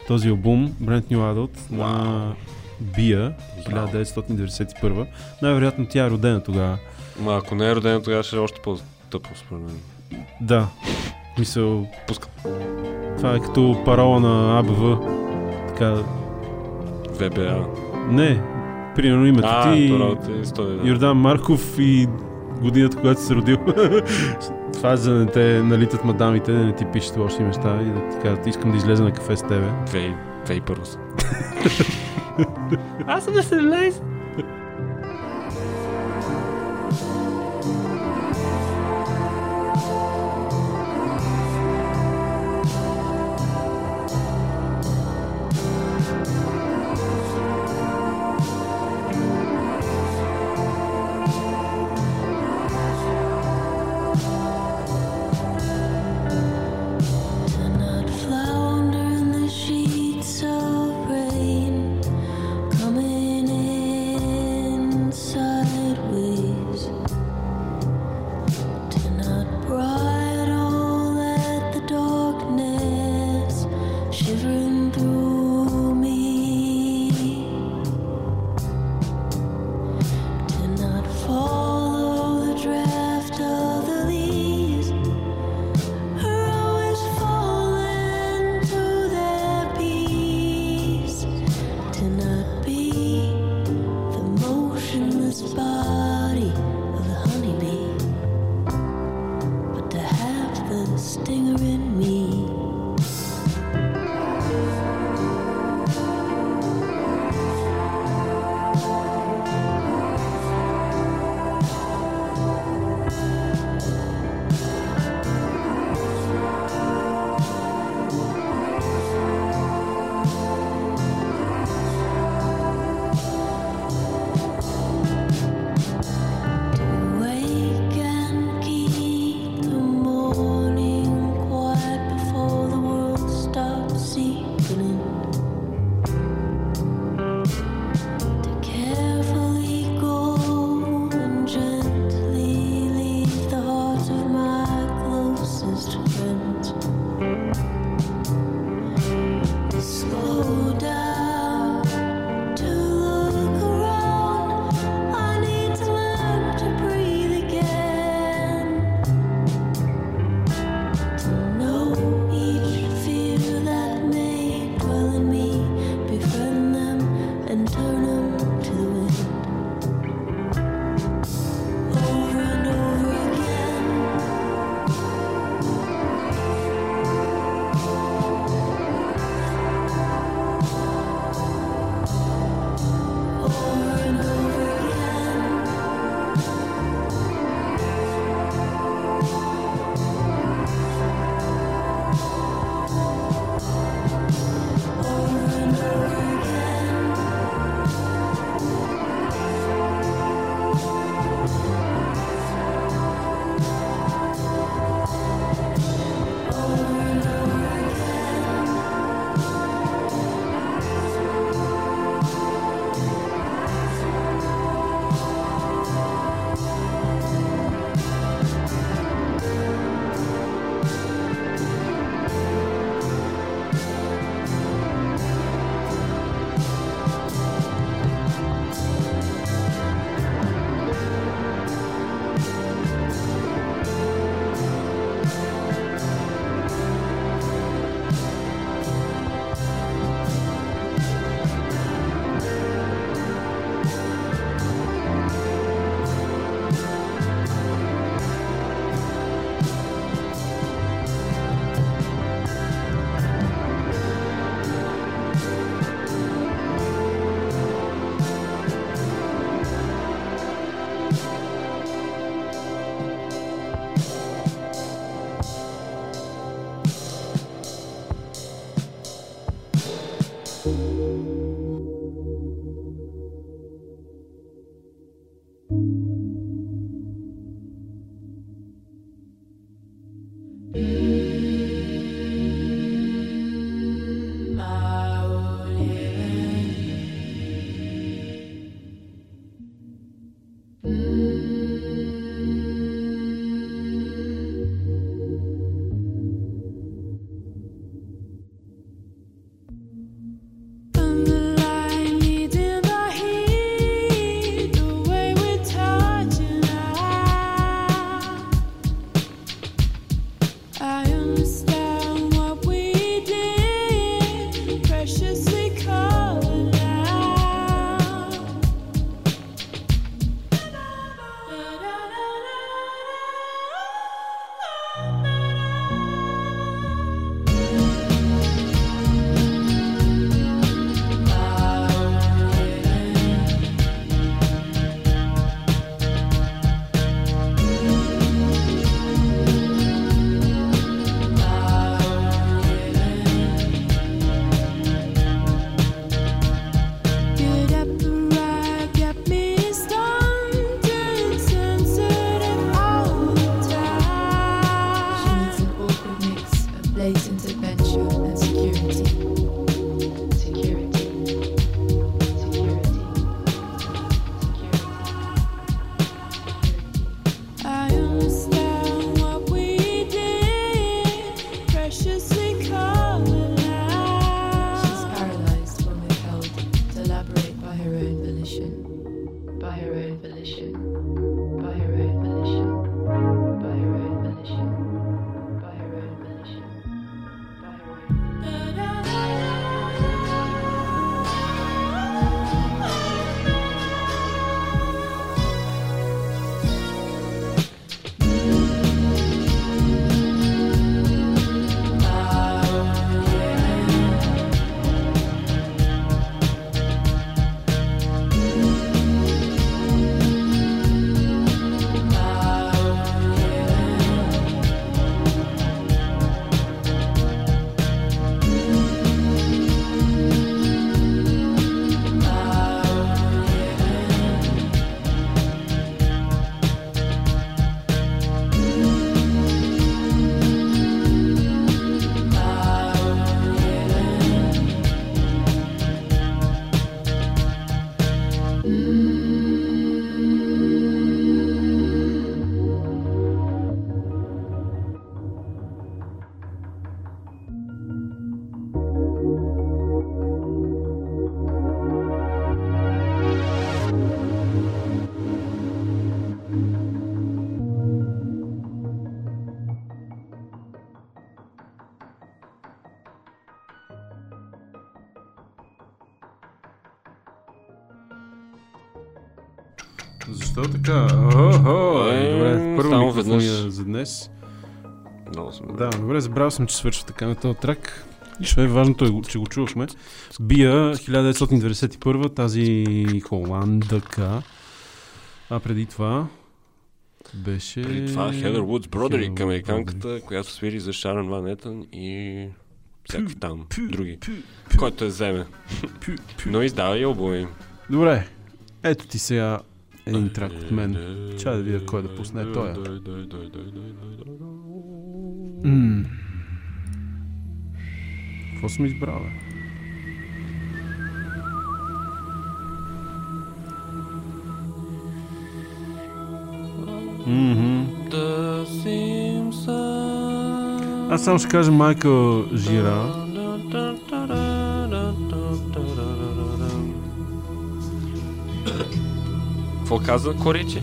този албум, Brand New Adult, на Бия, 1991. Най-вероятно тя е родена тогава.
Ма ако не е родена, тогава ще е още по-тъпо, според мен.
Да. Мисъл...
Пуска.
Това е като парола на АБВ. Така...
ВБА.
Не. Примерно името
А,
ти,
е история, да.
Йордан Марков и годината, когато си се родил. Това за да не те налитат мадамите, да не ти пишат лоши неща и да ти кажат, искам да излеза на кафе с тебе.
И първо съм. Аз съм на 17.
Днес.
Много съм
Да, добре, забравял съм, че свършва така на този трак. Нищо е важното, е, че го чувахме. Бия 1991, тази холандъка. А преди това беше...
Преди това Хедър Вудс Бродерик, американката, която свири за Шарон Ван Етън и всякакви там други. Който я вземе. Но издава и албуми.
Добре, ето ти сега един трак от мен. Чай да видя кой да пусне тоя. М. Какво съм избрал, бе? Мгм. Аз само ще кажа Майкъл Жира.
Какво каза Коричи?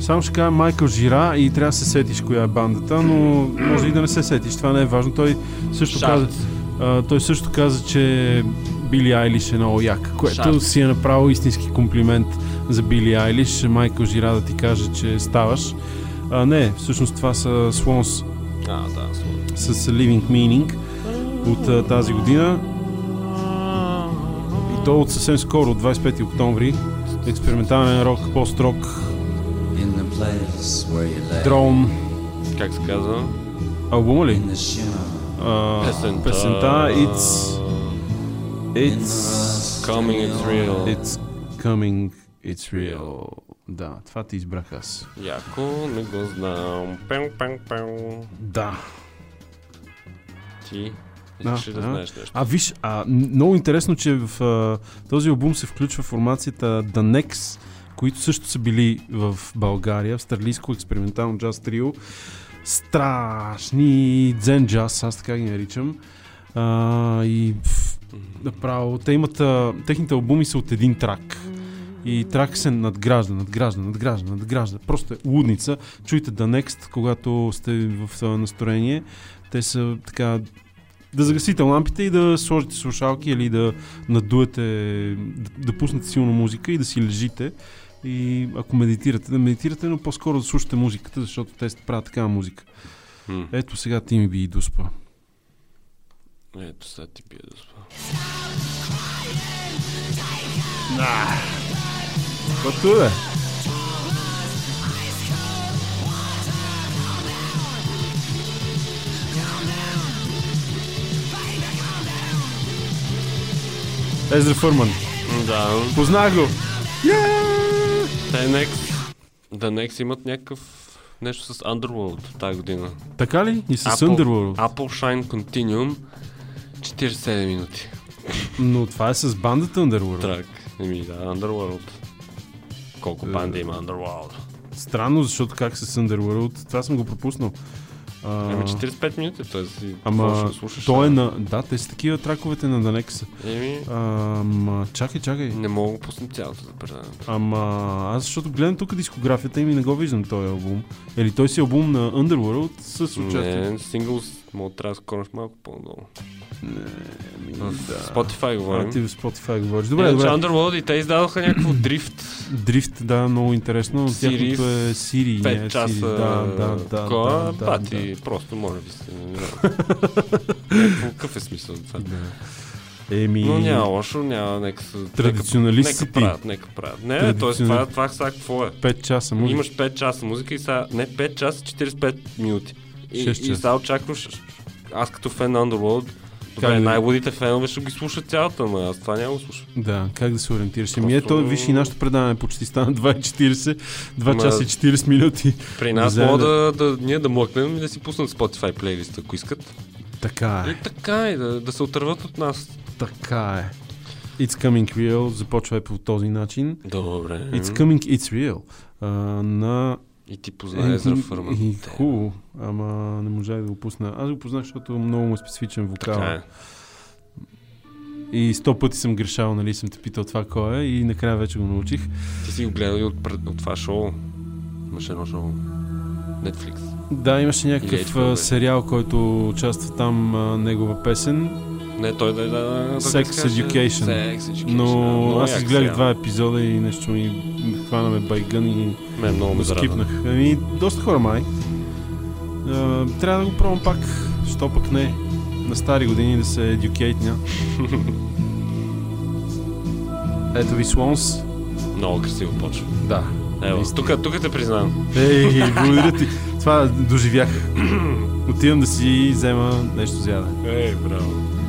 Само ще кажа Майкъл Жира и трябва да се сетиш коя е бандата, но може и да не се сетиш. Това не е важно. Той също
Шарт.
каза, а, той също каза, че Били Айлиш е много як, което
Шарт.
си е направил истински комплимент за Били Айлиш. Майкъл Жира да ти каже, че ставаш. А, не, всъщност това са Swans
А, да, слава.
с Living Meaning от а, тази година. И то от съвсем скоро, от 25 октомври. Експериментален рок, пост-рок,
In the place where you lay.
дрон.
Как се казва?
Албума ли?
In the shower.
А,
Песента.
песента It's It's
Coming, it's real.
It's coming It's real Да, това ти избрах аз
Яко, не го знам. Пем, пем, пем. Искаш да
да.
знаеш нещо?
А виж, а, много интересно, че в а, този албум се включва формацията The Next, които също са били в България, в Старлийско експериментално джаз трио. Страшни дзен джаз, аз така ги наричам. А, и направо, те имат, а, техните албуми са от един трак. И трак се надгражда, надгражда, надгражда, надгражда. Просто е лудница. Чуйте The Next, когато сте в а, настроение. Те са така да загасите лампите и да сложите слушалки или да надуете, да, да пуснете силно музика и да си лежите. И ако медитирате, да медитирате, но по-скоро да слушате музиката, защото те правят такава музика.
М.
Ето сега ти ми би и дуспа.
Ето сега ти бия да спа.
Каквото е. Езра Фърман.
Да.
Познах го.
Те Next. The Next имат някакъв нещо с Underworld тази година.
Така ли? И с
Apple,
Underworld.
Apple Shine Continuum 47 минути.
Но това е с бандата Underworld.
Трак. Еми да, Underworld. Колко
Е.
банди има Underworld?
Странно, защото как с Underworld, това съм го пропуснал. А,
Ами 45 минути, т.е.
Ама,
слушаш.
той е на... Да, те са такива траковете на Данекса.
Еми,
Ама, чакай, чакай.
не мога да пуснем цялото за предаването.
Ама, аз защото гледам тук дискографията им и не го виждам този албум. Или той си албум на Underworld с участие.
Не, синглс, мога трябва да скораш малко по-долу.
Ами,
В
да.
Spotify говорим.
А, ти в Spotify говориш. Добре,
Иначе
добре.
Underworld и те издадоха някакво дрифт.
Дрифт, да, много интересно.
Series,
Тяхното е Сири, не
5
е
часа.
Сири. Да, да, да.
такова,
да, да,
бати,
да.
просто може би не. Някакво- Какъв е смисъл от това?
Еми,
Но няма лошо, няма, нека са...
Традиционалист
нека, правят, нека правят. Не, т.е.
Традиционал-
това, това сега какво е?
5 часа музика.
Имаш 5 часа музика и сега... Не, 5 часа, 45 минути. И,
Шест
и сега очакваш... Аз като фен на Underworld, добре,
да-
най-лудите фенове ще ги слушат цялата, но аз това няма го слушам.
Да, как да се ориентираш? Ами ето, виж и нашето предаване почти стана 2.40, 2
Ма-
часа и 40 минути.
При нас мога да, да, ние да млъкнем и да си пуснат Spotify плейлиста, ако искат.
Така
И
е,
така е, да, да се отърват от нас.
така е. It's coming real, започва е по този начин.
Добре.
It's coming, it's real. А, на...
И ти познае Езра Фърман.
И, хубаво, ама не можах да го пусна. Аз го познах, защото много му е специфичен вокал.
Така е.
И сто пъти съм грешал, нали, съм те питал това кой е и накрая вече го научих.
Ти си го гледал и от, от това шоу. Имаше едно шоу. Netflix.
Да, имаше някакъв
HBO,
сериал, който участва там а, негова песен.
Не, той да е да, да, да
Sex. Education.
Sex Education.
Но аз изгледах два епизода и нещо ми ме хвана ме байгън и
Мен много ме
скипнах. Ами, доста хора май. А, трябва да го пробвам пак. Що пък не? На стари години да се едюкейтня. Ето ви Swans.
Много красиво почва.
Да.
Ево, тук, тук те признавам.
Ей, благодаря ти. Това доживях. Отивам да си взема нещо за яда.
Ей, браво.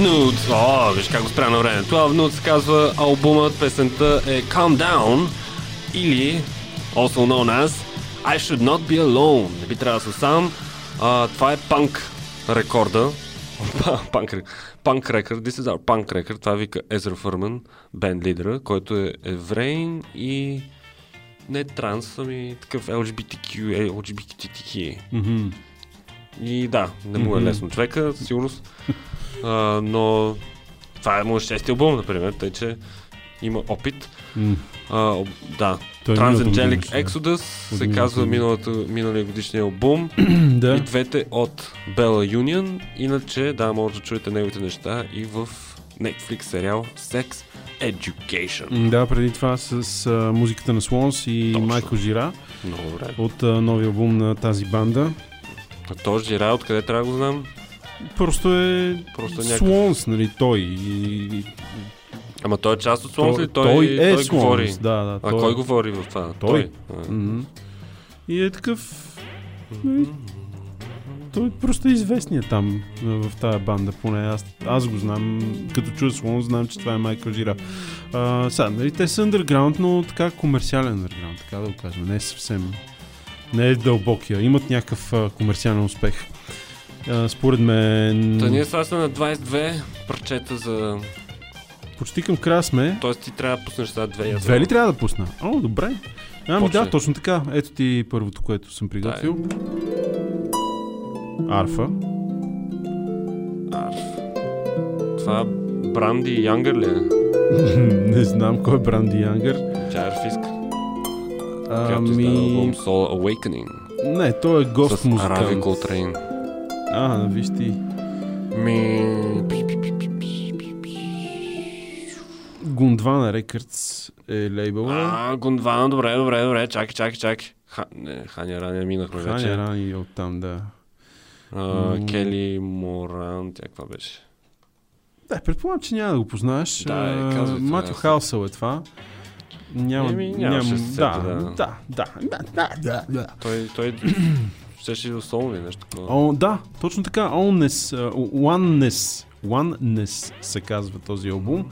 Nudes. О, виж как го спря на време. 12 Nudes казва албумът, песента е Calm Down или also known as I Should Not Be Alone. Не би трябвало да съм сам. А, това е панк рекорда. панк, панк рекорд. This is our punk record. Това вика Езра Фърман, бенд лидера, който е еврейн и не транс, ами такъв LGBTQ, е, LGBTQ.
Мгм.
И да, не му е лесно човека, със сигурност. А, но това е моят шести албум, например, тъй че има опит.
М.
А, да,
Той година
Transangelic. Exodus се казва миналата, миналия годишния албум.
Да.
И двете от Bella Union. Иначе, да, може да чуете неговите неща и в Netflix сериал Sex Education.
Да, преди това с а, музиката на Swans и
Точно.
Майкъл Жира
Много добре.
от а, новия албум на тази банда.
А този Жира, откъде трябва да го знам?
Просто е
Просто някакъв-
Swans, нали, той. И,
Ама той е част от Swans
Той-
ли? Той,
той е
той
Swans,
говори.
да, да,
А
той-
кой говори в това?
той. Мгм. И е такъв... нали, Той просто е известният там в тази банда, поне аз, аз го знам, като чуя Слон, знам, че това е Майкъл Жира. А, сега, нали, те са underground, но така комерциален underground, така да го кажем, не е съвсем, не е дълбокия, имат някакъв а, комерциален успех. А, според мен...
Та ние сега сме на 22 парчета за...
Почти към края сме.
Тоест ти трябва да пуснеш сега две.
Две ли трябва да пусна? О, добре. Ами да, точно така. Ето ти първото, което съм приготвил. Арфа.
Арф. Това Бранди Янгър ли е?
Не знам кой е Бранди Янгър.
Тя е арфистка.
Ами...
албум Soul Awakening.
Не, той е гост
С
музикант.
Рави Колтрейн.
А, виж ти.
Ми...
Гундвана Рекърдс е лейбъла.
А, Гондвана, добре, добре, добре. Чакай, чакай, чакай. Ха, не, Ханя Раня минахме вече.
Ханя Рани е оттам, да.
А. Кели Моран, тя каква беше?
Да, предполагам, че няма да го познаеш.
Да, е,
Матю Халсъл е това. Няма,
Еми, нямаше да се
да,
да.
да, да, да, да.
Той, той щеше да солни нещо такова.
О, да, точно така. Oneness, а, Oneness, Oneness се казва този албум.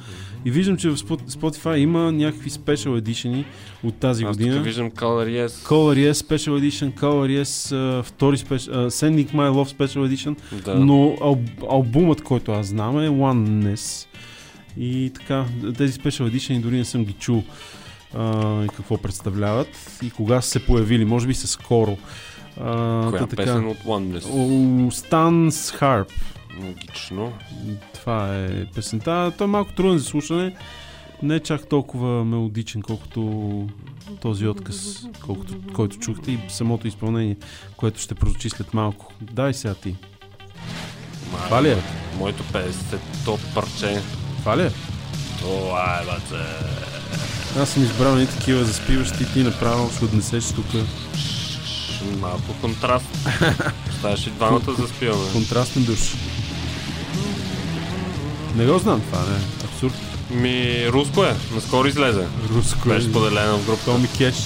И виждам, че в Spot- Spotify има някакви special edition от тази
Аз
година.
тук виждам Color Yes.
Color Yes Special Edition, Color Yes а, втори special, а, Sending My Love Special Edition,
Да.
но ал, албумът, който аз знам е Oneness. И така, тези Special Edition дори не съм ги чул а, и какво представляват и кога са се появили, може би са скоро. А,
Коя
та така.
песен от Oneness?
Stan's Harp.
Логично.
Това е песента. Той е малко труден за слушане. Не е чак толкова мелодичен, колкото този отказ, колкото, който чухте и самото изпълнение, което ще прозвучи след малко. Дай сега ти. Това ли е?
Моето 50-то парче.
Това ли е?
Това е, баце.
Аз съм избрал и такива заспиващи, ти направо ще отнесеш тук.
Малко контраст. Ставаш и двамата заспиваме.
Контрастен душ. Не го знам това, не. Абсурд.
Ми, руско е. Наскоро излезе.
Руско е.
Беше споделено в групата.
Томи Кеш.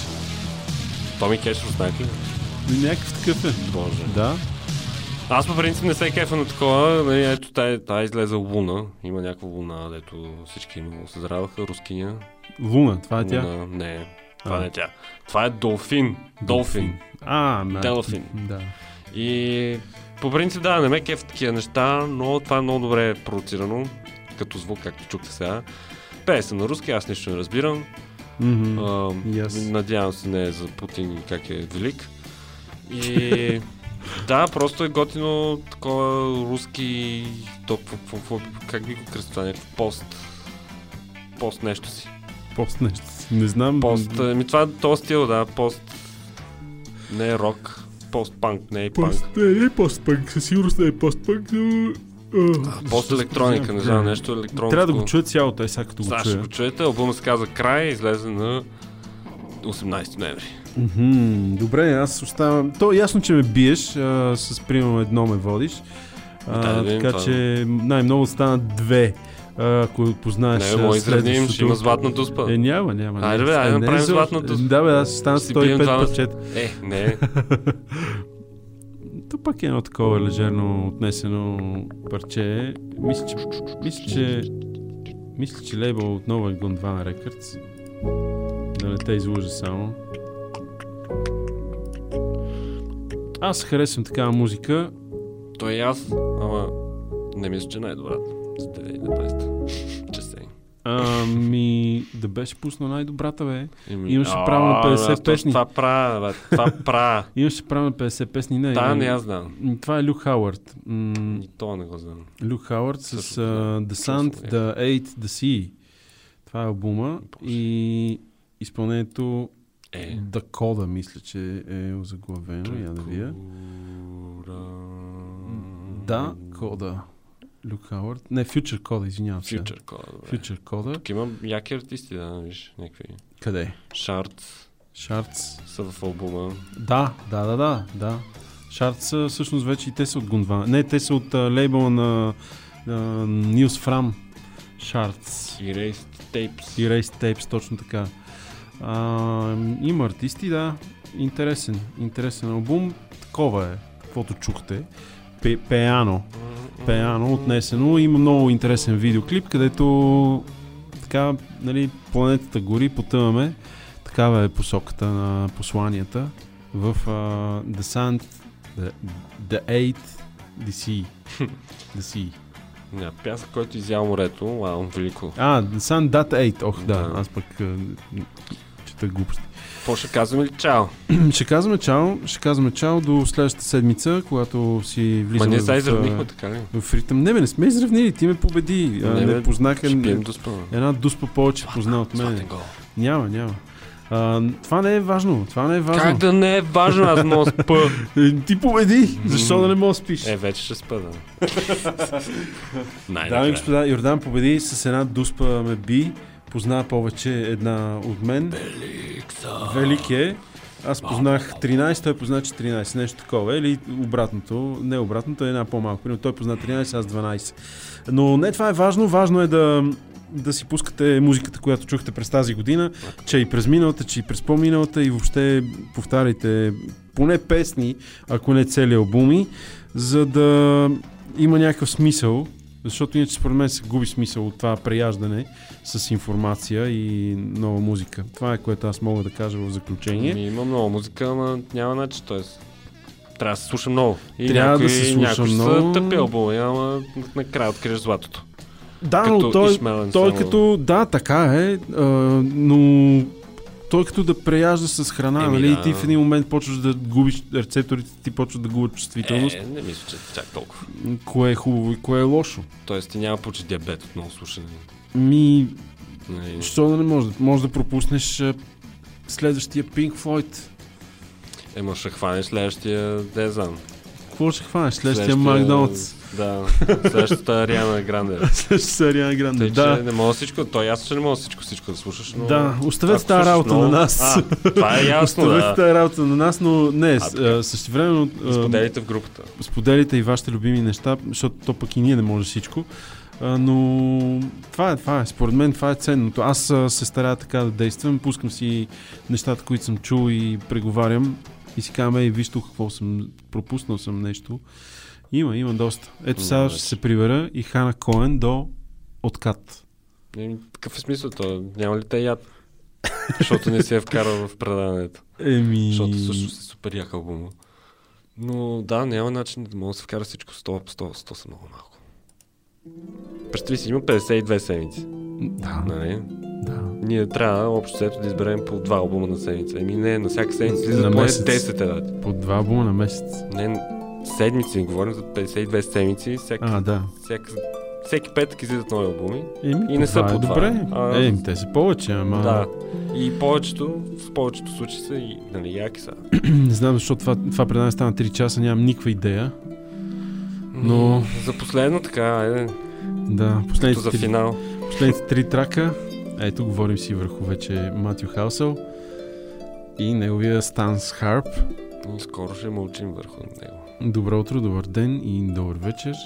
Томи Кеш, руснак ли?
Някакъв такъв е.
Боже.
Да.
Аз по принцип не се кефа на такова. Нали, ето тая, тая излезе Луна. Има някаква Луна, дето всички много се зарадваха. Рускиня.
Луна, това е тя?
Луна, не. Това
А.
не е тя. Това е Долфин. Долфин.
А, ме.
Делфин.
Да.
И по принцип да, не ме кеф такива неща, но това е много добре продуцирано, като звук, както чухте сега. Пее се на руски, аз нищо не разбирам.
Мгм.
А,
аз.
Надявам се не е за Путин как е велик. И да, просто е готино такова руски, то, как би го кръстил, това, някакъв пост, пост нещо си.
Пост нещо. Не знам.
Пост, ми това е този стил, да, пост, не е рок, пост-панк, не е панк.
Пост, не е постпънк, със сигурност не е постпънк, но...
Пост електроника, не знам, нещо електронно.
Трябва да го чуят цялото, е сега като го
Сега ще
чуя.
го чуете, албумът се казва Край, излезе на 18 ноември.
Мгм, Добре, аз оставам. То е ясно, че ме биеш, а, с примерно едно ме водиш. А,
Да, да
така
това.
че най-много станат две. Ако познаеш.
Не, да изравним, ще има златна дуспа.
Е, няма, няма.
Айде, бе, айде направим златна дуспа.
Да, бе, аз стана
Ще си бием
105
двамата.
парчета.
Е, не.
То пак е едно такова лежерно отнесено парче. Мисля, че, мисля, че, мисля, че лейбъл отново е Gondwana Records. Да не те излъжа само. Аз харесвам такава музика.
Той и аз, ама не мисля, че най-добрата за 2019. Че се.
Ами, да беше пуснал най-добрата, бе.
Еми,
Имаше
а,
право на
бе, аз
50
точно
песни.
Това правя, бе, това правя.
Имаше право на 50 песни, не.
Да,
не,
аз знам.
Това е Люк Хауърд. М,
И то не го знам.
Люк Хауърд с uh, The Sand, The Eight, The Sea. Това е албума и изпълнението
Е.
The Coda, мисля, че е озаглавено. Я да вия. Да, Coda. Люк Хауърд. Не, Future Coda, извинявам се.
Coda, добре.
Future Coda.
Тук има яки артисти, да, виж, някакви.
Къде?
Шарт
Шартс.
са в албума.
Да, да, да, да, да. Шартс всъщност вече и те са от Гондвана. Не, те са от а, лейбъла на News From. Шартс.
Erased Tapes.
Erased Tapes, точно така. А, има артисти, да. Интересен, интересен албум. Такова е, каквото чухте. Пе, пеано. Пеано отнесено. Има много интересен видеоклип, където така, нали, планетата гори, потъваме. Такава е посоката на посланията в uh, The Sun, The, the Eight, The Sea. The Sea.
Ня, пясък, който изял морето. Вау, велико.
А, The Sun That 8. Ох, да,
Да.
аз пък а, чета глупости.
Какво ще казваме ли? Чао!
ще казваме чао, ще казваме чао до следващата седмица, когато си
Ма
влизаме
ние сега
в,
изравнихме, така ли?
в ритъм. Не бе, не сме изравнили, ти ме победи.
Не,
не,
бе,
познаха
ще пием дуспа.
една дуспа повече позна от мен.
Гол.
Няма, няма. А, това не е важно. Това не е важно.
Как да не е важно, аз мога спа.
Е, Ти победи. Защо да не да спиш?
Е, вече ще спа, да.
Дами и господа, Йордан победи с една дуспа ме би. Позна повече една от мен. Велик е. Аз познах 13, той позна 14, нещо такова. Или обратното. Не обратното, една по-малко. Примерно той позна 13, аз 12. Но не това е важно. Важно е да, да си пускате музиката, която чухте през тази година, че и през миналата, че и през по-миналата и въобще повтаряйте поне песни, ако не цели албуми, за да има някакъв смисъл, защото иначе според мен се губи смисъл от това преяждане с информация и нова музика. Това е което аз мога да кажа в заключение.
Ми, има много музика, ама няма начин, т.е. трябва да се слуша много. И
Трябва да
някои,
се слуша
някои
много.
са тъпи албуми, ама накрая откриеш златото.
Да,
Като
но той, той
само.
като... Да, така е, а, но той като да преяжда с храна,
Еми,
нали?
да.
И ти в един момент почваш да губиш рецепторите, ти почват да губят чувствителност.
Е, не мисля, че чак толкова.
Кое е хубаво и кое е лошо.
Тоест ти няма получиш диабет от много слушане.
Ми,
Нали,
що да не може? Може да пропуснеш следващия Pink Floyd.
Ема ще хванеш следващия, не знам.
Какво ще хванеш? Следващия Макдоналдс.
Да, следващата Ариана Гранде.
Следващата Ариана Гранде, да.
че не мога всичко, то е ясно, че не мога всичко, всичко да слушаш, но...
Да, оставете тази работа
много-
на нас.
А, това е ясно,
Оставете
да.
тази работа на нас, но не, същевременно...
Споделите в групата.
Споделите и вашите любими неща, защото то пък и ние не може всичко. Но това е, това е. Според мен това е ценното. Аз се старая така да действам, пускам си нещата, които съм чул и преговарям и си казвам, ей, виж тук какво съм, пропуснал съм нещо. Има, има доста. Ето сега ще се прибера и Хана Коен до откат.
Еми, Какъв е смисъл то? Няма ли те яд? Защото не се е вкарал в предаването.
Еми...
Защото също е супер як албума. Но да, няма начин да мога да се вкара всичко 100 по 100, 100 са много малко. Представи си, има 52 седмици.
Да.
Нали?
Да.
Ние трябва общо взето да изберем по два албума на седмица. Еми не, на всяка седмица излизат
На
поне
месец.
10 едати.
По два албума на месец.
Не, седмици, говорим за 52 седмици. Всяка,
А, да.
всяка, всеки петък излизат нови албуми.
Еми,
и не са
е
по два.
добре.
А,
Еми, те са повече, ама...
Да. И повечето, в повечето случаи са и, нали, яки са.
не знам защо това, това предаване стана 3 часа, нямам никаква идея. Но...
За последно така, айде.
Да, последните,
за финал.
последните три трака. Ето, говорим си върху вече Матю Хаусъл и неговия Станс Харп.
И скоро ще мълчим върху него.
Добро утро, добър ден и добър вечер.